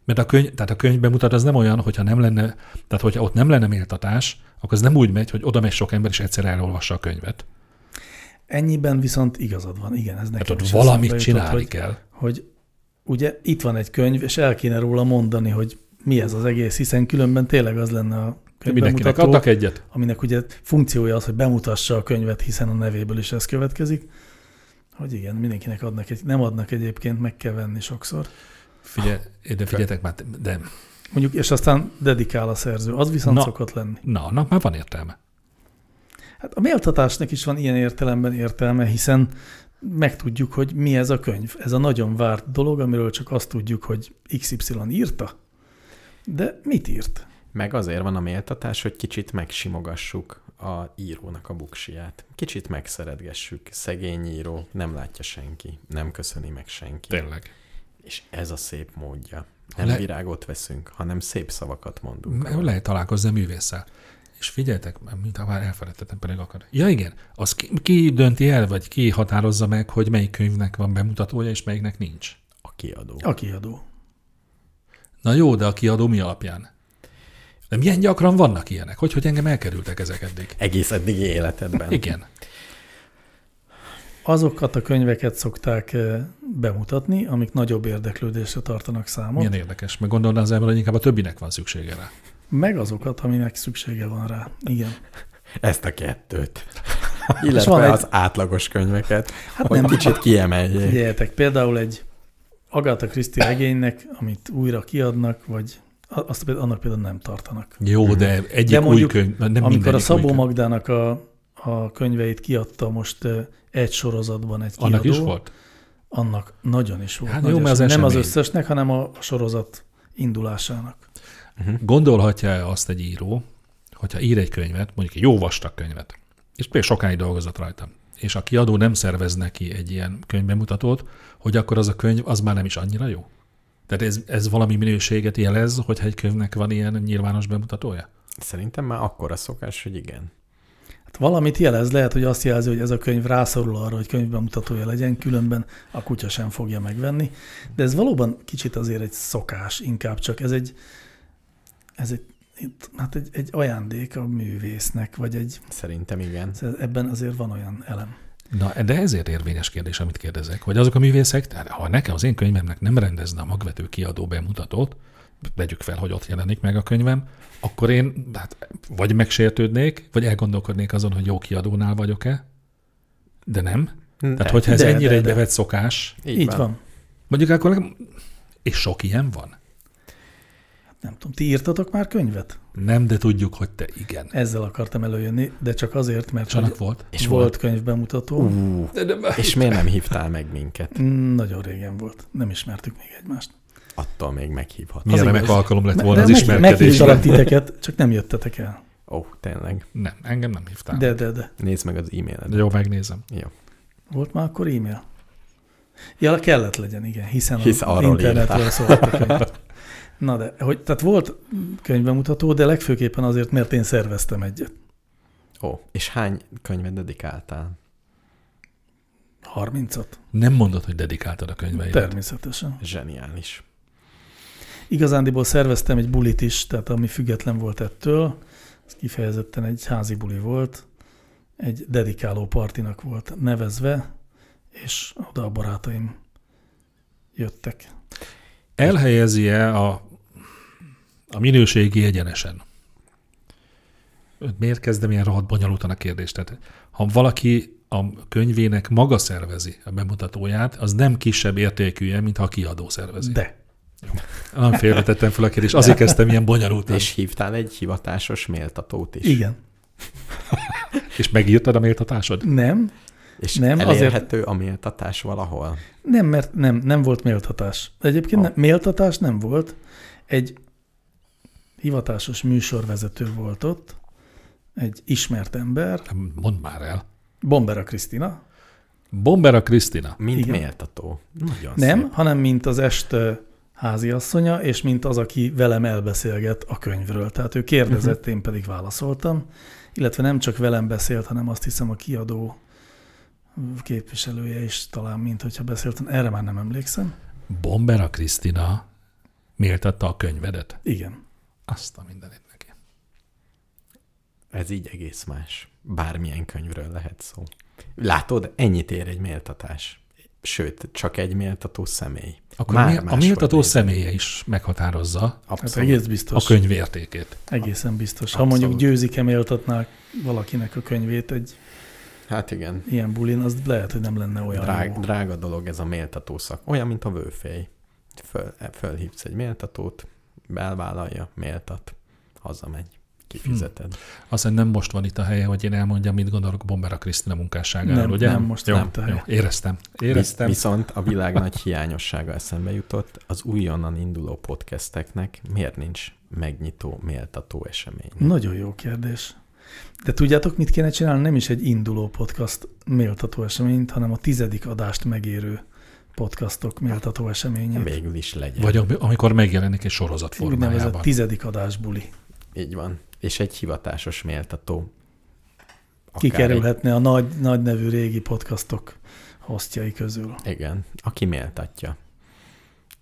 Speaker 3: Mert a könyv, tehát a könyv bemutat az nem olyan, hogyha nem lenne, tehát hogyha ott nem lenne méltatás, akkor ez nem úgy megy, hogy oda megy sok ember, és egyszer elolvassa a könyvet.
Speaker 2: Ennyiben viszont igazad van, igen, ez
Speaker 3: Tehát
Speaker 2: nekem
Speaker 3: ott
Speaker 2: is
Speaker 3: valamit
Speaker 2: jutott,
Speaker 3: csinálni
Speaker 2: hogy,
Speaker 3: kell.
Speaker 2: hogy ugye itt van egy könyv, és el kéne róla mondani, hogy mi ez az egész, hiszen különben tényleg az lenne a
Speaker 3: Mindenkinek
Speaker 2: könyvbemutató,
Speaker 3: adtak egyet?
Speaker 2: aminek ugye funkciója az, hogy bemutassa a könyvet, hiszen a nevéből is ez következik, hogy igen, mindenkinek adnak egy, nem adnak egyébként, meg kell venni sokszor.
Speaker 3: Figyelj, de figyeljetek már, de
Speaker 2: Mondjuk, és aztán dedikál a szerző, az viszont.
Speaker 3: Na.
Speaker 2: szokott lenni.
Speaker 3: na, annak már van értelme.
Speaker 2: Hát a méltatásnak is van ilyen értelemben értelme, hiszen megtudjuk, hogy mi ez a könyv. Ez a nagyon várt dolog, amiről csak azt tudjuk, hogy XY írta. De mit írt?
Speaker 4: Meg azért van a méltatás, hogy kicsit megsimogassuk a írónak a buksiját. Kicsit megszeretgessük. Szegény író, nem látja senki, nem köszöni meg senki.
Speaker 3: Tényleg.
Speaker 4: És ez a szép módja. Nem
Speaker 3: Le-
Speaker 4: Le... virágot veszünk, hanem szép szavakat mondunk.
Speaker 3: Mert lehet találkozni a művésszel. És figyeljetek, mint ha már elfelejtettem, pedig akar. Ja igen, az ki, ki dönti el, vagy ki határozza meg, hogy melyik könyvnek van bemutatója, és melyiknek nincs?
Speaker 4: A kiadó.
Speaker 2: A kiadó.
Speaker 3: Na jó, de a kiadó mi alapján? De milyen gyakran vannak ilyenek? Hogy, hogy engem elkerültek ezek eddig?
Speaker 4: Egész eddigi életedben.
Speaker 3: Igen.
Speaker 2: Azokat a könyveket szokták eh, bemutatni, amik nagyobb érdeklődésre tartanak számot,
Speaker 3: Milyen érdekes. Meg gondolna az ember, hogy inkább a többinek van szüksége rá.
Speaker 2: Meg azokat, aminek szüksége van rá. Igen.
Speaker 4: Ezt a kettőt.
Speaker 2: van
Speaker 4: Illetve
Speaker 2: egy-
Speaker 4: az átlagos könyveket,
Speaker 2: Hát
Speaker 4: hogy
Speaker 2: nem,
Speaker 4: kicsit kiemeljék.
Speaker 2: Figyeljetek, például egy Agatha Christie regénynek, amit újra kiadnak, vagy azt például, annak például nem tartanak.
Speaker 3: Jó, de egyik
Speaker 2: De mondjuk,
Speaker 3: új könyv, nem
Speaker 2: Amikor a Szabó
Speaker 3: könyv.
Speaker 2: Magdának a, a könyveit kiadta most egy sorozatban egy kiadó,
Speaker 3: Annak is volt?
Speaker 2: annak nagyon is volt.
Speaker 3: Hát jó,
Speaker 2: nagyon
Speaker 3: mert az.
Speaker 2: Nem az
Speaker 3: esemény.
Speaker 2: összesnek, hanem a sorozat indulásának.
Speaker 3: Gondolhatja azt egy író, hogyha ír egy könyvet, mondjuk egy jó vastag könyvet, és például sokáig dolgozott rajta, és a kiadó nem szervez neki egy ilyen könyvbemutatót, hogy akkor az a könyv az már nem is annyira jó? Tehát ez, ez valami minőséget jelez, hogyha egy könyvnek van ilyen nyilvános bemutatója?
Speaker 4: Szerintem már akkora szokás, hogy igen.
Speaker 2: Hát valamit jelez, lehet, hogy azt jelzi, hogy ez a könyv rászorul arra, hogy könyvbemutatója legyen, különben a kutya sem fogja megvenni. De ez valóban kicsit azért egy szokás, inkább csak ez egy, ez egy, hát egy, egy ajándék a művésznek, vagy egy,
Speaker 4: Szerintem igen.
Speaker 2: ebben azért van olyan elem.
Speaker 3: Na, de ezért érvényes kérdés, amit kérdezek, hogy azok a művészek, tehát ha nekem az én könyvemnek nem rendezne a magvető kiadó bemutatót, vegyük fel, hogy ott jelenik meg a könyvem, akkor én hát, vagy megsértődnék, vagy elgondolkodnék azon, hogy jó kiadónál vagyok-e, De nem?
Speaker 4: De,
Speaker 3: Tehát, hogyha ez
Speaker 2: de,
Speaker 3: ennyire
Speaker 2: de,
Speaker 3: egy
Speaker 2: de.
Speaker 3: bevett szokás,
Speaker 4: így,
Speaker 2: Így van.
Speaker 3: mondjuk akkor és sok ilyen van?
Speaker 2: Nem tudom, ti írtatok már könyvet?
Speaker 3: Nem, de tudjuk, hogy te igen.
Speaker 2: Ezzel akartam előjönni, de csak azért, mert
Speaker 3: Csanak volt?
Speaker 4: És
Speaker 2: volt
Speaker 4: volt.
Speaker 2: könyvbemutató.
Speaker 4: Ú, és miért nem hívtál meg minket?
Speaker 2: Mm, Nagyon régen volt. Nem ismertük még egymást.
Speaker 4: Attól még meghívhat.
Speaker 3: Milyen
Speaker 2: Az
Speaker 3: remek alkalom lett volna az
Speaker 2: de meg-
Speaker 3: ismerkedésre.
Speaker 2: Meghívtalak titeket, csak nem jöttetek el.
Speaker 4: Ó, tényleg.
Speaker 3: Nem, engem nem hívtál.
Speaker 2: De, de, de.
Speaker 4: Nézd meg az e-mailedet.
Speaker 3: Jó, megnézem.
Speaker 4: Jó.
Speaker 2: Volt már akkor e-mail? Ja, kellett legyen, igen, hiszen
Speaker 4: Hisz
Speaker 2: az
Speaker 4: arról
Speaker 2: internetről szólt a könyv. Na de, hogy, tehát volt könyvbemutató, de legfőképpen azért, mert én szerveztem egyet.
Speaker 4: Ó, és hány könyvet dedikáltál?
Speaker 2: 30-at?
Speaker 3: Nem mondod, hogy dedikáltad a könyveidet.
Speaker 2: Természetesen.
Speaker 4: Zseniális.
Speaker 2: Igazándiból szerveztem egy bulit is, tehát ami független volt ettől. Ez kifejezetten egy házi buli volt. Egy dedikáló partinak volt nevezve, és oda a barátaim jöttek.
Speaker 3: Elhelyezi-e a, a minőségi egyenesen? Miért kezdem ilyen rohadt bonyolultan a kérdést? Tehát, ha valaki a könyvének maga szervezi a bemutatóját, az nem kisebb értékűje, mint ha a kiadó szervezi.
Speaker 2: De.
Speaker 3: Nem félretettem fel a kérdést, azért kezdtem ilyen bonyolultan.
Speaker 4: És hívtál egy hivatásos méltatót is?
Speaker 2: Igen.
Speaker 3: És megírtad a méltatásod?
Speaker 2: Nem,
Speaker 4: És
Speaker 2: Nem,
Speaker 4: nem,
Speaker 2: azért-
Speaker 4: elérhető a méltatás valahol?
Speaker 2: nem, mert nem, nem volt méltatás. Egyébként
Speaker 4: Ha.
Speaker 2: nem, méltatás nem volt. Egy hivatásos műsorvezető volt ott, egy ismert ember,
Speaker 3: Mondd már el.
Speaker 2: Bombera Krisztina,
Speaker 3: Bombera Krisztina.
Speaker 4: Mint
Speaker 2: Igen.
Speaker 4: Méltató. Nagyon
Speaker 2: Nem,
Speaker 4: szép.
Speaker 2: hanem mint az est háziasszonya, és mint az, aki velem elbeszélget a könyvről. Tehát ő kérdezett, uh-huh. én pedig válaszoltam, illetve nem csak velem beszélt, hanem azt hiszem a kiadó képviselője is talán, mint hogyha beszéltem. Erre már nem emlékszem.
Speaker 3: Bombera Krisztina méltatta a könyvedet.
Speaker 2: Igen.
Speaker 3: Azt a mindenit neki.
Speaker 4: Ez így egész más. Bármilyen könyvről lehet szó. Látod, ennyit ér egy méltatás. Sőt, csak egy méltató személy.
Speaker 3: Akkor
Speaker 4: Már
Speaker 3: a méltató
Speaker 4: néz.
Speaker 3: személye is meghatározza
Speaker 2: Hát
Speaker 4: Abszolút.
Speaker 2: egész
Speaker 3: a
Speaker 2: biztos.
Speaker 3: könyv értékét.
Speaker 2: Egészen biztos. Ha
Speaker 4: Abszolút.
Speaker 2: mondjuk győzike méltatnák valakinek a könyvét egy
Speaker 4: Hát igen.
Speaker 2: ilyen bulin, az lehet, hogy nem lenne olyan
Speaker 4: Drág,
Speaker 2: jó.
Speaker 4: drága dolog ez a méltató szak. Olyan, mint a vőfély. Föl, fölhívsz egy méltatót, belvállalja, méltat, hazamegy, kifizeted.
Speaker 3: Azt hiszem nem most van itt a helye, hogy én elmondjam, mit gondolok Bombera Krisztina munkásságáról,
Speaker 2: Nem,
Speaker 3: ugye?
Speaker 2: nem most
Speaker 3: jó,
Speaker 2: nem
Speaker 3: jó,
Speaker 2: helye.
Speaker 3: éreztem.
Speaker 4: Visz,
Speaker 3: Éreztem.
Speaker 4: viszont a világ nagy hiányossága eszembe jutott, az újonnan induló podcasteknek miért nincs megnyitó, méltató esemény?
Speaker 2: Nagyon jó kérdés. De tudjátok, mit kéne csinálni? Nem is egy induló podcast méltató eseményt, hanem a tizedik adást megérő podcastok méltató eseményét.
Speaker 4: Végül is legyen.
Speaker 3: Vagy am- amikor megjelenik egy sorozat
Speaker 2: Úgynevezett
Speaker 3: formájában.
Speaker 2: tizedik adás buli.
Speaker 4: Így van. És egy hivatásos méltató. Akár
Speaker 2: Kikerülhetne a nagy, nagy nevű régi podcastok hostjai közül.
Speaker 4: Egy, igen, aki méltatja.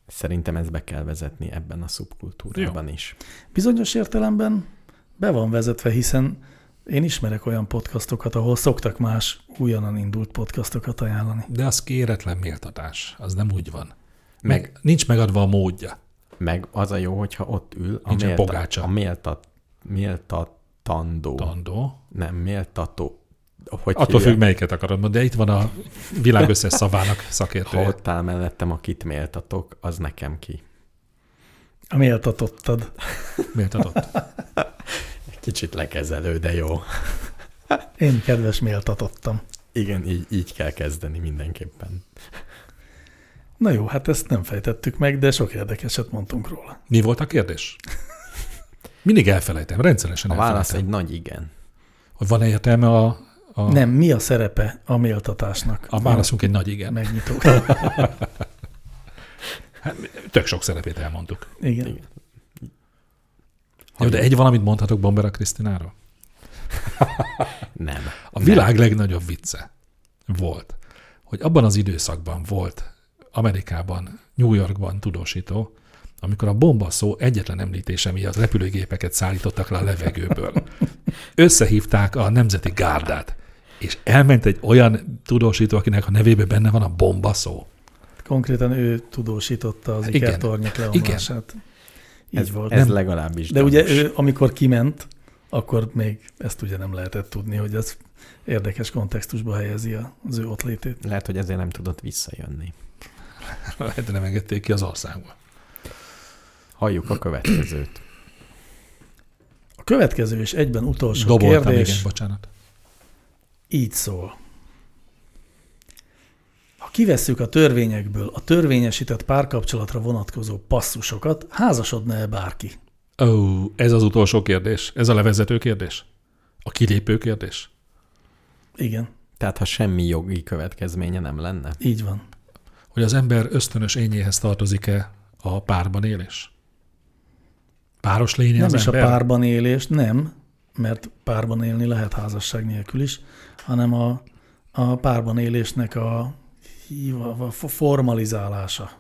Speaker 4: Szerintem ezt be kell vezetni ebben a szubkultúrában is.
Speaker 2: Bizonyos értelemben be van vezetve, hiszen én ismerek olyan podcastokat, ahol szoktak más újonnan indult podcastokat ajánlani.
Speaker 3: De az kéretlen méltatás. Az nem úgy van.
Speaker 4: Meg-
Speaker 3: Meg, nincs megadva a módja.
Speaker 4: Meg az a jó, hogyha ott ül a,
Speaker 3: Nincsen
Speaker 4: mélta,
Speaker 3: pogácsa.
Speaker 4: a méltat, méltatandó.
Speaker 3: Tandó.
Speaker 4: Nem, méltató. Hogy
Speaker 3: Attól
Speaker 4: hívják?
Speaker 3: függ, melyiket akarod mondani, de itt van a világ összes szavának
Speaker 4: Ha
Speaker 3: szakértője.
Speaker 4: ott áll mellettem, akit méltatok, az nekem ki.
Speaker 2: A méltatottad.
Speaker 3: Méltatott.
Speaker 4: Kicsit lekezelő, de jó.
Speaker 2: Én kedves méltatottam.
Speaker 4: Igen, így, így kell kezdeni mindenképpen.
Speaker 2: Na jó, hát ezt nem fejtettük meg, de sok érdekeset mondtunk róla.
Speaker 3: Mi volt a kérdés? Mindig elfelejtem, rendszeresen
Speaker 4: A válasz
Speaker 3: elfelejtem.
Speaker 4: egy nagy igen.
Speaker 3: Hogy van-e értelme a, a,
Speaker 2: Nem, mi a szerepe a méltatásnak?
Speaker 3: a válaszunk egy nagy igen.
Speaker 2: Megnyitó.
Speaker 3: Hát, tök sok szerepét elmondtuk.
Speaker 2: Igen.
Speaker 4: Igen.
Speaker 3: Jó, de egy valamit mondhatok Bombera Krisztináról?
Speaker 4: Nem.
Speaker 3: A világ legnagyobb vicce volt, hogy abban az időszakban volt Amerikában, New Yorkban tudósító, amikor a bomba szó egyetlen említése miatt repülőgépeket szállítottak le a levegőből. Összehívták a Nemzeti Gárdát, és elment egy olyan tudósító, akinek a nevében benne van a bomba szó.
Speaker 2: Konkrétan ő tudósította az
Speaker 3: Igen.
Speaker 2: ikertornyok leomlását. Így
Speaker 4: Ez,
Speaker 2: volt.
Speaker 4: ez
Speaker 3: Nem.
Speaker 4: legalábbis
Speaker 2: De ugye
Speaker 4: gyanús.
Speaker 2: ő, amikor kiment, akkor még ezt ugye nem lehetett tudni, hogy ez érdekes kontextusba helyezi a- az ő ott létét.
Speaker 4: Lehet, hogy ezért nem tudott visszajönni.
Speaker 3: Lehet, hogy nem engedték ki az országba.
Speaker 4: Halljuk a következőt.
Speaker 2: A következő és egyben utolsó
Speaker 3: Doboltam,
Speaker 2: kérdés
Speaker 3: igen, bocsánat.
Speaker 2: így szól. Ha kivesszük a törvényekből a törvényesített párkapcsolatra vonatkozó passzusokat, házasodna-e bárki?
Speaker 3: Ó, ez az utolsó kérdés. Ez a levezető kérdés. A kilépő kérdés.
Speaker 2: Igen,
Speaker 4: Tehát, ha semmi jogi következménye nem lenne?
Speaker 2: így van.
Speaker 3: Hogy az ember ösztönös ényéhez tartozik-e a párban élés? Páros lénye
Speaker 2: Nem
Speaker 3: az
Speaker 2: is
Speaker 3: ember?
Speaker 2: a párban élés, nem, mert párban élni lehet házasság nélkül is, hanem a, a párban élésnek a, híva- a formalizálása.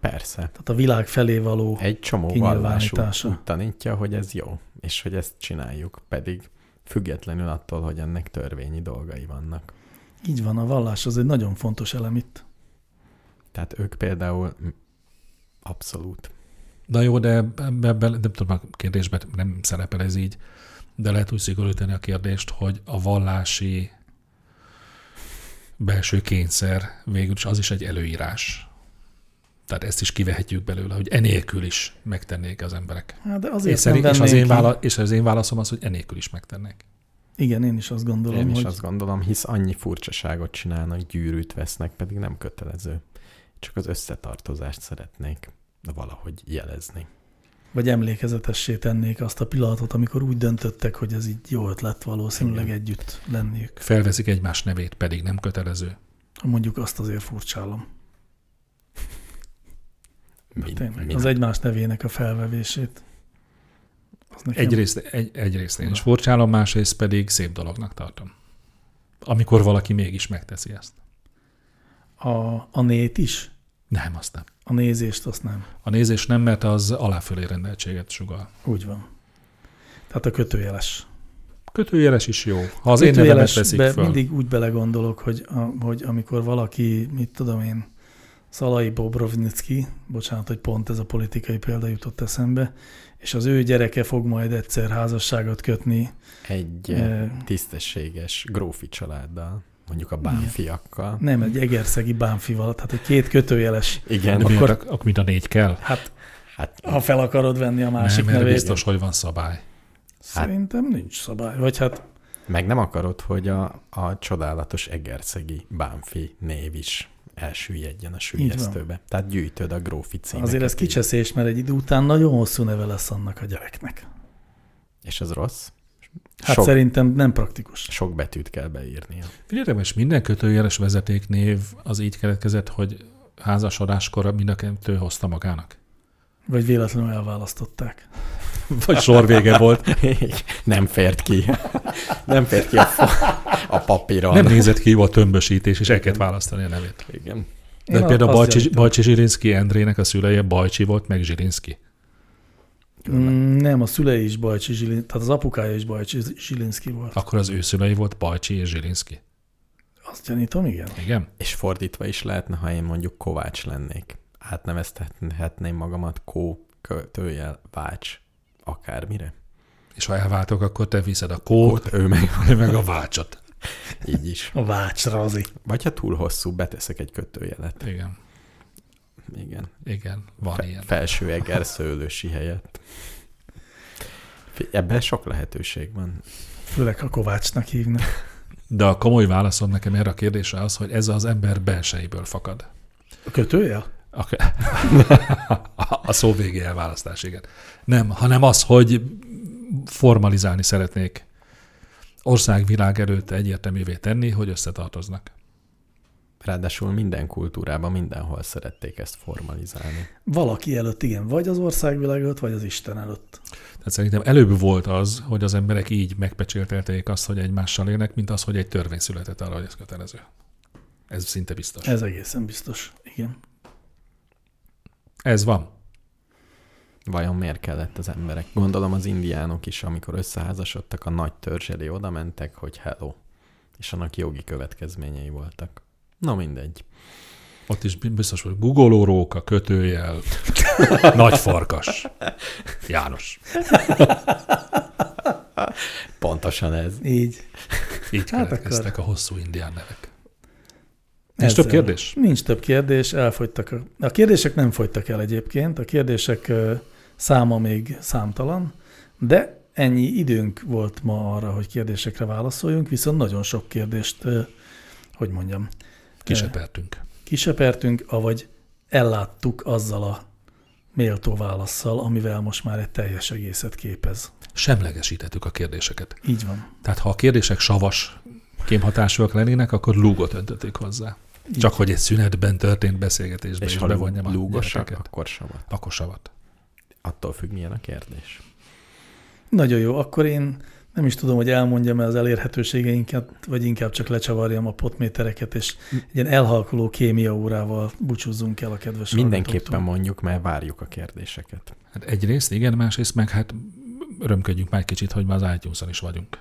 Speaker 4: Persze.
Speaker 2: Tehát a világ felé való
Speaker 4: Egy csomó vallás úgy, tanítja, hogy ez jó, és hogy ezt csináljuk, pedig függetlenül attól, hogy ennek törvényi dolgai vannak.
Speaker 2: Így van, a vallás az egy nagyon fontos elem itt.
Speaker 4: Tehát ők például abszolút.
Speaker 3: Na jó, de ebbe, ebbe, nem tudom, a kérdésben nem szerepel ez így, de lehet úgy szigorítani a kérdést, hogy a vallási belső kényszer végül is az is egy előírás. Tehát ezt is kivehetjük belőle, hogy enélkül is megtennék az emberek.
Speaker 2: Hát de
Speaker 3: És,
Speaker 2: azért
Speaker 3: szerint,
Speaker 2: nem
Speaker 3: és, az én vála, és az én válaszom az, hogy enélkül is megtennék.
Speaker 2: Igen, én is azt gondolom,
Speaker 4: Én is
Speaker 2: hogy
Speaker 4: azt gondolom, hisz annyi furcsaságot csinálnak, gyűrűt vesznek, pedig nem kötelező. Csak az összetartozást szeretnék valahogy jelezni.
Speaker 2: Vagy emlékezetessé tennék azt a pillanatot, amikor úgy döntöttek, hogy ez így jó ötlet valószínűleg
Speaker 4: Igen.
Speaker 2: együtt lenniük.
Speaker 3: Felveszik egymás nevét, pedig nem kötelező.
Speaker 2: Mondjuk azt azért furcsálom.
Speaker 4: Min,
Speaker 2: Tényleg,
Speaker 4: min,
Speaker 2: az egymás nevének a felvevését. Az nekem
Speaker 3: Egyrészt, egy, egyrészt én is furcsálom, másrészt pedig szép dolognak tartom. Amikor valaki mégis megteszi ezt.
Speaker 2: a, a nét is?
Speaker 3: Nem, azt nem.
Speaker 2: A nézést azt nem.
Speaker 3: A nézés nem, mert az aláfölé rendeltséget sugal.
Speaker 2: Úgy van. Tehát a kötőjeles.
Speaker 3: Kötőjeles is jó. Ha az én nevemet veszik
Speaker 2: Kötőjelesbe
Speaker 3: föl.
Speaker 2: mindig úgy belegondolok, hogy, a, hogy amikor valaki, mit tudom én, Szalai Bobrovnicki, bocsánat, hogy pont ez a politikai példa jutott eszembe, és az ő gyereke fog majd egyszer házasságot kötni.
Speaker 4: egy
Speaker 2: eh,
Speaker 4: tisztességes grófi családdal, mondjuk a bánfiakkal.
Speaker 2: Nem, egy egerszegi bánfival, tehát egy két kötőjeles.
Speaker 4: Igen,
Speaker 3: De
Speaker 2: Akkor-
Speaker 3: akkor mint a négy kell?
Speaker 2: Hát,
Speaker 4: hát
Speaker 2: ha fel akarod venni a másik
Speaker 3: nem,
Speaker 2: nevét,
Speaker 3: biztos, hogy van szabály.
Speaker 2: szerintem nincs szabály. Vagy hát
Speaker 4: meg nem akarod, hogy a, a csodálatos egerszegi bánfi név is elsüllyedjen a sülyeztőbe. Tehát gyűjtöd a grófi címeket.
Speaker 2: azért ez kicseszés, mert egy idő után nagyon hosszú neve lesz annak a gyereknek.
Speaker 4: És az rossz?
Speaker 2: Hát
Speaker 4: sok,
Speaker 2: szerintem nem praktikus.
Speaker 4: sok betűt kell beírnia.
Speaker 3: Figyeljetek, most minden kötőjeles vezetéknév az így keletkezett, hogy házasodáskor mind a kettő hozta magának.
Speaker 2: Vagy véletlenül elválasztották.
Speaker 3: Vagy sor vége volt.
Speaker 4: nem fért ki. nem fért ki a, fa- a papíron.
Speaker 3: Nem nézett ki a tömbösítés, és el kellett választani a nevét.
Speaker 4: Igen.
Speaker 3: De
Speaker 2: Én
Speaker 3: például Bajcsi. Bajcsi Zsilinszki Endrének a szüleje Bajcsi volt, meg Zsilinszki.
Speaker 2: Mm, nem, a szülei is Bajcsi Zsilinszki, tehát az apukája is Bajcsi Zsilinszki volt.
Speaker 3: Akkor az ő szülei volt Bajcsi és Zsilinszki.
Speaker 2: Azt gyanítom, igen.
Speaker 3: Igen?
Speaker 4: És fordítva is lehetne, ha én mondjuk Kovács lennék. Átnevezhetném magamat Kó, kötőjel, Vács, akármire.
Speaker 3: És ha elváltok, akkor te viszed a kót,
Speaker 4: Kót, ő meg
Speaker 3: ő meg a vácsot.
Speaker 4: így is.
Speaker 2: A vácsra azért.
Speaker 4: Vagy ha túl hosszú, beteszek egy kötőjelet.
Speaker 3: Igen,
Speaker 4: Igen.
Speaker 3: igen, van
Speaker 4: Fe-
Speaker 3: ilyen.
Speaker 4: felső eger szőlősi helyett. Ebben sok lehetőség van.
Speaker 2: Főleg a Kovácsnak hívnak.
Speaker 3: De a komoly válaszom nekem erre a kérdésre az, hogy ez az ember belsejéből fakad.
Speaker 2: A kötőjel?
Speaker 3: A, a szó végé elválasztás, igen. Nem, hanem az, hogy formalizálni szeretnék országvilág előtt egyértelművé tenni, hogy összetartoznak.
Speaker 4: Ráadásul minden kultúrában mindenhol szerették ezt formalizálni.
Speaker 2: Valaki előtt, igen. Vagy az országvilág előtt, vagy az Isten előtt.
Speaker 3: Tehát szerintem előbb volt az, hogy az emberek így megpecséltelték azt, hogy egymással élnek, mint az, hogy egy törvény született arra, hogy ez kötelező. Ez szinte biztos.
Speaker 2: Ez egészen biztos. Igen.
Speaker 3: Ez van.
Speaker 4: Vajon miért kellett az emberek? Gondolom az indiánok is, amikor összeházasodtak, a nagy törzs elé oda mentek, hogy hello. És annak jogi következményei voltak. Na mindegy.
Speaker 3: Ott is biztos, hogy googolóróka, kötőjel, nagy farkas. János.
Speaker 4: Pontosan ez.
Speaker 2: Így.
Speaker 3: Így
Speaker 2: Hát
Speaker 3: keletkeztek a hosszú indián nevek. Nincs
Speaker 2: Ezzel.
Speaker 3: több kérdés?
Speaker 2: Nincs több kérdés, elfogytak. A, a kérdések nem fogytak el egyébként, a kérdések száma még számtalan, de ennyi időnk volt ma arra, hogy kérdésekre válaszoljunk, viszont nagyon sok kérdést, hogy mondjam,
Speaker 3: Kisepertünk.
Speaker 2: kisepertünk, avagy elláttuk azzal a méltó válaszsal, amivel most már egy teljes egészet képez.
Speaker 3: Semlegesítettük a kérdéseket.
Speaker 2: Így van.
Speaker 3: Tehát ha a kérdések savas kémhatásúak lennének, akkor lúgot öntötték hozzá. Csak hogy egy szünetben történt beszélgetésben
Speaker 4: És
Speaker 3: is
Speaker 4: ha
Speaker 3: bevonjam a
Speaker 4: lúgosak, akkor savat.
Speaker 3: Akkor savat.
Speaker 4: Attól függ, milyen a kérdés.
Speaker 2: Nagyon jó, akkor én nem is tudom, hogy elmondjam-e az elérhetőségeinket, vagy inkább csak lecsavarjam a potmétereket, és egy ilyen elhalkuló kémia órával búcsúzzunk el a kedves
Speaker 4: Mindenképpen mondjuk, mert várjuk a kérdéseket.
Speaker 3: Hát egyrészt igen, másrészt meg hát örömködjünk már egy kicsit, hogy már az itunes is vagyunk.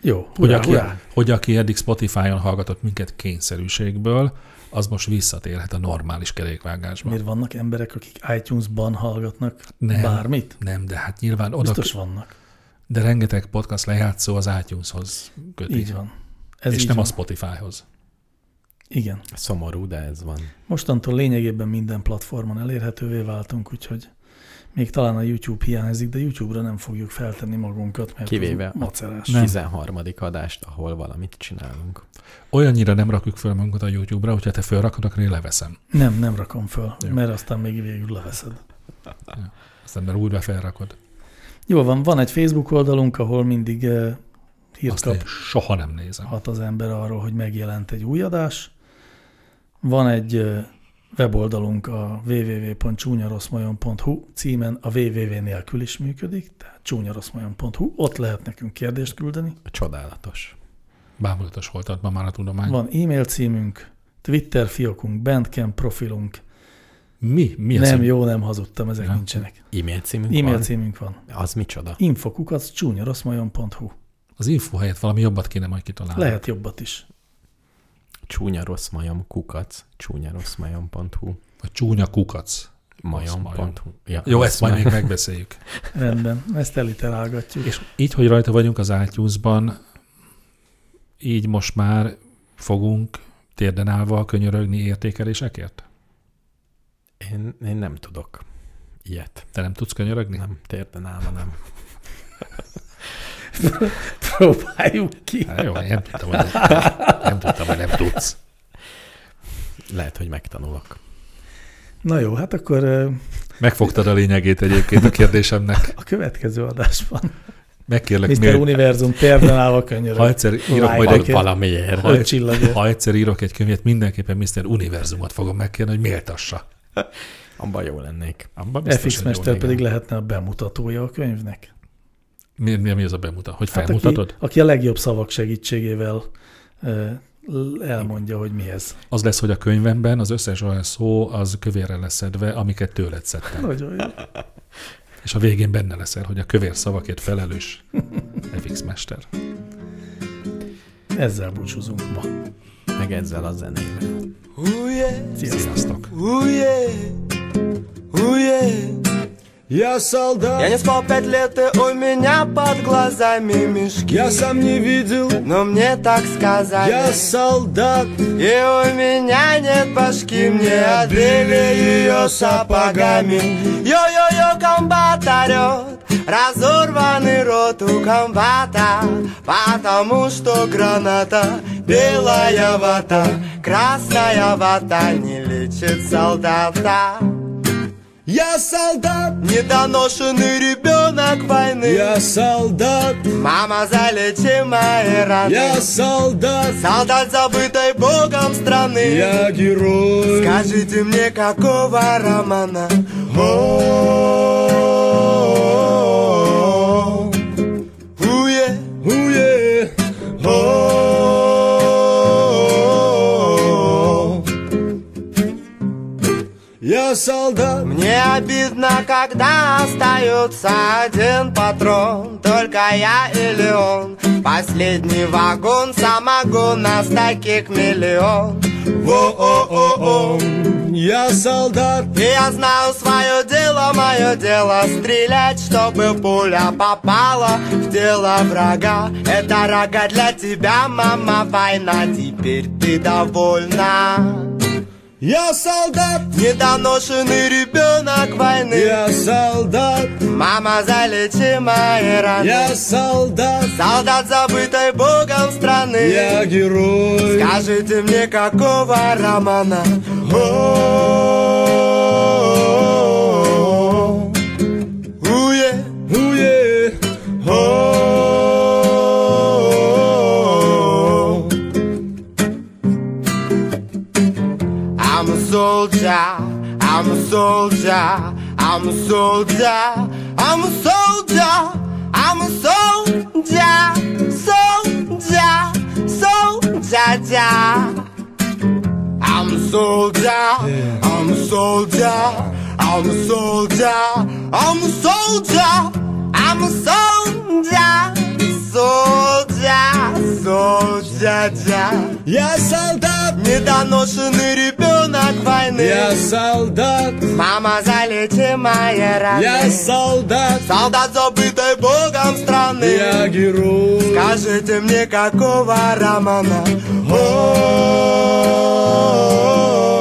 Speaker 2: Jó,
Speaker 3: Hogy
Speaker 2: hurrá,
Speaker 3: aki,
Speaker 2: hurrá.
Speaker 3: hogy aki eddig Spotify-on hallgatott minket kényszerűségből, az most visszatérhet a normális kerékvágásba.
Speaker 2: Miért vannak emberek, akik iTunes-ban hallgatnak
Speaker 3: Nem.
Speaker 2: bármit?
Speaker 3: Nem, de hát nyilván oda,
Speaker 2: Biztos vannak.
Speaker 3: De rengeteg podcast lejátszó az iTunes-hoz köti.
Speaker 2: Így van. Ez
Speaker 3: és
Speaker 2: így
Speaker 3: nem
Speaker 2: van.
Speaker 3: a Spotify-hoz.
Speaker 2: Igen.
Speaker 4: Szomorú, de ez van.
Speaker 2: Mostantól lényegében minden platformon elérhetővé váltunk, úgyhogy még talán a YouTube hiányzik, de YouTube-ra nem fogjuk feltenni magunkat, mert
Speaker 4: Kivéve a
Speaker 2: macerás.
Speaker 3: Nem.
Speaker 4: 13. adást, ahol valamit csinálunk.
Speaker 3: Olyannyira nem rakjuk föl magunkat a YouTube-ra, hogyha te fölrakod, akkor én leveszem.
Speaker 2: Nem, nem rakom föl,
Speaker 3: Jó.
Speaker 2: mert aztán még végül leveszed.
Speaker 3: Aztán mert újra felrakod.
Speaker 2: Jó van, van egy Facebook oldalunk, ahol mindig uh, hírt
Speaker 3: Azt
Speaker 2: kap
Speaker 3: soha nem nézem.
Speaker 2: hat az ember arról, hogy megjelent egy új adás. Van egy ö, weboldalunk a www.csúnyaroszmajon.hu címen, a www nélkül is működik, tehát csúnyaroszmajon.hu, ott lehet nekünk kérdést küldeni.
Speaker 4: Csodálatos.
Speaker 3: Bámulatos volt már a tudomány.
Speaker 2: Van e-mail címünk, Twitter fiókunk, Bandcamp profilunk.
Speaker 3: Mi? Mi az?
Speaker 2: nem, jó, nem hazudtam, ezek
Speaker 3: Ja.
Speaker 2: nincsenek.
Speaker 4: E-mail címünk
Speaker 2: E-mail
Speaker 4: van?
Speaker 2: címünk van.
Speaker 4: Az micsoda?
Speaker 2: Csúnyaroszmajon.hu.
Speaker 3: Az info helyett valami jobbat kéne majd kitalálni.
Speaker 2: Lehet jobbat is.
Speaker 4: Csúnya rossz majom kukac, csúnya rossz majom.hu,
Speaker 3: Vagy csúnya kukac.
Speaker 4: majom.hu. Ja,
Speaker 3: Jó, ezt majd még megbeszéljük.
Speaker 2: Rendben, ezt eliterálgatjuk.
Speaker 3: És így, hogy rajta vagyunk az iTunes-ban, így most már fogunk térden állva könyörögni értékelésekért?
Speaker 4: Én, én nem tudok ilyet.
Speaker 3: Te nem tudsz könyörögni?
Speaker 4: Nem, térden állva nem.
Speaker 2: Próbáljuk ki.
Speaker 3: Hát jó, én nem tudtam, hogy nem, tudtam, hogy nem tudsz.
Speaker 4: Lehet, hogy megtanulok.
Speaker 2: Na jó, hát akkor
Speaker 3: Megfogtad a lényegét egyébként a kérdésemnek.
Speaker 2: a következő adásban
Speaker 3: Megkérlek,
Speaker 2: Mr.
Speaker 3: miért,
Speaker 2: Univerzum térden állva könyörög.
Speaker 3: ha egyszer írok majd egy,
Speaker 4: Val- valamiért.
Speaker 2: Csillagért.
Speaker 3: ha egyszer írok egy könyvet, mindenképpen Mr. Univerzumot fogom megkérni, hogy méltassa.
Speaker 4: Abban jó lennék.
Speaker 3: Abban biztos,
Speaker 2: FX Mester pedig lehetne a bemutatója a könyvnek.
Speaker 3: Mi, mi, mi az a bemutat? Hogy
Speaker 2: Hát
Speaker 3: felmutatod?
Speaker 2: aki, aki a legjobb szavak segítségével elmondja, hogy mi ez.
Speaker 3: Az lesz, hogy a könyvemben az összes olyan szó az kövérre lesz szedve, amiket tőled szedtem.
Speaker 2: Nagyon jó.
Speaker 3: És a végén benne leszel, hogy a kövér szavakért felelős FX Mester.
Speaker 2: Ezzel búcsúzunk ma.
Speaker 4: Meg ezzel a zenével.
Speaker 2: Sziasztok!
Speaker 3: Sziasztok!
Speaker 9: Я солдат,
Speaker 10: Я не спал пять лет, и у меня под глазами мешки.
Speaker 9: Я сам не видел,
Speaker 10: Но мне так сказали.
Speaker 9: я солдат,
Speaker 10: И у меня нет башки Мне отбили ее сапогами. Йо-йо-йо, комбат орет Разорванный рот у комбата Потому что граната Белая вата. Красная вата Не лечит солдата
Speaker 9: я солдат,
Speaker 10: Недоношенный ребенок войны.
Speaker 9: Я солдат,
Speaker 10: Мама, залечи мои раны
Speaker 9: я солдат,
Speaker 10: Солдат, забытой богом страны.
Speaker 9: Я герой.
Speaker 10: Скажите мне, какого романа? О,
Speaker 9: я солдат,
Speaker 10: Мне обидно, когда остается один патрон. Только я или он. Последний вагон самогон Нас таких миллион. Во-о-о-о.
Speaker 9: Я солдат,
Speaker 10: И я знаю свое дело, мое дело стрелять, чтобы пуля попала в тело врага. Это рога для тебя, мама, война, теперь ты довольна.
Speaker 9: Я солдат,
Speaker 10: Недоношенный ребенок войны.
Speaker 9: я солдат,
Speaker 10: Мама, залечи мои раны.
Speaker 9: я солдат,
Speaker 10: Солдат, забытой богом страны.
Speaker 9: я герой.
Speaker 10: Скажите мне, какого романа? О, уе, soldier, I'm a soldier, I'm a soldier, I'm a soldier, I'm a soldier, soldier, soldier. I'm a soldier, I'm a soldier, I'm a soldier, I'm a soldier, I'm a soldier, soldier, soldier.
Speaker 9: я солдат,
Speaker 10: Недоношенный ребенок войны.
Speaker 9: я солдат,
Speaker 10: Мама, залечи мои раны.
Speaker 9: я солдат,
Speaker 10: Солдат, забытой богом страны.
Speaker 9: я герой.
Speaker 10: Скажите мне, какого романа? О, уе,
Speaker 9: Уе,